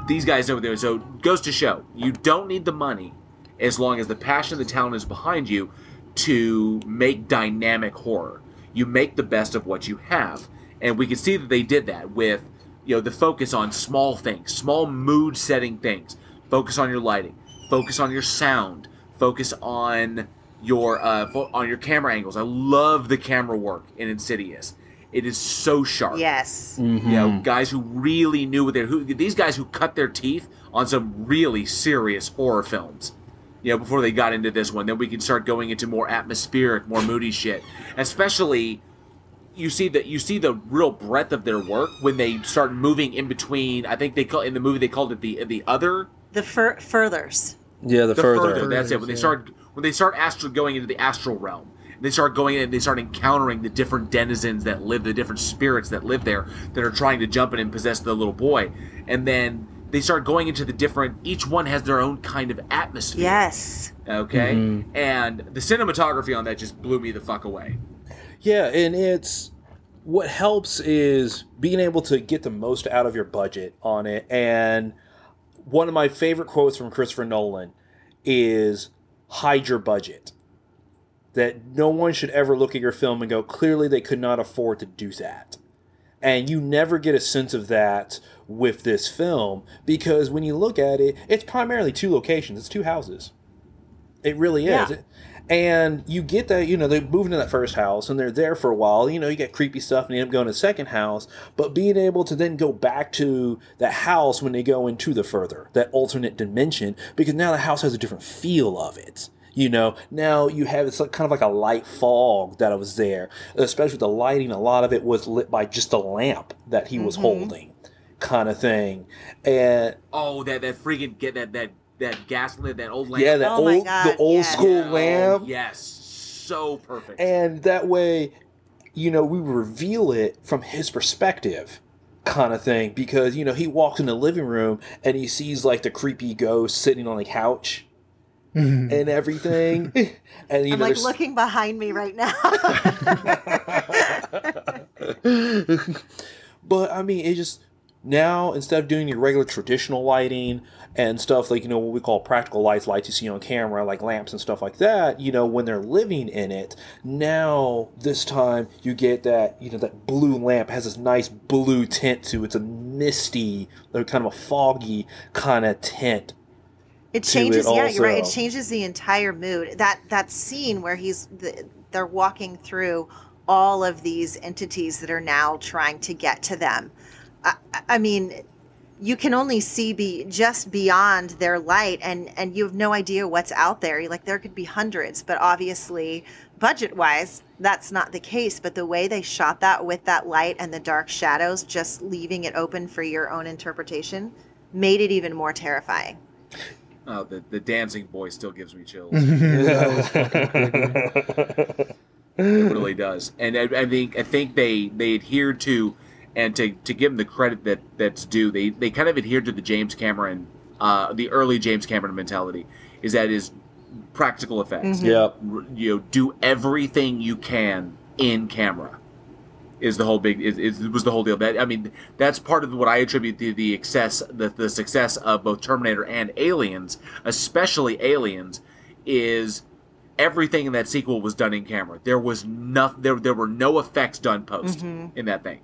Speaker 2: These guys know what they're doing. So goes to show you don't need the money as long as the passion, the talent is behind you to make dynamic horror. You make the best of what you have, and we can see that they did that with you know the focus on small things, small mood setting things. Focus on your lighting, focus on your sound, focus on your uh, fo- on your camera angles. I love the camera work in Insidious. It is so sharp.
Speaker 4: Yes.
Speaker 2: You know, guys who really knew what they're who these guys who cut their teeth on some really serious horror films. You know, before they got into this one, then we can start going into more atmospheric, more moody shit. Especially, you see that you see the real breadth of their work when they start moving in between. I think they call in the movie they called it the the other
Speaker 4: The fur- furthers.
Speaker 3: Yeah, the,
Speaker 2: the
Speaker 3: further.
Speaker 2: further. That's it. When they start when they start astral going into the astral realm, they start going in and they start encountering the different denizens that live, the different spirits that live there that are trying to jump in and possess the little boy, and then they start going into the different. Each one has their own kind of atmosphere.
Speaker 4: Yes.
Speaker 2: Okay.
Speaker 3: Mhm.
Speaker 2: And the cinematography on that just blew me the fuck away.
Speaker 3: Yeah, and it's what helps is being able to get the most out of your budget on it. And one of my favorite quotes from Christopher Nolan is hide your budget. That no one should ever look at your film and go, clearly they could not afford to do that. And you never get a sense of that with this film because when you look at it, it's primarily two locations, it's two houses. It really is.
Speaker 4: Yeah.
Speaker 3: And you get that, you know, they move into that first house and they're there for a while. You know, you get creepy stuff and they end up going to the second house. But being able to then go back to that house when they go into the further, that alternate dimension, because now the house has a different feel of it. You know, now you have it's like kind of like a light fog that was there, especially with the lighting. A lot of it was lit by just a lamp that he was mm-hmm. holding, kind of thing. And
Speaker 2: Oh, that that freaking get that that that gaslit that old lamp.
Speaker 3: yeah, that
Speaker 4: Oh
Speaker 3: old the old
Speaker 4: yes.
Speaker 3: school
Speaker 2: Oh,
Speaker 3: lamp.
Speaker 2: Yes, so perfect.
Speaker 3: and that way you know we reveal it from his perspective kind of thing because you know he walks in the living room and he sees like the creepy ghost sitting on the couch
Speaker 1: Mhm.
Speaker 3: and everything (laughs) and you
Speaker 4: I'm
Speaker 3: know
Speaker 4: like
Speaker 3: there's-
Speaker 4: looking behind me right now. (laughs)
Speaker 3: but i mean it just now instead of doing your regular traditional lighting and stuff like you know what we call practical lights lights you see on camera like lamps and stuff like that you know when they're living in it now this time you get that you know that blue lamp has this nice blue tint to it. it's a misty kind of a foggy kind of tint
Speaker 4: It changes.
Speaker 3: it
Speaker 4: yeah, you're right. It changes the entire mood. That that scene where he's the, they're walking through all of these entities that are now trying to get to them. I, I mean, you can only see be just beyond their light, and and you have no idea what's out there. You're like there could be hundreds, but obviously, budget wise, that's not the case. But the way they shot that with that light and the dark shadows, just leaving it open for your own interpretation, made it even more terrifying.
Speaker 2: oh, the the dancing boy still gives me chills. (laughs)
Speaker 1: That was fucking creepy.
Speaker 2: It really does, and I, I think I think they they adhered to, and to, to give them the credit that that's due, they they kind of adhered to the James Cameron, uh, the early James Cameron mentality, is that is practical effects.
Speaker 3: yep
Speaker 2: R- You know, do everything you can in camera. Is the whole big is, is was the whole deal that I mean that's part of what I attribute to the excess the, the success of both Terminator and Aliens, especially Aliens, is everything in that sequel was done in camera. There was no, there, there were no effects done post in that thing.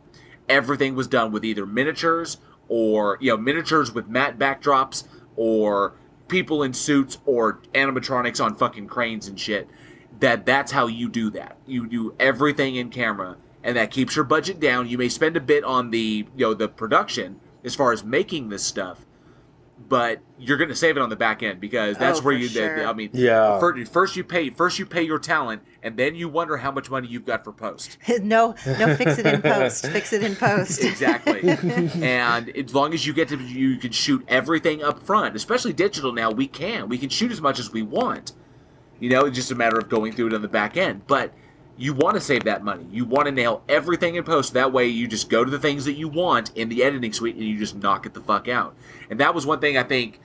Speaker 2: Everything was done with either miniatures or you know miniatures with matte backdrops or people in suits or animatronics on fucking cranes and shit. That that's how you do that. You do everything in camera, and that keeps your budget down. You may spend a bit on the you know the production as far as making this stuff, but you're going to save it on the back end because that's
Speaker 4: Oh,
Speaker 2: where you.
Speaker 4: sure.
Speaker 2: I mean,
Speaker 3: Yeah.
Speaker 2: First, first you pay first you pay your talent, and then you wonder how much money you've got for post. (laughs)
Speaker 4: no, no, fix it in post. fix it in post. (laughs)
Speaker 2: exactly. and as long as you get to, you can shoot everything up front, especially digital now. We can, we can shoot as much as we want. You know, it's just a matter of going through it on the back end. But you want to save that money. You want to nail everything in post. That way, you just go to the things that you want in the editing suite, and you just knock it the fuck out. And that was one thing I think,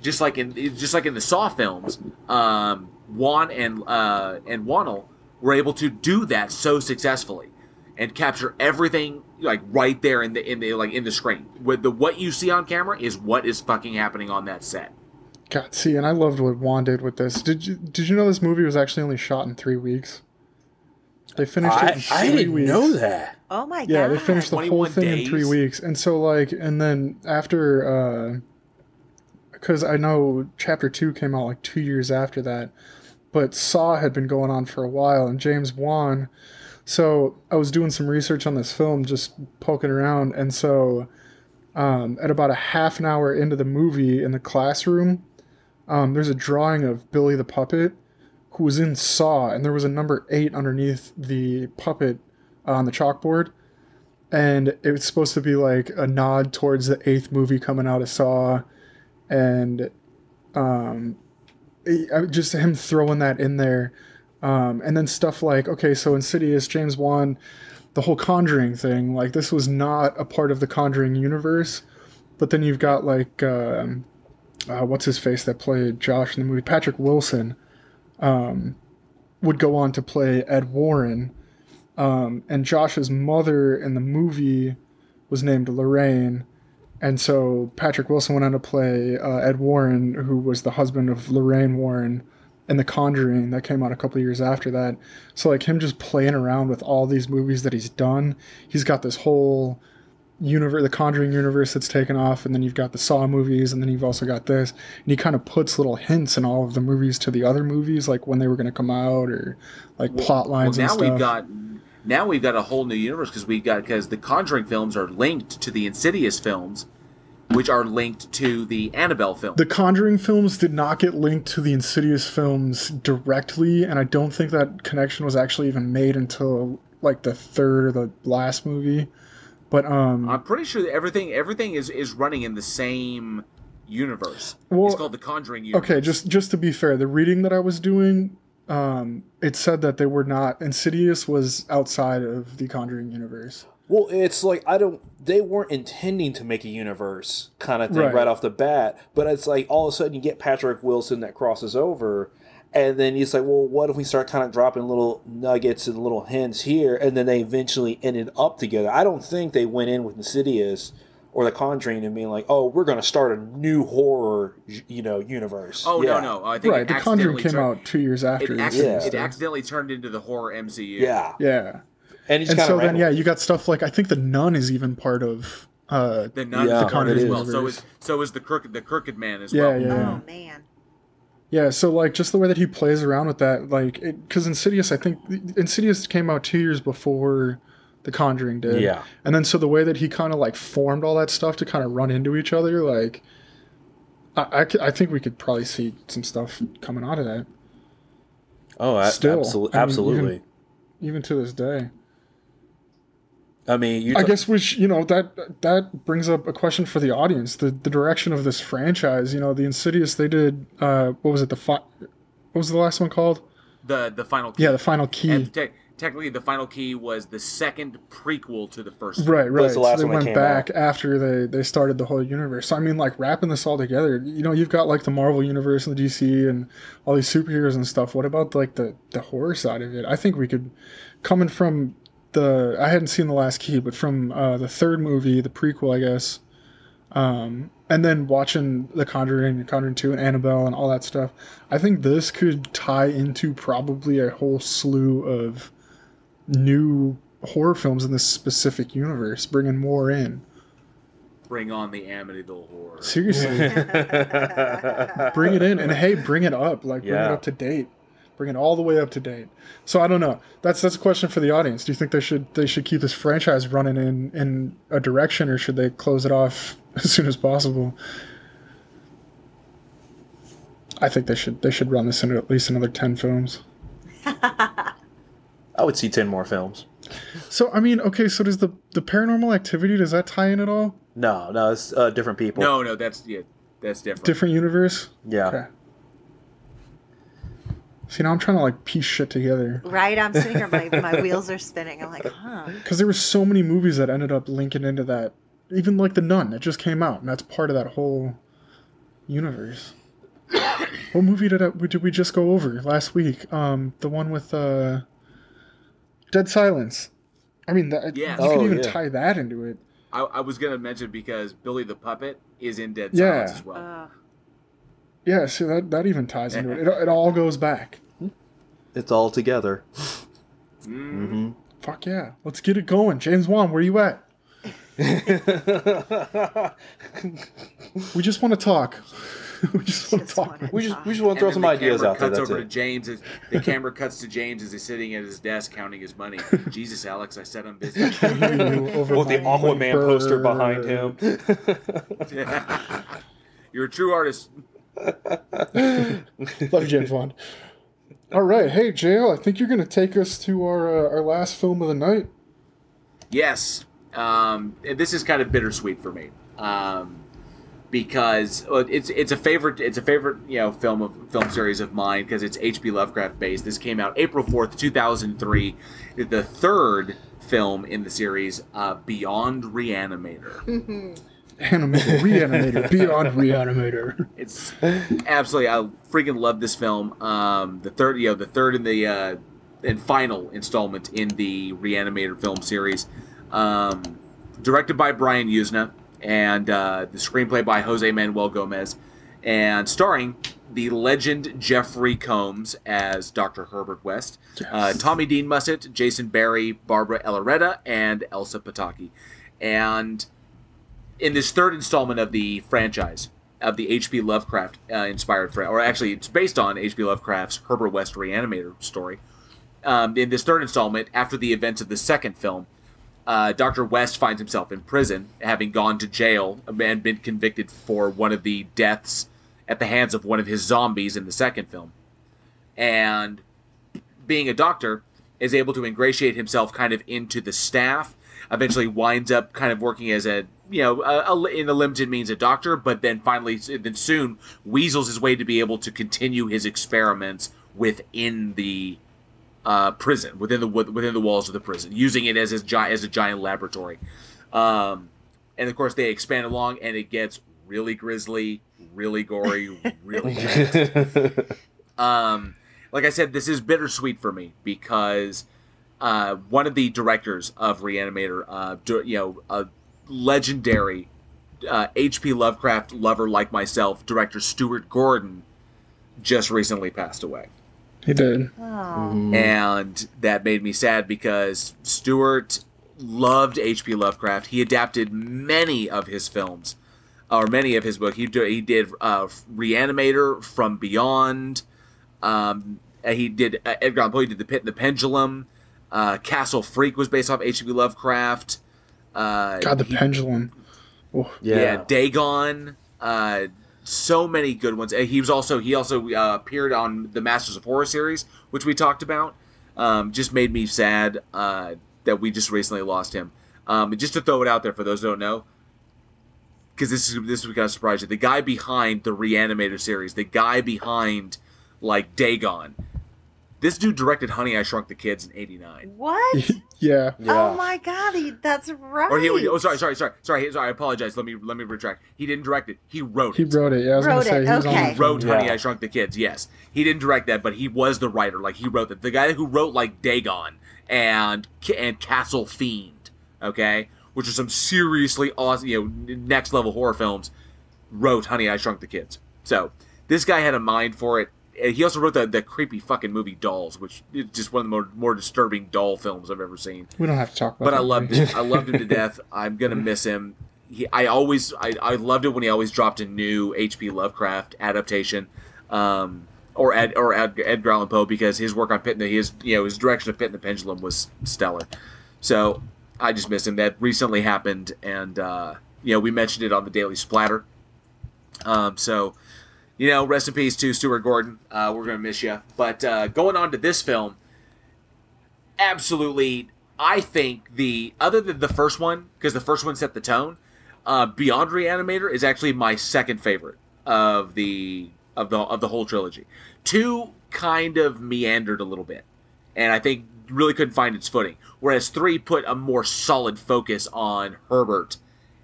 Speaker 2: just like in just like in the Saw films, um, Wan and uh, and Whannell were able to do that so successfully and capture everything like right there in the in the like in the screen. With the what you see on camera is what is fucking happening on that set.
Speaker 1: God, see, and I loved what Wan did with this. Did you did you know this movie was actually only shot in three weeks? They finished it in
Speaker 3: I,
Speaker 1: three
Speaker 3: I didn't
Speaker 1: weeks.
Speaker 3: know that.
Speaker 4: Oh my
Speaker 1: Yeah,
Speaker 4: god.
Speaker 1: Yeah, they finished the whole
Speaker 2: 21
Speaker 1: thing in three weeks, and so like, and then after, because I know chapter two came out like two years after that, but Saw had been going on for a while, and James Wan. So I was doing some research on this film, just poking around, and so um, at about a half an hour into the movie in the classroom, um, there's a drawing of Billy the puppet, who was in Saw, and there was a number eight underneath the puppet on the chalkboard. And it was supposed to be like a nod towards the eighth movie coming out of Saw, and um, just him throwing that in there, um, and then stuff like okay, so Insidious, James Wan, the whole Conjuring thing, like this was not a part of the Conjuring universe, but then you've got like um, uh, what's his face that played Josh in the movie, Patrick Wilson, um, would go on to play Ed Warren um, and Josh's mother in the movie was named Lorraine, and so Patrick Wilson went on to play uh, Ed Warren, who was the husband of Lorraine Warren in The Conjuring that came out a couple years after that. So like him just playing around with all these movies that he's done, he's got this whole universe, the Conjuring universe that's taken off, and then you've got the Saw movies, and then you've also got this, and he kind of puts little hints in all of the movies to the other movies, like when they were going to come out or like plot lines
Speaker 2: well, now
Speaker 1: and stuff.
Speaker 2: we've got now we've got a whole new universe because we got because the Conjuring films are linked to the Insidious films, which are linked to the Annabelle film.
Speaker 1: The Conjuring films did not get linked to the Insidious films directly, and I don't think that connection was actually even made until like the third or the last movie. But um,
Speaker 2: I'm pretty sure that everything everything is is running in the same universe.
Speaker 1: Well,
Speaker 2: it's called the Conjuring universe.
Speaker 1: okay, just just to be fair, the reading that I was doing, um, it said that they were not Insidious was outside of the Conjuring universe.
Speaker 3: Well, it's like I don't. They weren't intending to make a universe kind of thing
Speaker 1: Right.
Speaker 3: right. off the bat, but it's like all of a sudden you get Patrick Wilson that crosses over, and then he's like, "Well, what if we start kind of dropping little nuggets and little hints here?" And then they eventually ended up together. I don't think they went in with Insidious or The Conjuring and being like, "Oh, we're going to start a new horror, you know, universe."
Speaker 2: Oh
Speaker 3: Yeah.
Speaker 2: no no! I think
Speaker 1: Right, the Conjuring came
Speaker 2: turned-
Speaker 1: out two years after.
Speaker 2: It,
Speaker 1: the
Speaker 2: acc- it accidentally turned into the horror MCU.
Speaker 3: Yeah,
Speaker 1: yeah,
Speaker 3: and he's
Speaker 1: and
Speaker 3: kind
Speaker 1: so
Speaker 3: of
Speaker 1: then yeah, you got stuff like I think the Nun is even part of. Uh,
Speaker 2: The nun
Speaker 3: Yeah,
Speaker 2: is part
Speaker 1: it
Speaker 2: as
Speaker 1: is.
Speaker 2: well. So is so is the crooked the crooked man as
Speaker 1: Yeah,
Speaker 2: well.
Speaker 1: yeah.
Speaker 4: Oh man.
Speaker 1: Yeah, so like just the way that he plays around with that, like, because Insidious, I think Insidious came out two years before The Conjuring did.
Speaker 3: Yeah.
Speaker 1: and then so the way that he kind of like formed all that stuff to kind of run into each other, like, I I think we could probably see some stuff coming out of that,
Speaker 3: Oh,
Speaker 1: Still,
Speaker 3: absolutely,
Speaker 1: I mean,
Speaker 3: absolutely.
Speaker 1: even- even to this day.
Speaker 3: I mean, you.
Speaker 1: I
Speaker 3: t-
Speaker 1: guess which you know that that brings up a question for the audience. The the direction of this franchise, you know, the Insidious they did. Uh, what was it? The fi- what was the last one called?
Speaker 2: The the final key.
Speaker 1: Yeah, the final key.
Speaker 2: and te- technically the final key was the second prequel to the first.
Speaker 1: Right, right.
Speaker 3: the last
Speaker 1: so they
Speaker 3: one
Speaker 1: went
Speaker 3: came
Speaker 1: back after they they started the whole universe. So I mean, like wrapping this all together. You know, you've got like the Marvel universe and the DC and all these superheroes and stuff. What about like the the horror side of it? I think we could, coming from the I hadn't seen the last key, but from uh, the third movie, the prequel, I guess. Um, and then watching The Conjuring, The Conjuring 2, and Annabelle, and all that stuff, I think this could tie into probably a whole slew of new horror films in this specific universe, bringing more in.
Speaker 2: Bring on the Amityville horror.
Speaker 1: Seriously, (laughs) bring it in, and hey, bring it up, like bring it up to date, bring it all the way up to date. So I don't know. That's that's a question for the audience. Do you think they should they should keep this franchise running in in a direction, or should they close it off (laughs) as soon as possible? I think they should they should run this into at least another ten films. (laughs)
Speaker 3: I would see ten more films.
Speaker 1: So I mean, okay, so does the the paranormal activity does that tie in at all?
Speaker 3: No, no, it's uh, different people.
Speaker 2: No, no, that's yeah, that's different.
Speaker 1: Different universe?
Speaker 3: Yeah.
Speaker 1: Okay. See now I'm trying to like piece shit together.
Speaker 4: Right, I'm sitting here, my, my (laughs) wheels are spinning. I'm like, huh.
Speaker 1: Because there were so many movies that ended up linking into that. Even like The Nun, that just came out, and that's part of that whole universe. (coughs) what movie did I, did we just go over last week? Um, the one with uh, Dead Silence. I mean, that,
Speaker 2: Yes.
Speaker 1: you could
Speaker 3: Oh,
Speaker 1: even
Speaker 3: yeah.
Speaker 1: tie that into it.
Speaker 2: I, I was gonna mention because Billy the Puppet is in Dead
Speaker 1: Yeah.
Speaker 2: Silence as well.
Speaker 4: Uh,
Speaker 1: Yeah, so that, that even ties into it. it. It all goes back.
Speaker 3: It's all together.
Speaker 2: Mm.
Speaker 1: Fuck yeah. Let's get it going. James Wan, where you at? (laughs) We just want to talk. (laughs) we just want to talk.
Speaker 3: we just we just want to throw
Speaker 2: And
Speaker 3: some
Speaker 2: then the
Speaker 3: ideas
Speaker 2: camera
Speaker 3: out there.
Speaker 2: Cuts
Speaker 3: That's
Speaker 2: over to. James. As, the camera cuts to James as he's sitting at his desk counting his money. (laughs) Jesus, Alex, I said I'm busy.
Speaker 1: Over
Speaker 3: With the Aquaman poster behind
Speaker 1: bird.
Speaker 3: him.
Speaker 2: You're a true artist. (laughs)
Speaker 1: Love you, James Wan. All right, hey JL, I think you're gonna take us to our uh, our last film of the night.
Speaker 2: Yes. Um, this is kind of bittersweet for me. Um, because it's it's a favorite it's a favorite you know film of film series of mine because it's H.P. Lovecraft based. This came out April fourth, two thousand three. The third film in the series, uh, Beyond Reanimator. (laughs)
Speaker 1: Animator, reanimator, beyond (laughs) reanimator.
Speaker 2: It's absolutely I freaking love this film. Um, the third, you know, the third in the uh, and final installment in the Reanimator film series, um, directed by Brian Yuzna, and uh, the screenplay by Jose Manuel Gomez, and starring the legend Jeffrey Combs as Dr. Herbert West, uh, Tommy Dean Musset, Jason Barry, Bárbara Elorrieta, and Elsa Pataky, and in this third installment of the franchise of the H.P. Lovecraft uh, inspired, or actually, it's based on H.P. Lovecraft's Herbert West Reanimator story. Um, in this third installment, after the events of the second film, uh, Dr. West finds himself in prison, having gone to jail and been convicted for one of the deaths at the hands of one of his zombies in the second film. And being a doctor, is able to ingratiate himself kind of into the staff. Eventually, winds up kind of working as a you know a, a, in a limited means a doctor, but then finally, then soon weasels his way to be able to continue his experiments within the uh, prison, within the within the walls of the prison, using it as his gi- as a giant laboratory. Um, and of course, they expand along, and it gets really grisly, really gory, (laughs) really. Um, like I said, this is bittersweet for me because uh, one of the directors of Reanimator, uh, do- you know, a legendary uh, H.P. Lovecraft lover like myself, director Stuart Gordon, just recently passed away.
Speaker 1: He did.
Speaker 4: Oh.
Speaker 2: And that made me sad because Stuart loved H.P. Lovecraft. He adapted many of his films, or many of his books. He, do, he did uh, Reanimator, From Beyond. Um, he did uh, Edgar Allan Poe. He did The Pit and the Pendulum. Uh, Castle Freak was based off H.P. Lovecraft. Uh,
Speaker 1: God, the
Speaker 2: he-
Speaker 1: pendulum. Oh,
Speaker 2: yeah,
Speaker 3: yeah.
Speaker 2: Dagon. Uh, so many good ones. He was also he also uh, appeared on the Masters of Horror series, which we talked about. Um, just made me sad uh, that we just recently lost him. Um, just to throw it out there for those who don't know, because this is this is gonna surprise you. The guy behind the Reanimator series, the guy behind like Dagon, this dude directed Honey I Shrunk the Kids in '89.
Speaker 4: What? (laughs)
Speaker 1: yeah.
Speaker 4: Oh my god, he, that's right.
Speaker 2: Or he, oh, sorry, sorry, sorry, sorry, sorry. I apologize. Let me let me retract. He didn't direct it. He wrote it.
Speaker 1: He wrote it. Yeah, I was
Speaker 4: Wrote
Speaker 1: gonna say
Speaker 4: it,
Speaker 1: he was
Speaker 4: okay.
Speaker 2: He wrote
Speaker 3: Yeah.
Speaker 2: Honey, I Shrunk the Kids. Yes, he didn't direct that, but he was the writer. Like he wrote that. The guy who wrote like Dagon and and Castle Fiend, okay, which are some seriously awesome, you know, next level horror films, wrote Honey I Shrunk the Kids. So this guy had a mind for it. He also wrote the, the creepy fucking movie Dolls, which is just one of the more, more disturbing doll films I've ever seen.
Speaker 1: We don't have to talk about.
Speaker 2: It.
Speaker 1: But
Speaker 2: I loved
Speaker 1: movie.
Speaker 2: it. I loved him to death. I'm gonna miss him. He, I always, I, I loved it when he always dropped a new H.P. Lovecraft adaptation, um, or Ed, or Ed, Edgar Allan Poe because his work on Pit and the, his, you know, his direction of Pit and the Pendulum was stellar. So I just miss him. That recently happened, and uh, you know, we mentioned it on the Daily Splatter. Um, so, you know, rest in peace to Stuart Gordon. Uh, we're gonna miss you. But uh, going on to this film, absolutely, I think the other than the first one because the first one set the tone. Uh, Beyond Reanimator is actually my second favorite of the of the of the whole trilogy. Two kind of meandered a little bit, and I think really couldn't find its footing. Whereas three put a more solid focus on Herbert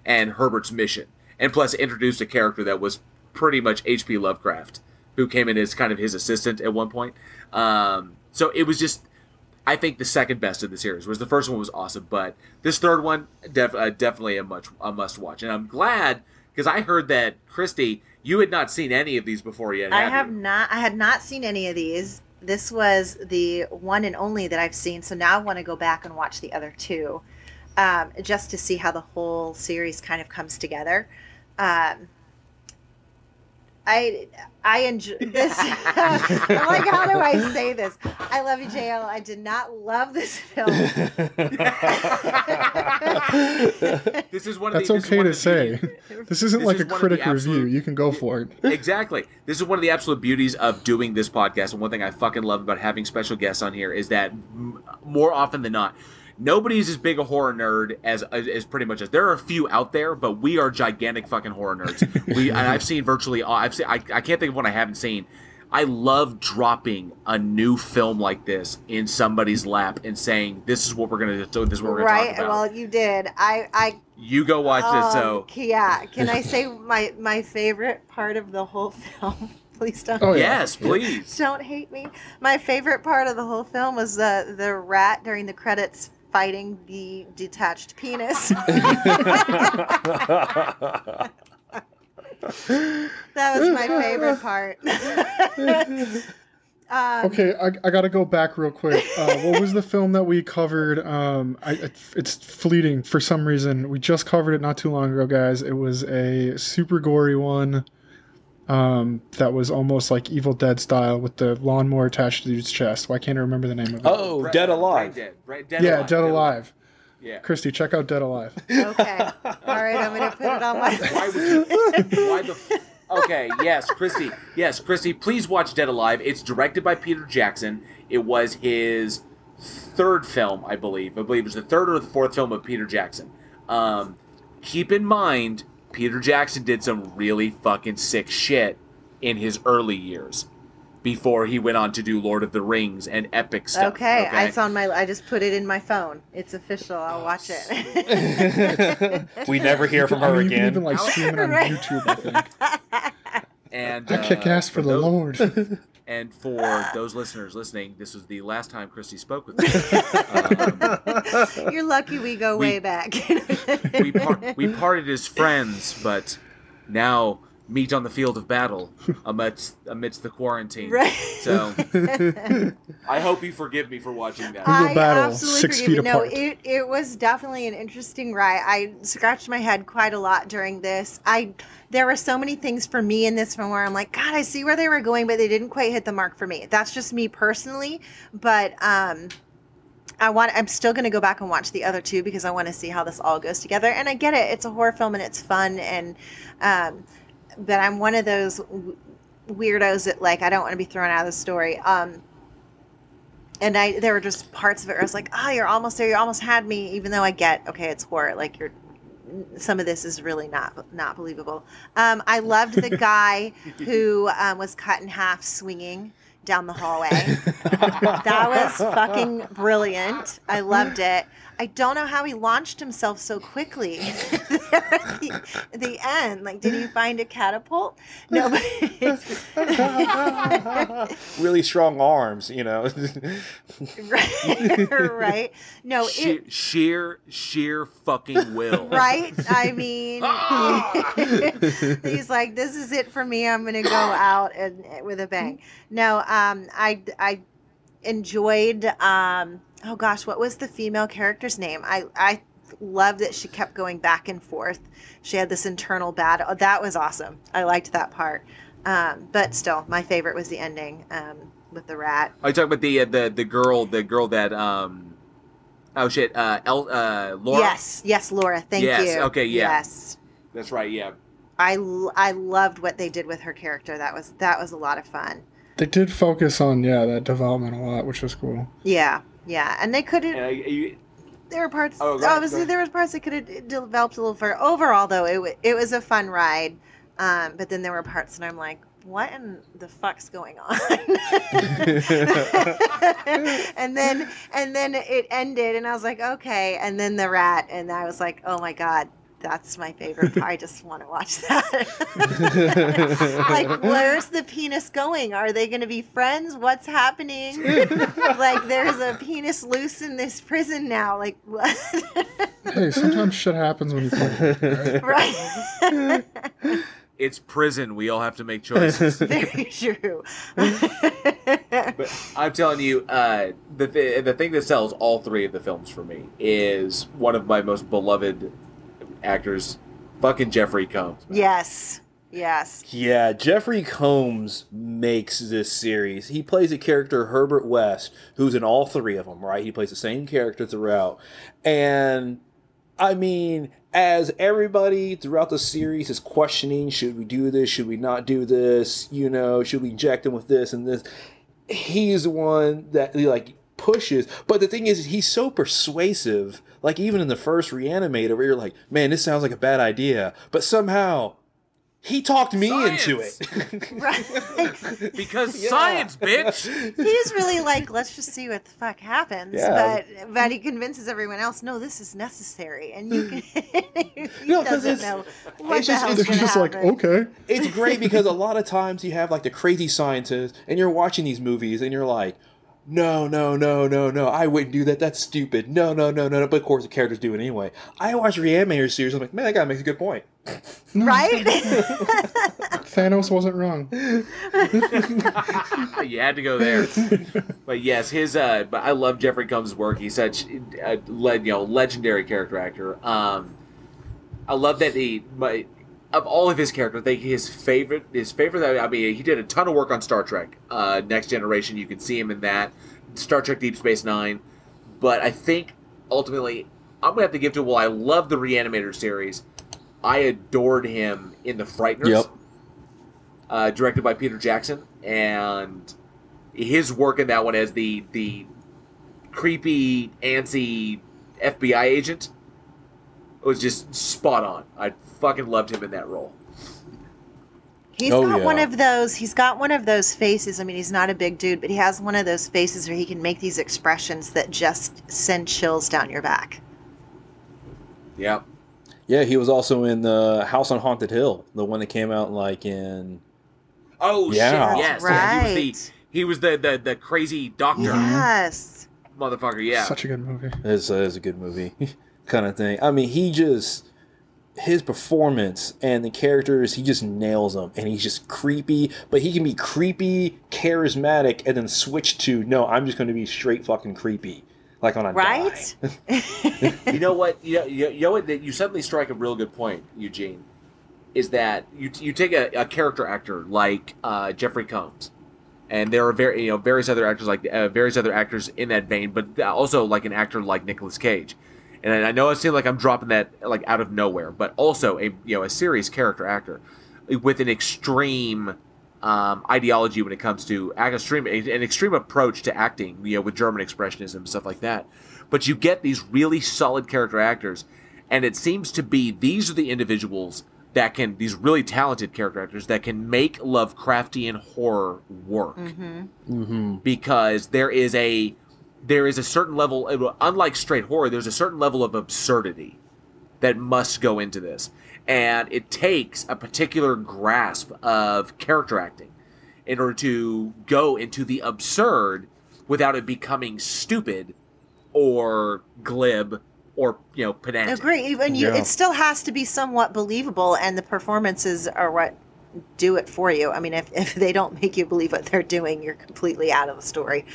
Speaker 2: and Herbert's mission, and plus introduced a character that was pretty much H.P. Lovecraft, who came in as kind of his assistant at one point. Um, so it was just, I think the second best of the series. Was the first one was awesome, but this third one def- uh, definitely a much a must watch, and I'm glad because I heard that Christie, you had not seen any of these before yet.
Speaker 4: I
Speaker 2: have you?
Speaker 4: not. I had not seen any of these. This was the one and only that I've seen. So now I want to go back and watch the other two, um, just to see how the whole series kind of comes together. Um, I I enjoy this. (laughs) I'm like, how do I say this? I love you, JL. I did not love this film. (laughs)
Speaker 2: This is one of
Speaker 1: That's
Speaker 2: the,
Speaker 1: okay to
Speaker 2: the
Speaker 1: say.
Speaker 2: beauty-
Speaker 1: This isn't
Speaker 2: This
Speaker 1: like
Speaker 2: is
Speaker 1: a
Speaker 2: one of the
Speaker 1: critic review. You can go for it.
Speaker 2: exactly. This is one of the absolute beauties of doing this podcast, and one thing I fucking love about having special guests on here is that m- more often than not, nobody's as big a horror nerd as as pretty much as there are a few out there, but we are gigantic fucking horror nerds. (laughs) We and I've seen virtually all. I've seen. I, I can't think of one I haven't seen. I love dropping a new film like this in somebody's lap and saying, "This is what we're gonna do. This is what we're gonna
Speaker 4: right.
Speaker 2: talk about."
Speaker 4: Well, you did. I I
Speaker 2: you go watch this. So
Speaker 4: Um, yeah, can I (laughs) say my my favorite part of the whole (laughs) film? Please don't.
Speaker 1: Oh, yeah.
Speaker 2: yes, please.
Speaker 4: Don't hate me. My favorite part of the whole film was the the rat during the credits fighting the detached penis. (laughs) that was my favorite part. (laughs) um,
Speaker 1: Okay, I, I got to go back real quick. Uh, what was the film that we covered? Um, I, it- it's fleeting for some reason. We just covered it not too long ago, guys. It was a super gory one um, that was almost like Evil Dead style with the lawnmower attached to the dude's chest. Why can't I remember the name of it?
Speaker 3: Oh,
Speaker 2: Brain-
Speaker 3: Dead
Speaker 2: Brain
Speaker 3: Alive.
Speaker 2: Dead. Brain- Dead
Speaker 1: yeah,
Speaker 2: Alive.
Speaker 1: Dead Alive.
Speaker 2: Yeah.
Speaker 1: Christie, check out Dead Alive. (laughs)
Speaker 4: Okay. All right, I'm gonna put it on my.
Speaker 2: Why would you? Why the? Okay, yes, Christie. Yes, Christie. Please watch Dead Alive. It's directed by Peter Jackson. It was his third film, I believe. I believe it was the third or the fourth film of Peter Jackson. Um, keep in mind, Peter Jackson did some really fucking sick shit in his early years before he went on to do Lord of the Rings and epic stuff.
Speaker 4: Okay, I it's on my. I just put it in my phone. It's official. I'll watch it. (laughs)
Speaker 3: we never hear from
Speaker 1: I
Speaker 3: her
Speaker 1: mean, you can
Speaker 3: again.
Speaker 1: even like stream it on (laughs) YouTube. I think.
Speaker 2: and
Speaker 1: I kick
Speaker 2: uh,
Speaker 1: ass for the
Speaker 2: those-
Speaker 1: Lord. (laughs)
Speaker 2: And for (laughs) those listeners listening, this was the last time Christie spoke with me. (laughs) Um,
Speaker 4: You're lucky we go
Speaker 2: We-
Speaker 4: way back. (laughs)
Speaker 2: we, par- we parted as friends, but now meet on the field of battle amidst amidst the quarantine.
Speaker 4: Right.
Speaker 2: So I hope you forgive me for watching that.
Speaker 1: will
Speaker 4: I
Speaker 1: battle
Speaker 4: absolutely
Speaker 1: six feet
Speaker 4: you. No, it, it was definitely an interesting ride. I scratched my head quite a lot during this. I there were so many things for me in this film where I'm like, God, I see where they were going, but they didn't quite hit the mark for me. That's just me personally. But um I want I'm still gonna go back and watch the other two because I want to see how this all goes together. And I get it, it's a horror film and it's fun and um but I'm one of those weirdos that like I don't want to be thrown out of the story. Um and I there were just parts of it where I was like, ah, you're almost there, you almost had me, even though I get okay, it's horror, like you're some of this is really not not believable. Um, I loved the guy (laughs) who um, was cut in half swinging down the hallway. (laughs) that was fucking brilliant. I loved it. I don't know how he launched himself so quickly (laughs) at the, the end. Like, did he find a catapult? No, but (laughs)
Speaker 3: really strong arms, you know.
Speaker 4: right, (laughs) right. No,
Speaker 2: sheer,
Speaker 4: it,
Speaker 2: sheer, sheer fucking will.
Speaker 4: right. I mean, he's like, "This is it for me. I'm gonna go out and with a bang." No, um, I I enjoyed. Um, oh gosh, what was the female character's name? I I loved that she kept going back and forth. She had this internal battle. Oh, that was awesome. I liked that part. Um, but still, my favorite was the ending um, with the rat.
Speaker 2: Are you talking about the uh, the the girl the girl that um oh shit uh El, uh Laura?
Speaker 4: Yes, yes, Laura. Thank
Speaker 2: Yes,
Speaker 4: you.
Speaker 2: okay, yeah.
Speaker 4: Yes.
Speaker 2: That's right. Yeah.
Speaker 4: I, I loved what they did with her character. That was that was a lot of fun.
Speaker 1: They did focus on yeah that development a lot, which was cool.
Speaker 4: Yeah, yeah, and they couldn't.
Speaker 2: And I, you,
Speaker 4: There were parts.
Speaker 2: Oh, ahead,
Speaker 4: obviously, there was parts that could have developed a little further. Overall, though, it it was a fun ride. Um, but then there were parts that I'm like, what in the fuck's going on? (laughs) and then and then it ended, and I was like, okay. And then the rat, and I was like, oh my god. That's my favorite part. I just (laughs) want to watch that. (laughs) like, where's the penis going? Are they going to be friends? What's happening? (laughs) like, there's a penis loose in this prison now. Like, what?
Speaker 1: Hey, sometimes shit happens when you play. Right?
Speaker 4: right?
Speaker 2: it's prison. We all have to make choices.
Speaker 4: Very true.
Speaker 2: but I'm telling you, uh, the th- the thing that sells all three of the films for me is one of my most beloved actors, fucking Jeffrey Combs. man.
Speaker 4: yes. Yes.
Speaker 3: Yeah, Jeffrey Combs makes this series. He plays a character, Herbert West, who's in all three of them, right? He plays the same character throughout. And, I mean, as everybody throughout the series is questioning, should we do this? Should we not do this? You know, should we inject him with this and this? He's the one that, he like, pushes. But the thing is, he's so persuasive. Like, even in the first Reanimator, where you're like, man, this sounds like a bad idea. But somehow, he talked me into it. (laughs)
Speaker 4: Right.
Speaker 2: Because
Speaker 3: Yeah.
Speaker 2: science, bitch.
Speaker 4: He's really like, let's just see what the fuck happens.
Speaker 3: Yeah.
Speaker 4: But but he convinces everyone else, no, this is necessary, and you can. (laughs) he
Speaker 3: No, 'cause
Speaker 4: doesn't
Speaker 3: it's-
Speaker 4: know what
Speaker 3: it's
Speaker 4: the
Speaker 3: just-
Speaker 4: hell's
Speaker 3: it's
Speaker 1: He's
Speaker 4: gonna
Speaker 1: like, okay. (laughs)
Speaker 3: it's great because a lot of times you have like the crazy scientists and you're watching these movies and you're like, no, no, no, no, no, I wouldn't do that. That's stupid. No, no, no, no, no. But of course, the characters do it anyway. I watch Reanimator series. I'm like, man, that guy makes a good point.
Speaker 4: right? (laughs)
Speaker 1: Thanos wasn't wrong. (laughs)
Speaker 2: you had to go there. But yes, his. Uh, but I love Jeffrey Combs' work. He's such a le- you know legendary character actor. Um, I love that he. My, of all of his characters, I think his favorite, his favorite. I mean, he did a ton of work on Star Trek, uh, Next Generation. You can see him in that. Star Trek Deep Space Nine. But I think ultimately, I'm gonna have to give to. Well, I love the Reanimator series. I adored him in the Frighteners
Speaker 3: Yep.
Speaker 2: uh, directed by Peter Jackson, and his work in that one as the the creepy, antsy FBI agent was just spot on. I fucking loved him in that role.
Speaker 4: He's
Speaker 3: Oh,
Speaker 4: got
Speaker 3: yeah.
Speaker 4: one of those. He's got one of those faces. I mean, he's not a big dude, but he has one of those faces where he can make these expressions that just send chills down your back.
Speaker 2: Yeah,
Speaker 3: Yeah, he was also in the House on Haunted Hill, the one that came out like in.
Speaker 2: Oh
Speaker 3: Yeah.
Speaker 2: shit! Yes, yeah, he was
Speaker 4: Right.
Speaker 2: the he was the the, the crazy doctor
Speaker 4: Yes.
Speaker 2: motherfucker. Yeah,
Speaker 1: Such a good movie.
Speaker 3: It's, uh, it's a good movie, (laughs) kind of thing. I mean, he just his performance and the characters, he just nails them, and he's just creepy. But he can be creepy, charismatic, and then switch to no, I'm just going to be straight fucking creepy, like on a
Speaker 4: Right? (laughs)
Speaker 2: you know what? You know, you you know what? That You suddenly strike a real good point, Eugene. Is that you? You take a, a character actor like uh, Jeffrey Combs, and there are very you know various other actors like uh, various other actors in that vein, but also like an actor like Nicolas Cage. And I know it seems like I'm dropping that like out of nowhere, but also a you know a serious character actor with an extreme um, ideology when it comes to act extreme an extreme approach to acting, you know, with German expressionism and stuff like that. But you get these really solid character actors, and it seems to be these are the individuals that can these really talented character actors that can make Lovecraftian horror work
Speaker 4: hmm
Speaker 3: Mm-hmm.
Speaker 2: because there is a there is a certain level, unlike straight horror, there's a certain level of absurdity that must go into this. And it takes a particular grasp of character acting in order to go into the absurd without it becoming stupid or glib or, you know, pedantic.
Speaker 4: Agree. Even you,
Speaker 3: Yeah.
Speaker 4: it still has to be somewhat believable, and the performances are what do it for you. I mean, if, if they don't make you believe what they're doing, you're completely out of the story.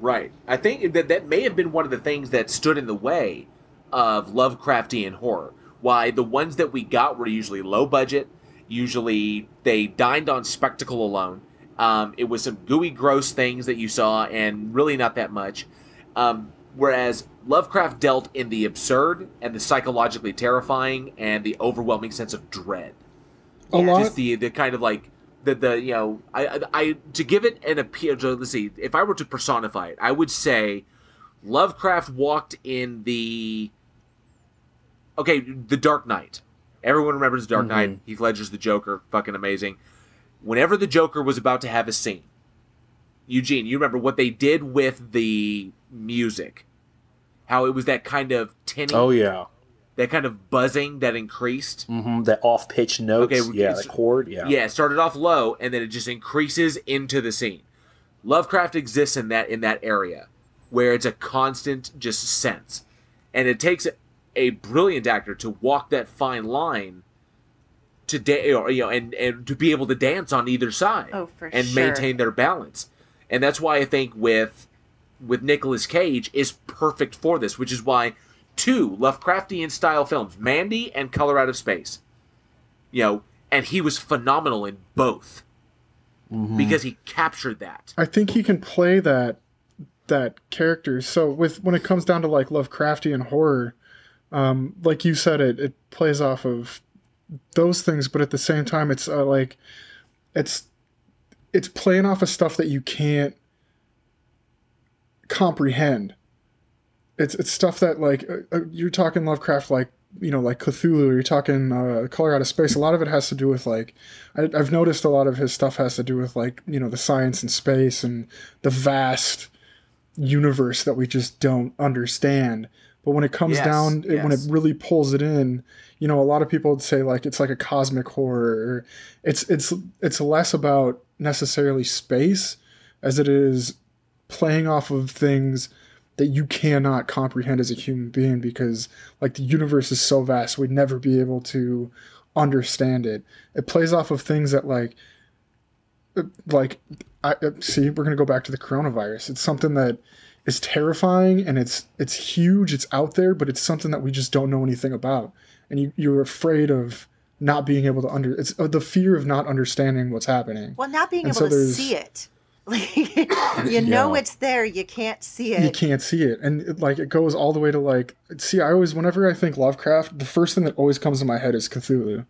Speaker 2: Right. I think that that may have been one of the things that stood in the way of Lovecraftian horror. Why the ones that we got were usually low budget, usually they dined on spectacle alone. Um, it was some gooey, gross things that you saw, and really not that much. Um, whereas Lovecraft dealt in the absurd and the psychologically terrifying and the overwhelming sense of dread
Speaker 1: A
Speaker 4: Yeah.
Speaker 1: lot.
Speaker 2: just the the kind of like the the you know I I, to give it an appeal. To, let's see, if I were to personify it, I would say Lovecraft walked in the okay the Dark Knight. Everyone remembers the Dark mm-hmm. Knight. Heath Ledger's the Joker, fucking amazing. Whenever the Joker was about to have a scene, Eugene, you remember what they did with the music? How it was that kind of tinny,
Speaker 3: Oh yeah.
Speaker 2: That kind of buzzing that increased.
Speaker 3: hmm That off pitch notes.
Speaker 2: Okay,
Speaker 3: yeah,
Speaker 2: it's-
Speaker 3: the chord. Yeah.
Speaker 2: Yeah, it started off low and then it just increases into the scene. Lovecraft exists in that in that area where it's a constant just sense. And it takes a brilliant actor to walk that fine line to da- or, you know and and to be able to dance on either side
Speaker 4: Oh, for
Speaker 2: and
Speaker 4: sure.
Speaker 2: maintain their balance. And that's why I think with with Nicolas Cage is perfect for this, which is why two Lovecraftian style films, Mandy and Color Out of Space. You know, and he was phenomenal in both
Speaker 3: Mhm.
Speaker 2: because he captured that.
Speaker 1: I think he can play that that character. So with when it comes down to like Lovecraftian horror, um, like you said, it it plays off of those things, but at the same time, it's uh, like it's it's playing off of stuff that you can't comprehend. It's it's stuff that like uh, uh, you're talking Lovecraft like you know like Cthulhu. Or you're talking uh, Color Out of Space. A lot of it has to do with like I, I've noticed a lot of his stuff has to do with like you know the science and space and the vast universe that we just don't understand. But when it comes
Speaker 2: Yes,
Speaker 1: down, it, when it really pulls it in, you know, a lot of people would say like it's like a cosmic horror. It's it's it's less about necessarily space as it is playing off of things that you cannot comprehend as a human being because like the universe is so vast we'd never be able to understand it. It plays off of things that like uh, like I uh, see we're going to go back to the coronavirus. It's something that is terrifying and it's it's huge it's out there but it's something that we just don't know anything about. And you you're afraid of not being able to under it's uh, the fear of not understanding what's happening.
Speaker 4: Well, not being
Speaker 1: And
Speaker 4: able
Speaker 1: so
Speaker 4: to see it. Like, (laughs) you know
Speaker 3: Yeah.
Speaker 4: it's there, you can't see it.
Speaker 1: you can't see it and it, like it goes all the way to like see i always whenever i think lovecraft the first thing that always comes to my head is cthulhu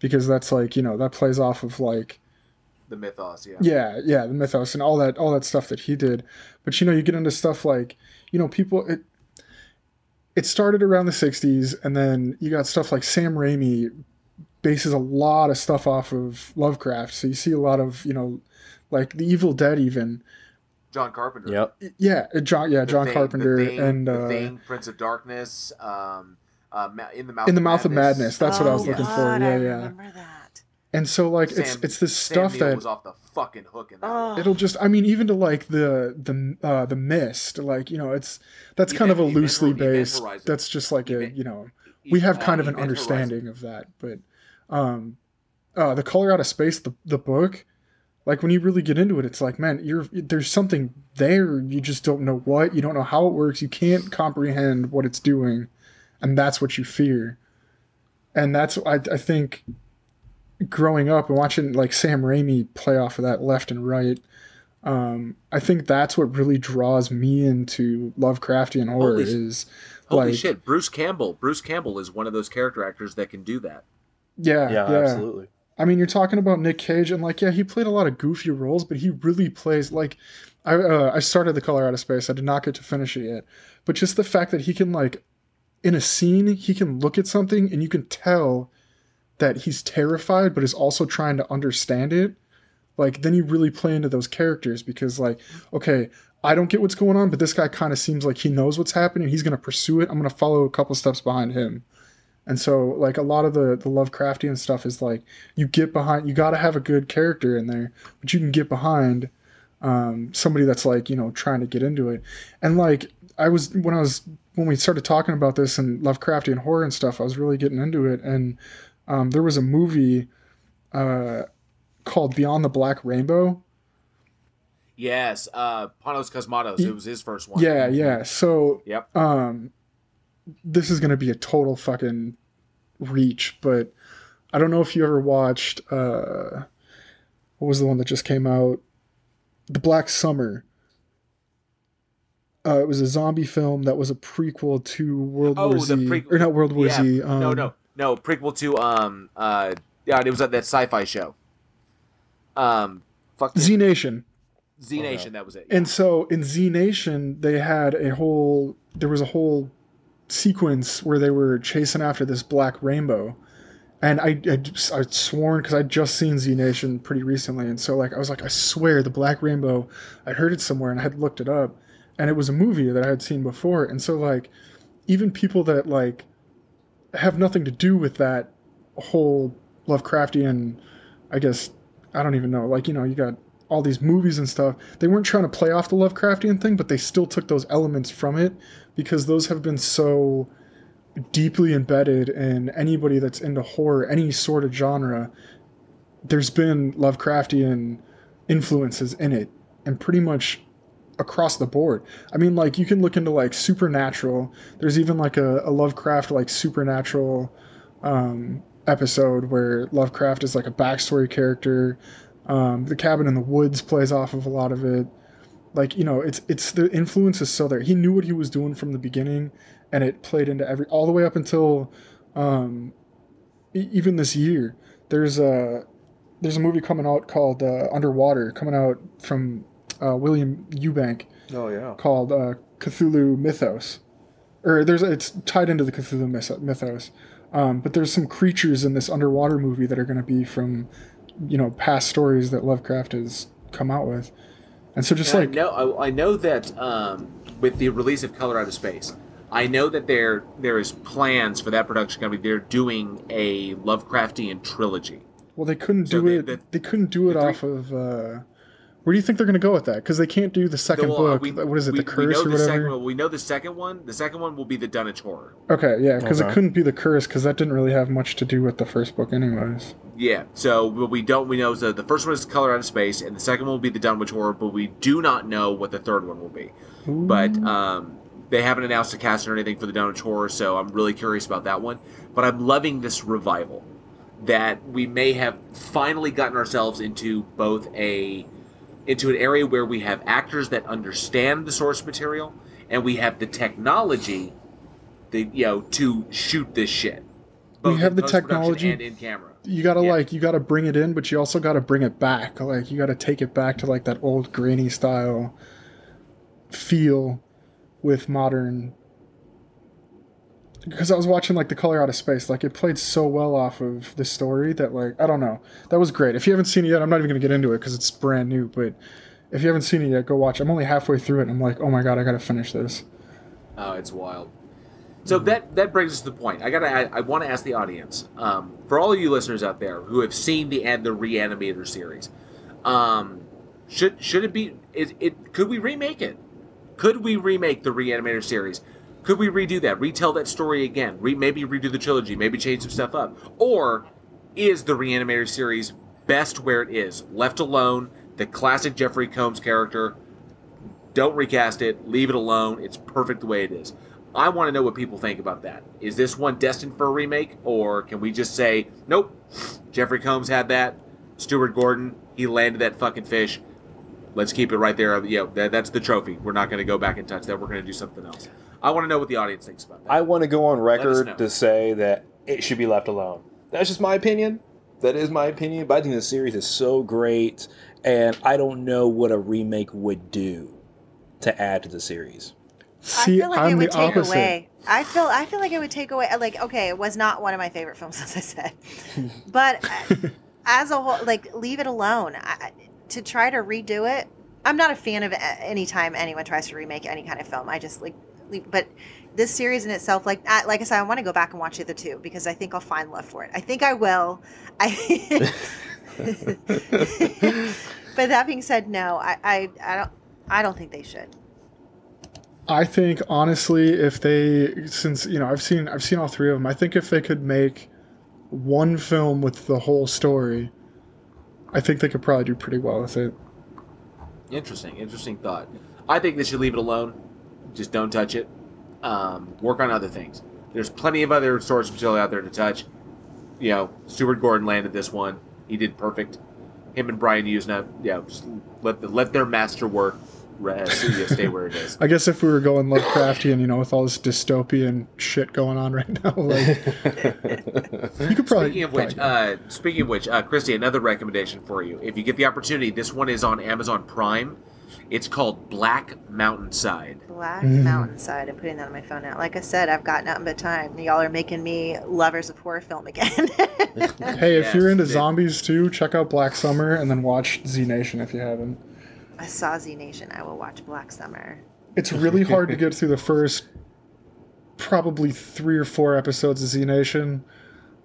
Speaker 1: because that's like you know that plays off of like
Speaker 2: The mythos, yeah.
Speaker 1: yeah yeah the mythos and all that all that stuff that he did but you know you get into stuff like you know people it it started around the 60s and then you got stuff like sam raimi bases a lot of stuff off of lovecraft so you see a lot of you know like the evil dead even
Speaker 2: John Carpenter.
Speaker 3: Yep.
Speaker 1: yeah john yeah
Speaker 2: The
Speaker 1: john
Speaker 2: Thing-
Speaker 1: carpenter
Speaker 2: the Thing,
Speaker 1: and
Speaker 2: the
Speaker 1: uh,
Speaker 2: Thing, Prince of Darkness, um, uh, in the mouth
Speaker 1: in the mouth of madness that's what i was
Speaker 4: Oh,
Speaker 1: looking
Speaker 4: God,
Speaker 1: for
Speaker 4: I
Speaker 1: yeah yeah
Speaker 4: remember that.
Speaker 1: and so like it's
Speaker 2: Sam-
Speaker 1: it's this
Speaker 2: Sam
Speaker 1: stuff
Speaker 2: Neill
Speaker 1: that
Speaker 2: was off the fucking hook in that.
Speaker 4: Oh.
Speaker 1: it'll just i mean even to like the the uh the mist like you know it's that's kind of a loosely
Speaker 2: Event
Speaker 1: based
Speaker 2: Horizon.
Speaker 1: that's just like a you know we have kind of an
Speaker 2: Event Horizon.
Speaker 1: understanding of that but um uh the color out of space the, the book like when you really get into it it's like man you're there's something there you just don't know what you don't know how it works you can't comprehend what it's doing and that's what you fear and that's i, I think growing up and watching like sam raimi play off of that left and right um, I think that's what really draws me into Lovecraftian horror
Speaker 2: Holy
Speaker 1: is
Speaker 2: Holy
Speaker 1: like
Speaker 2: shit, Bruce Campbell. Bruce Campbell is one of those character actors that can do that.
Speaker 1: yeah,
Speaker 3: Yeah,
Speaker 1: yeah,
Speaker 3: absolutely.
Speaker 1: I mean, you're talking about Nick Cage, and like, yeah, he played a lot of goofy roles, but he really plays like. I uh, I started the Color Out of Space. I did not get to finish it yet, but just the fact that he can like, in a scene, he can look at something and you can tell that he's terrified, but is also trying to understand it. Like then you really play into those characters because like, okay, I don't get what's going on, but this guy kind of seems like he knows what's happening. He's to pursue it. I'm to follow a couple steps behind him. And so, like a lot of the the Lovecraftian stuff is like you get behind. You got to have a good character in there, but you can get behind um, somebody that's like you know trying to get into it. And like I was when I was when we started talking about this and Lovecraftian horror and stuff, I was really getting into it. And um, there was a movie uh, called Beyond the Black Rainbow.
Speaker 2: Yes, uh, Panos Cosmatos. It was his first one.
Speaker 1: Yeah, yeah. So
Speaker 2: Yep.
Speaker 1: um this is gonna be a total fucking reach but i don't know if you ever watched uh what was the one that just came out the black summer uh, it was a zombie film that was a prequel to World
Speaker 2: Oh,
Speaker 1: War
Speaker 2: the
Speaker 1: Z, or not World War
Speaker 2: Yeah,
Speaker 1: Z. Um,
Speaker 2: no, no, no. Prequel to um uh yeah, it was at that sci-fi show. Um, fuck
Speaker 1: Z Nation.
Speaker 2: Z Nation. That was it.
Speaker 1: And so in Z Nation, they had a whole there was a whole sequence where they were chasing after this black rainbow. And I I I'd sworn because I'd just seen Z Nation pretty recently, and so like I was like I swear the Black Rainbow, I heard it somewhere and I had looked it up, and it was a movie that I had seen before, and so like even people that like have nothing to do with that whole Lovecraftian, I guess I don't even know. Like you know, you got all these movies and stuff. They weren't trying to play off the Lovecraftian thing, but they still took those elements from it because those have been so deeply embedded in anybody that's into horror, any sort of genre. There's been Lovecraftian influences in it, and pretty much across the board. I mean, like you can look into like supernatural. There's even like a, a Lovecraft like supernatural um, episode where Lovecraft is like a backstory character. Um, the Cabin in the Woods plays off of a lot of it. Like you know, it's it's the influence is still there. He knew what he was doing from the beginning, and it played into every all the way up until um, e- even this year. There's a there's a movie coming out called uh, Underwater, coming out from uh, William Eubank
Speaker 3: Oh yeah.
Speaker 1: called uh, Cthulhu Mythos, or there's it's tied into the Cthulhu mythos. Um, but there's some creatures in this underwater movie that are going to be from, you know, past stories that Lovecraft has come out with, and so just
Speaker 2: And
Speaker 1: like
Speaker 2: I know, I, I know that um, with the release of Color Out of Space, I know that there there is plans for that production company. They're doing a Lovecraftian trilogy.
Speaker 1: well they couldn't
Speaker 2: so
Speaker 1: do
Speaker 2: the-
Speaker 1: it
Speaker 2: the-
Speaker 1: they couldn't do it
Speaker 2: three-
Speaker 1: off of. Uh, where do you think they're going to go with that? Because they can't do the second
Speaker 2: Well, uh,
Speaker 1: book.
Speaker 2: we-
Speaker 1: what is it?
Speaker 2: we-
Speaker 1: the curse
Speaker 2: know
Speaker 1: or
Speaker 2: the second
Speaker 1: whatever.
Speaker 2: one- we know the second one. The second one will be the Dunwich Horror.
Speaker 1: Okay, yeah, because
Speaker 3: Okay.
Speaker 1: it couldn't be the curse because that didn't really have much to do with the first book, anyways.
Speaker 2: Yeah. So what we don't we know that the first one is Color Out of Space, and the second one will be the Dunwich Horror, but we do not know what the third one will be. But um, they haven't announced a cast or anything for the Dunwich Horror, so I'm really curious about that one. But I'm loving this revival that we may have finally gotten ourselves into both a into an area where we have actors that understand the source material and we have the technology the you know to shoot this shit.
Speaker 1: We have the technology.
Speaker 2: and in camera.
Speaker 1: You gotta
Speaker 2: Yeah.
Speaker 1: like you gotta bring it in but you also gotta bring it back. Like you gotta take it back to like that old grainy style feel with modern because i was watching like the color out of space like it played so well off of the story that like i don't know. That was great. If you haven't seen it yet i'm not even gonna get into it because it's brand new but if you haven't seen it yet go watch. I'm only halfway through it and i'm like oh my god i gotta finish this.
Speaker 2: Oh, it's wild. So that that brings us to the point. I gotta. I, I want to ask the audience, um, for all of you listeners out there who have seen the and the Reanimator series, um, should should it be? It, it could we remake it? Could we remake the Reanimator series? Could we redo that? Retell that story again? Re, maybe redo the trilogy? Maybe change some stuff up? Or is the Reanimator series best where it is, left alone? The classic Jeffrey Combs character, don't recast it. Leave it alone. It's perfect the way it is. I want to know what people think about that. Is this one destined for a remake, or can we just say, nope, Jeffrey Combs had that, Stuart Gordon, he landed that fucking fish. Let's keep it right there. Yeah, that, that's the trophy. We're not going to go back and touch that. We're going to do something else. I want to know what the audience thinks about that.
Speaker 3: I want to go on record to say that it should be left alone. That's just my opinion. That is my opinion. But I think the series is so great, and I don't know what a remake would do to add to the series.
Speaker 1: See
Speaker 4: I feel like
Speaker 1: i'm
Speaker 4: it would take
Speaker 1: opposite
Speaker 4: away. I feel I feel like it would take away. Like, okay, it was not one of my favorite films, (laughs) as I said, but uh, (laughs) as a whole, like, leave it alone. I, to try to redo it, I'm not a fan of a- any time anyone tries to remake any kind of film. I just like, leave- but this series in itself, like, I, like I said, I want to go back and watch the other two because I think I'll find love for it. I think I will. I. (laughs) but that being said, no, I, I, I don't, I don't think they should.
Speaker 1: I think honestly, if they, since you know, I've seen I've seen all three of them. I think if they could make one film with the whole story, I think they could probably do pretty well with it.
Speaker 2: Interesting, interesting thought. I think they should leave it alone. Just don't touch it. Um, work on other things. There's plenty of other source material out there to touch. You know, Stuart Gordon landed this one. He did perfect. Him and Brian Yuzna, yeah, just let the, let their master work rest, yeah, stay where it is. (laughs)
Speaker 1: I guess if we were going Lovecraftian, you know, with all this dystopian shit going on right now, (laughs) like you could probably.
Speaker 2: Speaking of which, uh, speaking of which, uh, Christie, another recommendation for you. If you get the opportunity, this one is on Amazon Prime. It's called Black Mountainside.
Speaker 4: Black
Speaker 1: Mhm.
Speaker 4: Mountainside. I'm putting that on my phone now. Like I said, I've got nothing but time. Y'all are making me lovers of horror film again.
Speaker 1: hey, if
Speaker 2: yes,
Speaker 1: you're into
Speaker 2: it-
Speaker 1: zombies too, check out Black Summer and then watch Z Nation if you haven't.
Speaker 4: I saw Z Nation. I will watch Black Summer.
Speaker 1: It's really (laughs) hard to get through the first probably three or four episodes of Z Nation,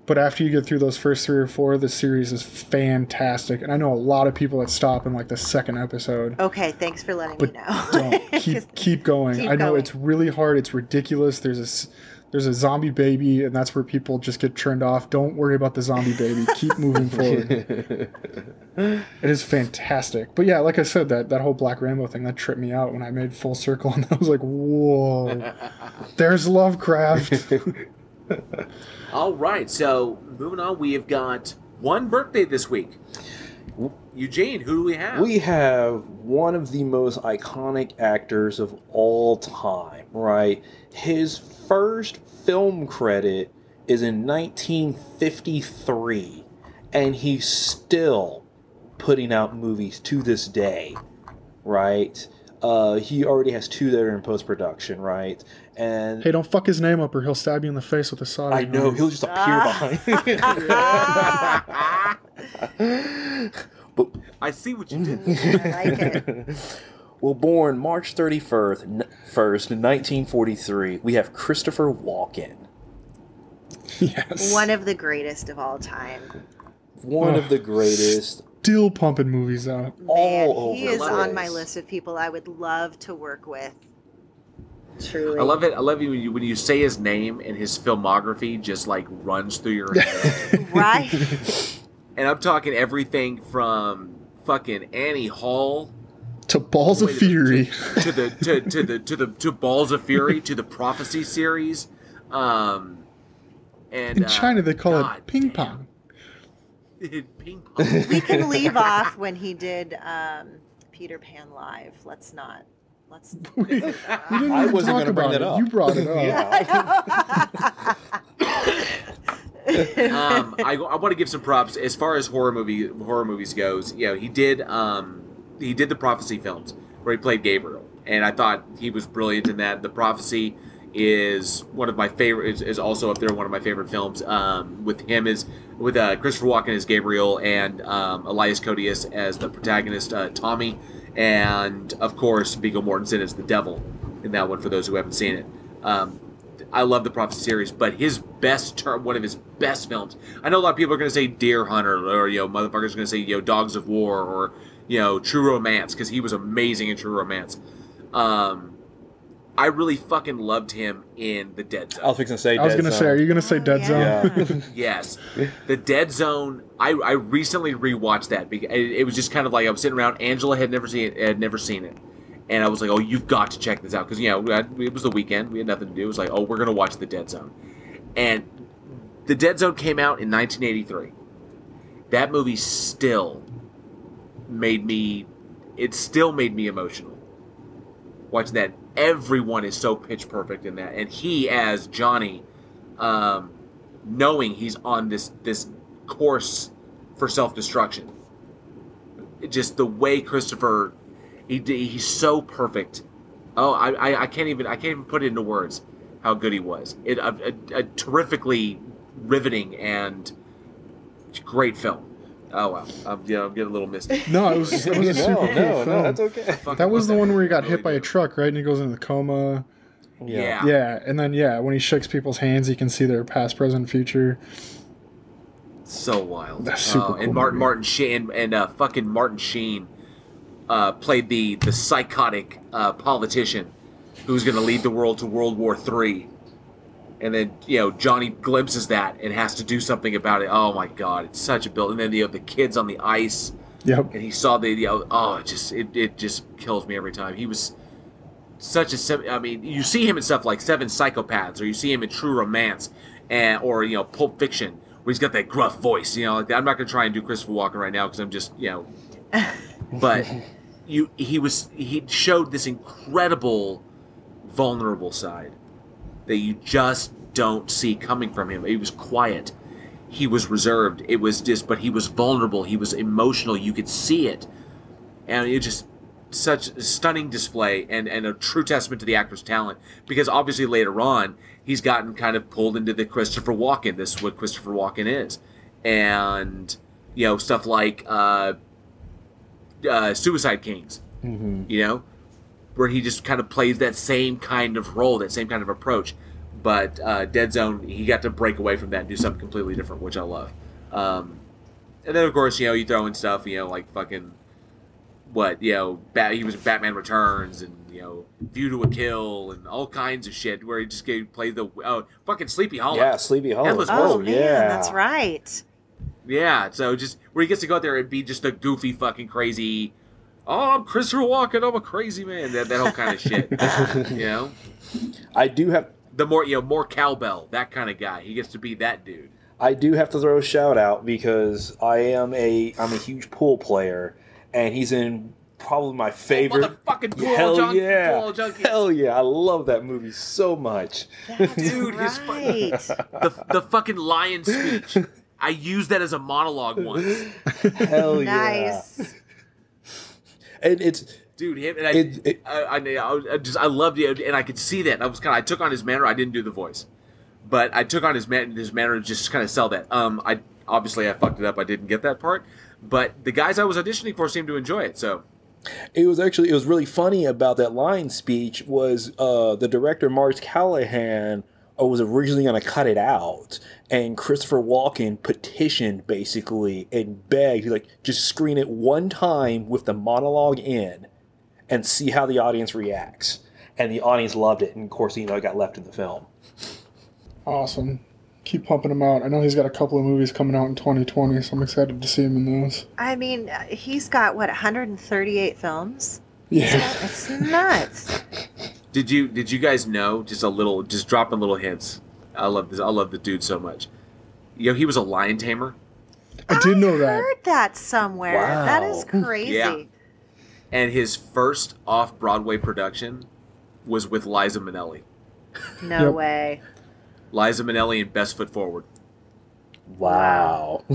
Speaker 1: but after you get through those first three or four, the series is fantastic. And I know a lot of people that stop in like the second episode.
Speaker 4: Okay, thanks for letting
Speaker 1: But
Speaker 4: me know.
Speaker 1: Don't (laughs) keep keep going.
Speaker 4: Keep
Speaker 1: I know
Speaker 4: going.
Speaker 1: it's really hard. It's ridiculous. There's a s- there's a zombie baby, and that's where people just get turned off. Don't worry about the zombie baby. Keep moving (laughs) forward. It is fantastic. But yeah, like I said, that that whole Black Rainbow thing that tripped me out when I made full circle, (laughs) and I was like, whoa, there's Lovecraft. (laughs)
Speaker 2: All right, so moving on, we have got one birthday this week. Eugene, who do we have?
Speaker 3: We have one of the most iconic actors of all time, right? His first film credit is in 1953, and he's still putting out movies to this day, right? Uh, he already has two that are in post production, right? And
Speaker 1: hey, don't fuck his name up, or he'll stab you in the face with a saw.
Speaker 3: I know he'll just appear
Speaker 4: Ah.
Speaker 3: behind. (laughs) (laughs) but
Speaker 2: I see what you did.
Speaker 4: I like it. (laughs)
Speaker 3: well, born March 31st, 1st, 1943, we have Christopher Walken.
Speaker 1: yes.
Speaker 4: One of the greatest of all time.
Speaker 3: One of the greatest.
Speaker 1: Still pumping movies out.
Speaker 4: Man,
Speaker 3: All
Speaker 4: he
Speaker 3: over
Speaker 4: is
Speaker 3: the
Speaker 4: on my list of people I would love to work with. Truly.
Speaker 2: I love it. I love you when you when you say his name and his filmography just like runs through your head. (laughs)
Speaker 4: Right?
Speaker 2: and I'm talking everything from fucking Annie Hall
Speaker 1: to Balls of
Speaker 2: Wait
Speaker 1: Fury.
Speaker 2: to, to the to, to the to the to Balls of Fury to the Prophecy series, um, and
Speaker 1: In
Speaker 2: uh,
Speaker 1: China, they call
Speaker 2: God
Speaker 1: it ping
Speaker 2: damn.
Speaker 1: pong. (laughs)
Speaker 2: ping pong.
Speaker 4: we can leave off when he did um, Peter Pan Live. Let's not. Let's.
Speaker 1: We, (laughs) (laughs) we didn't
Speaker 3: I wasn't gonna bring that
Speaker 1: it.
Speaker 3: up.
Speaker 1: You brought it up. (laughs)
Speaker 2: um, I, I want to give some props as far as horror movie horror movies goes. You know, he did um, he did the Prophecy films where he played Gabriel, and I thought he was brilliant in that. The Prophecy is one of my favorite is, is also up there one of my favorite films. Um, with him is with uh, Christopher Walken as Gabriel and um, Elias Koteas as the protagonist uh, Tommy, and of course Viggo Mortensen is the devil in that one. For those who haven't seen it. Um, I love the Prophet series, but his best term, one of his best films. I know a lot of people are going to say Deer Hunter, or you know, motherfuckers are going to say you know Dogs of War, or you know True Romance, because he was amazing in True Romance. Um, I really fucking loved him in The Dead Zone.
Speaker 3: I was fixing to say.
Speaker 1: I was
Speaker 3: Dead
Speaker 1: gonna say, are you gonna say
Speaker 4: Oh,
Speaker 1: Dead
Speaker 4: yeah.
Speaker 1: Zone? (laughs) (laughs)
Speaker 2: Yes, the Dead Zone. I, I recently rewatched that because it, it was just kind of like I was sitting around. Angela had never seen it, had never seen it, and I was like, "Oh, you've got to check this out," because you know it was the weekend, we had nothing to do. It was like, "Oh, we're gonna watch the Dead Zone," and the Dead Zone came out in 1983. That movie still made me. It still made me emotional. Watching that, everyone is so pitch perfect in that, and he as Johnny. Um, knowing he's on this this course for self destruction. Just the way Christopher, he he's so perfect. Oh, I, I, I can't even I can't even put it into words how good he was. It a, a, a terrifically riveting and great film. Oh wow, I'm, yeah, I'm getting a little misty.
Speaker 1: No, it was, it was (laughs) a super
Speaker 3: no,
Speaker 1: cool
Speaker 3: no,
Speaker 1: film.
Speaker 3: no, that's okay.
Speaker 1: That was
Speaker 2: love
Speaker 1: the one where he got
Speaker 2: Really
Speaker 1: hit by a truck, right? And he goes into the coma.
Speaker 2: Yeah.
Speaker 1: Yeah, and then yeah, when he shakes people's hands, you can see their past, present, future.
Speaker 2: so wild.
Speaker 1: That's super
Speaker 2: Oh,
Speaker 1: cool
Speaker 2: And Martin
Speaker 1: movie.
Speaker 2: Martin Sheen and uh, fucking Martin Sheen uh, played the the psychotic uh, politician who's going to lead the world to World War Three. And then you know Johnny glimpses that and has to do something about it. Oh my god, it's such a build. And then you know, the kids on the ice,
Speaker 1: Yep.
Speaker 2: and he saw the you know, oh, it just it, it just kills me every time. He was such a I mean, you see him in stuff like Seven Psychopaths, or you see him in True Romance, and or you know Pulp Fiction, where he's got that gruff voice. You know, like that. I'm not gonna try and do Christopher Walken right now because I'm just you know, (laughs) but you he was he showed this incredible vulnerable side that you just don't see coming from him. He was quiet. He was reserved. It was just, but he was vulnerable. He was emotional. You could see it, and it just such a stunning display and and a true testament to the actor's talent. Because obviously later on, he's gotten kind of pulled into the Christopher Walken. This is what Christopher Walken is, and you know stuff like uh, uh, Suicide Kings.
Speaker 3: Mm-hmm.
Speaker 2: You know, where he just kind of plays that same kind of role, that same kind of approach. But uh, Dead Zone, he got to break away from that and do something completely different, which I love. Um, and then of course, you know, you throw in stuff, you know, like fucking what, you know, Bat- he was in Batman Returns and you know, View to a Kill and all kinds of shit where he just gave, played the oh fucking Sleepy Hollow.
Speaker 3: Yeah, Sleepy Hollow.
Speaker 2: Endless
Speaker 4: Oh,
Speaker 2: World.
Speaker 4: man,
Speaker 3: yeah.
Speaker 4: that's right.
Speaker 2: Yeah, so just where he gets to go out there and be just a goofy, fucking crazy. Oh, I'm Christopher Walken. I'm a crazy man. That, that whole kind of shit. (laughs) you know,
Speaker 3: I do have
Speaker 2: the more you know, more cowbell. That kind of guy. He gets to be that dude.
Speaker 3: I do have to throw a shout out because I am a I'm a huge pool player, and he's in probably my favorite.
Speaker 2: Motherfucking pool
Speaker 3: Hell
Speaker 2: junk,
Speaker 3: yeah!
Speaker 2: pool junkies.
Speaker 3: Hell yeah! I love that movie so much.
Speaker 4: That's (laughs)
Speaker 2: Dude, his fu- (laughs) The the fucking lion speech. I used that as a monologue once.
Speaker 3: Hell yeah!
Speaker 2: Oh,
Speaker 4: nice.
Speaker 3: And it's
Speaker 2: Dude, him and I,
Speaker 3: It- it-
Speaker 2: I, I, I, I just I loved it, and I could see that. I was kind of I took on his manner. I didn't do the voice, but I took on his man his manner to just kind of sell that. Um, I obviously I fucked it up. I didn't get that part, but the guys I was auditioning for seemed to enjoy it. So
Speaker 3: it was actually it was really funny about that line speech was uh, the director Mars Callahan was originally going to cut it out, and Christopher Walken petitioned basically and begged like just screen it one time with the monologue in, and see how the audience reacts. And the audience loved it, and of course, you know, it got left in the film.
Speaker 1: Awesome. Keep pumping him out. I know he's got a couple of movies coming out in 2020, so I'm excited to see him in those.
Speaker 4: I mean, uh, he's got what 138 films.
Speaker 1: Yeah.
Speaker 4: It's nuts. (laughs)
Speaker 2: did you did you guys know just a little just dropping little hints? I love this. I love the dude so much. You know, he was a lion tamer.
Speaker 1: I did know that.
Speaker 4: I
Speaker 1: that.
Speaker 4: Heard that somewhere. That is crazy.
Speaker 2: Yeah. And his first off Broadway production was with Liza Minnelli.
Speaker 4: No
Speaker 1: Yep.
Speaker 4: way.
Speaker 2: Liza Minnelli and Best Foot Forward.
Speaker 3: Wow. (laughs)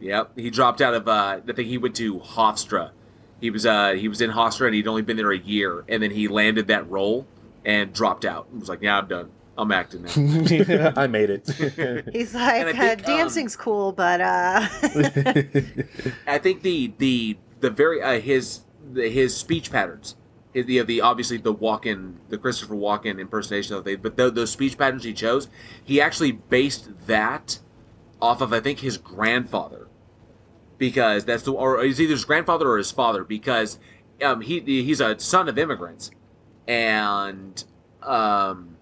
Speaker 2: Yep, he dropped out of. Uh, I think he went to Hofstra. He was uh, he was in Hofstra and he'd only been there a year, and then he landed that role and dropped out. He was like, "Yeah, I'm done. I'm acting now." (laughs)
Speaker 3: I made it. (laughs)
Speaker 4: He's like, uh,
Speaker 2: think, um,
Speaker 4: dancing's cool, but uh, (laughs)
Speaker 2: I think the the the very uh, his the, his speech patterns, his, the the obviously the Walken the Christopher Walken impersonation of the but tho- those speech patterns he chose, he actually based that off of I think his grandfather, because that's the or he's either his grandfather or his father because um he he's a son of immigrants, and um.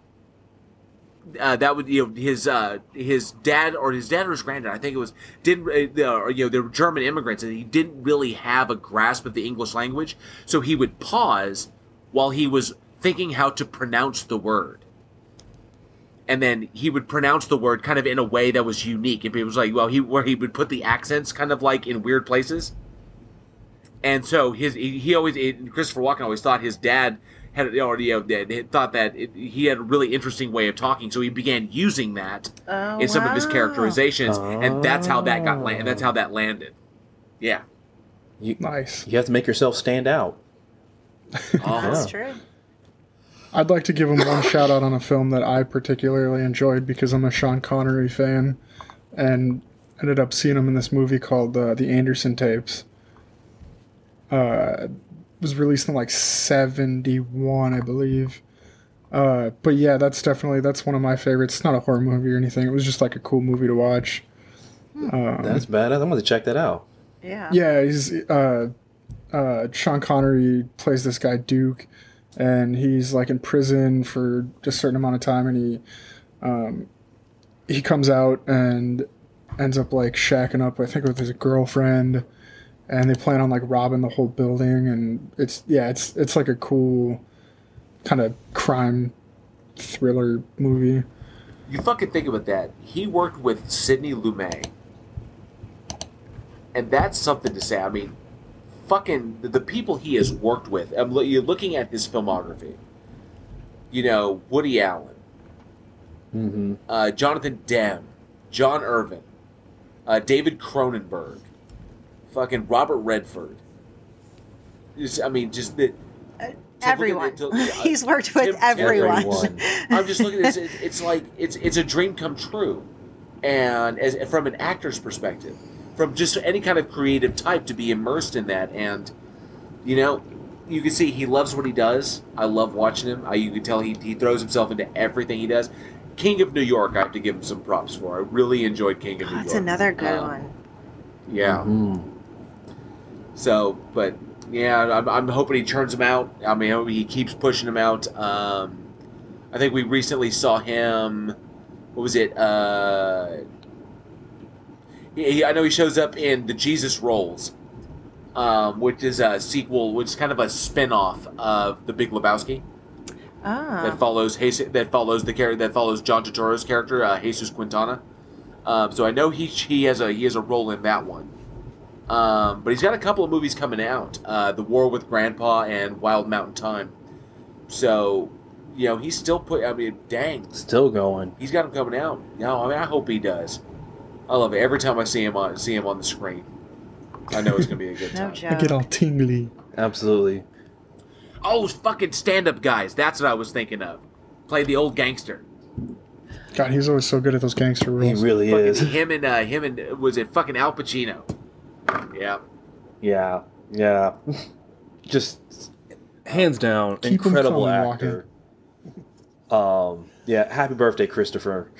Speaker 2: Uh, that would you know his uh, his dad or his dad or his granddad I think it was didn't uh, you know they were German immigrants and he didn't really have a grasp of the English language so he would pause while he was thinking how to pronounce the word and then he would pronounce the word kind of in a way that was unique And it was like well he where he would put the accents kind of like in weird places and so his he, he always it, Christopher Walken always thought his dad had already you know, thought that it, he had a really interesting way of talking, so he began using that
Speaker 4: oh,
Speaker 2: in some of his
Speaker 4: wow.
Speaker 2: characterizations, and that's how that got la- and that's how that landed. Yeah,
Speaker 3: you,
Speaker 1: Nice.
Speaker 3: you have to make yourself stand out.
Speaker 2: Uh-huh.
Speaker 4: That's true.
Speaker 1: I'd like to give him one shout out on a film that I particularly enjoyed because I'm a Sean Connery fan. And ended up seeing him in this movie called uh, The Anderson Tapes. Uh, it was released in like '71, I believe. Uh, but yeah, that's definitely that's one of my favorites. It's not a horror movie or anything. It was just like a cool movie to watch. Um,
Speaker 5: That's bad. I'm gonna check that out.
Speaker 4: Yeah.
Speaker 1: yeah, he's uh, uh, Sean Connery plays this guy Duke, and he's like in prison for a certain amount of time, and he um, he comes out and ends up like shacking up, I think, with his girlfriend, and they plan on like robbing the whole building, and it's yeah, it's it's like a cool kind of crime thriller movie.
Speaker 2: You fucking think about that. He worked with Sidney Lumet. And that's something to say. I mean, fucking the, the people he has worked with. I'm, lo- you're looking at his filmography. You know, Woody Allen,
Speaker 5: Mm-hmm.
Speaker 2: uh, Jonathan Demme, John Irvin, uh, David Cronenberg, fucking Robert Redford. Just, I mean, just the. to at
Speaker 4: Everyone.
Speaker 2: to- (laughs) uh,
Speaker 4: He's worked with
Speaker 2: Tim- Tim-
Speaker 4: everyone.
Speaker 5: Everyone. (laughs)
Speaker 2: I'm just looking at this. It's, it's like it's it's a dream come true, and as from an actor's perspective, from just any kind of creative type to be immersed in that, and you know, you can see he loves what he does. I love watching him. I, you can tell he he throws himself into everything he does. King of New York, I have to give him some props for. I really enjoyed King of New York.
Speaker 4: That's another good
Speaker 2: Um,
Speaker 4: one.
Speaker 2: Yeah.
Speaker 5: Mm.
Speaker 2: So, but yeah, I'm, I'm hoping he turns him out. I mean, I hope he keeps pushing him out. Um, I think we recently saw him. What was it? Uh, he, he- I know he shows up in the Jesus Rolls, um, which is a sequel, which is kind of a spin-off of The Big Lebowski
Speaker 4: Ah.
Speaker 2: that follows Jesus, that follows the character that follows John Turturro's character, uh, Jesus Quintana. Um, so I know he he has a he has a role in that one. Um, but he's got a couple of movies coming out: uh, The War with Grandpa and Wild Mountain Thyme. So, you know, he's still put. I mean, dang,
Speaker 5: Still going.
Speaker 2: he's got him coming out. No, I mean, I hope he does. I love it every time I see him on see him on the screen. I know it's gonna be a good (laughs)
Speaker 4: no
Speaker 2: time.
Speaker 4: joke.
Speaker 1: I get all tingly.
Speaker 5: Absolutely.
Speaker 2: Oh, fucking stand-up guys. That's what I was thinking of. Play the old gangster.
Speaker 1: God, he's always so good at those gangster roles.
Speaker 5: He really
Speaker 2: Fucking
Speaker 5: is. (laughs)
Speaker 2: him and uh, him and was it fucking Al Pacino? Yeah.
Speaker 5: Yeah. Yeah. (laughs)
Speaker 3: Just hands down,
Speaker 1: Keep 'em
Speaker 3: incredible
Speaker 1: coming,
Speaker 3: actor.
Speaker 5: Um. Yeah. Happy birthday, Christopher.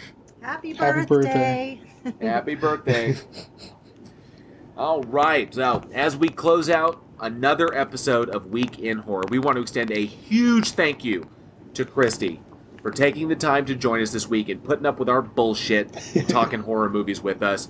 Speaker 4: Happy
Speaker 1: Happy
Speaker 4: birthday.
Speaker 2: Happy birthday. All right. So, as we close out another episode of Week in Horror, we want to extend a huge thank you to Christie for taking the time to join us this week and putting up with our bullshit and talking horror movies with us.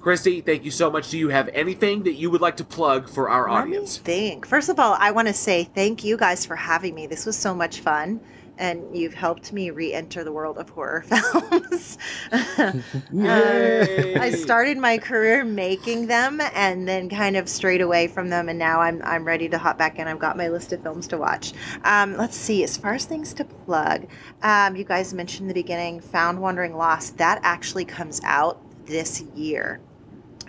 Speaker 2: Christie, thank you so much. Do you have anything that you would like to plug for our
Speaker 4: Let me
Speaker 2: audience?
Speaker 4: think. First of all, I want to say thank you guys for having me. This was so much fun, and you've helped me re-enter the world of horror (laughs) films. (laughs)
Speaker 2: Yay.
Speaker 4: I started my career making them, and then kind of strayed away from them, and now I'm I'm ready to hop back in. I've got my list of films to watch. Um, let's see. As far as things to plug, um, you guys mentioned in the beginning, Found Wandering Lost. That actually comes out this year.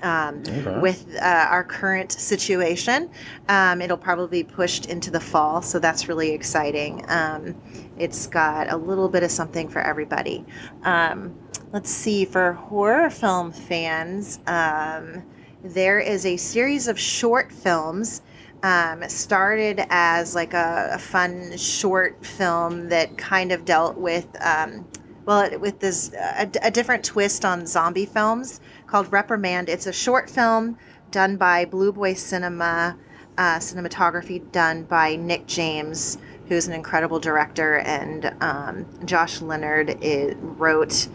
Speaker 4: Um,
Speaker 5: Okay.
Speaker 4: with uh, our current situation. Um, it'll probably be pushed into the fall, so that's really exciting. Um, it's got a little bit of something for everybody. Um, let's see, for horror film fans, um, there is a series of short films. Um, started as like a, a fun short film that kind of dealt with, um, well, it- with this a, a different twist on zombie films called Reprimand. It's a short film done by Blue Boy Cinema, uh, cinematography done by Nick James, who's an incredible director, and um, Josh Leonard wrote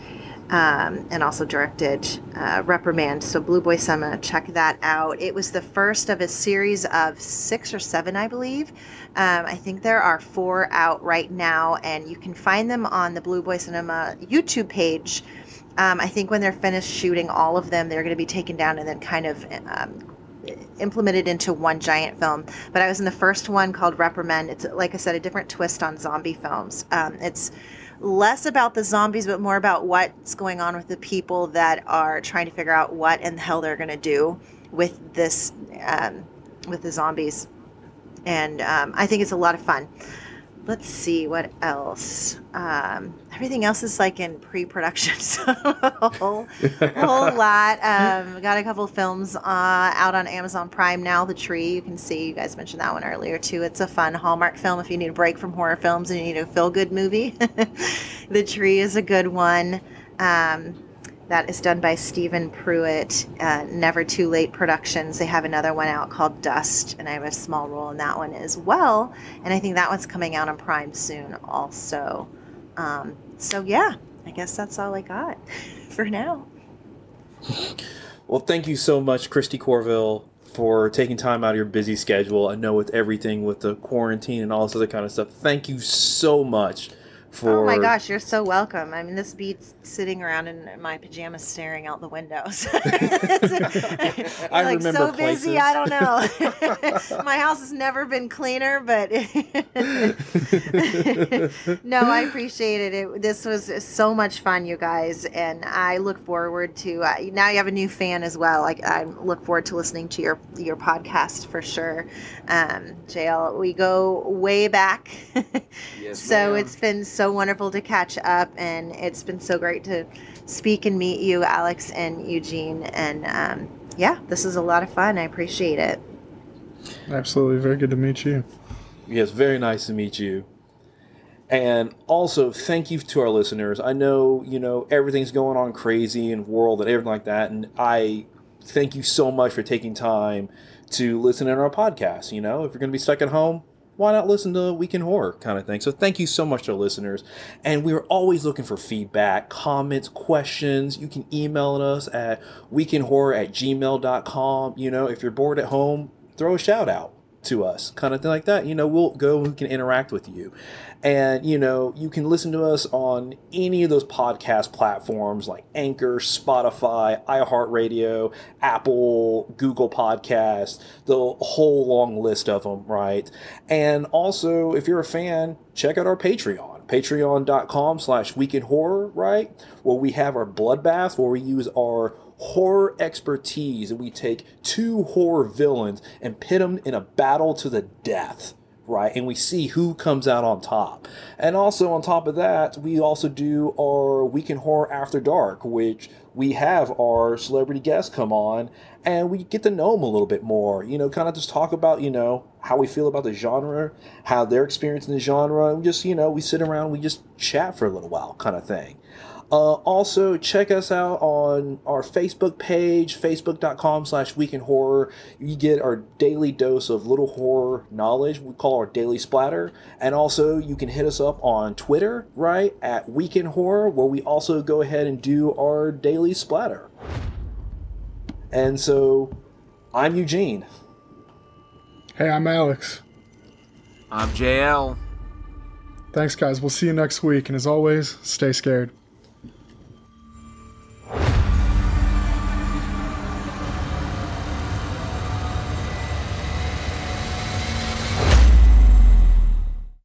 Speaker 4: um, and also directed uh, Reprimand. So Blue Boy Cinema, check that out. It was the first of a series of six or seven, I believe. Um, I think there are four out right now, and you can find them on the Blue Boy Cinema YouTube page. Um, I think when they're finished shooting all of them, they're going to be taken down and then kind of um, implemented into one giant film. But I was in the first one called Reprimand. It's like I said, a different twist on zombie films. Um, it's less about the zombies, but more about what's going on with the people that are trying to figure out what in the hell they're going to do with this, um, with the zombies. And um, I think it's a lot of fun. Let's see what else. Um, everything else is like in pre-production, (laughs) so a whole, whole (laughs) lot. Um, got a couple films uh, out on Amazon Prime now. The Tree, you can see. You guys mentioned that one earlier too. It's a fun Hallmark film if you need a break from horror films and you need a feel-good movie. (laughs) the Tree is a good one. Um, that is done by Stephen Pruitt, uh, Never Too Late Productions. They have another one out called Dust, and I have a small role in that one as well. And I think that one's coming out on Prime soon, also. Um, so yeah, I guess that's all I got (laughs) for now.
Speaker 3: Well, thank you so much, Christie Courville, for taking time out of your busy schedule. I know with everything with the quarantine and all this other kind of stuff. Thank you so much for
Speaker 4: Oh my gosh, you're so welcome. I mean, this beats sitting around in my pajamas staring out the windows. (laughs) (laughs)
Speaker 3: I
Speaker 4: like
Speaker 3: remember
Speaker 4: so busy. I don't know. (laughs) my house has never been cleaner, but no, I appreciate it. it. This was so much fun, you guys, and I look forward to. Uh, now you have a new fan as well. Like I look forward to listening to your your podcast for sure. Um, JL, we go way back.
Speaker 2: Yes,
Speaker 4: so
Speaker 2: ma'am.
Speaker 4: it's been so wonderful to catch up, and it's been so great to speak and meet you, Alex and Eugene. And um, yeah, this is a lot of fun. I appreciate it.
Speaker 1: Absolutely, very good to meet you.
Speaker 3: Yes, very nice to meet you. And also, thank you to our listeners. I know, you know, everything's going on crazy in the world and everything like that. And I thank you so much for taking time to listen in our podcast. You know, if you're going to be stuck at home, why not listen to Week in Horror kind of thing? So thank you so much to listeners. And we're always looking for feedback, comments, questions. You can email us at weekinhorror at gmail.com. You know, if you're bored at home, throw a shout out to us, kind of thing like that. You know, we'll go and we can interact with you. And, you know, you can listen to us on any of those podcast platforms like Anchor, Spotify, iHeartRadio, Apple, Google Podcasts, the whole long list of them, right? And also, if you're a fan, check out our Patreon. Patreon.com slash week in horror, right? Where we have our bloodbath, where we use our horror expertise and we take two horror villains and pit them in a battle to the death right? And we see who comes out on top. And also on top of that we also do our Week in Horror after dark which we have our celebrity guests come on and we get to know them a little bit more. You know kind of just talk about you know how we feel about the genre how they're experiencing the genre and just you know we sit around we just chat for a little while kind of thing uh, also, check us out on our Facebook page, facebook.com slash week in horror. You get our daily dose of little horror knowledge. We call our daily splatter. And also, you can hit us up on Twitter, right, at week in horror, where we also go ahead and do our daily splatter. And so, I'm Eugene.
Speaker 1: Hey, I'm Alex.
Speaker 2: I'm JL.
Speaker 1: Thanks, guys. We'll see you next week. And as always, stay scared.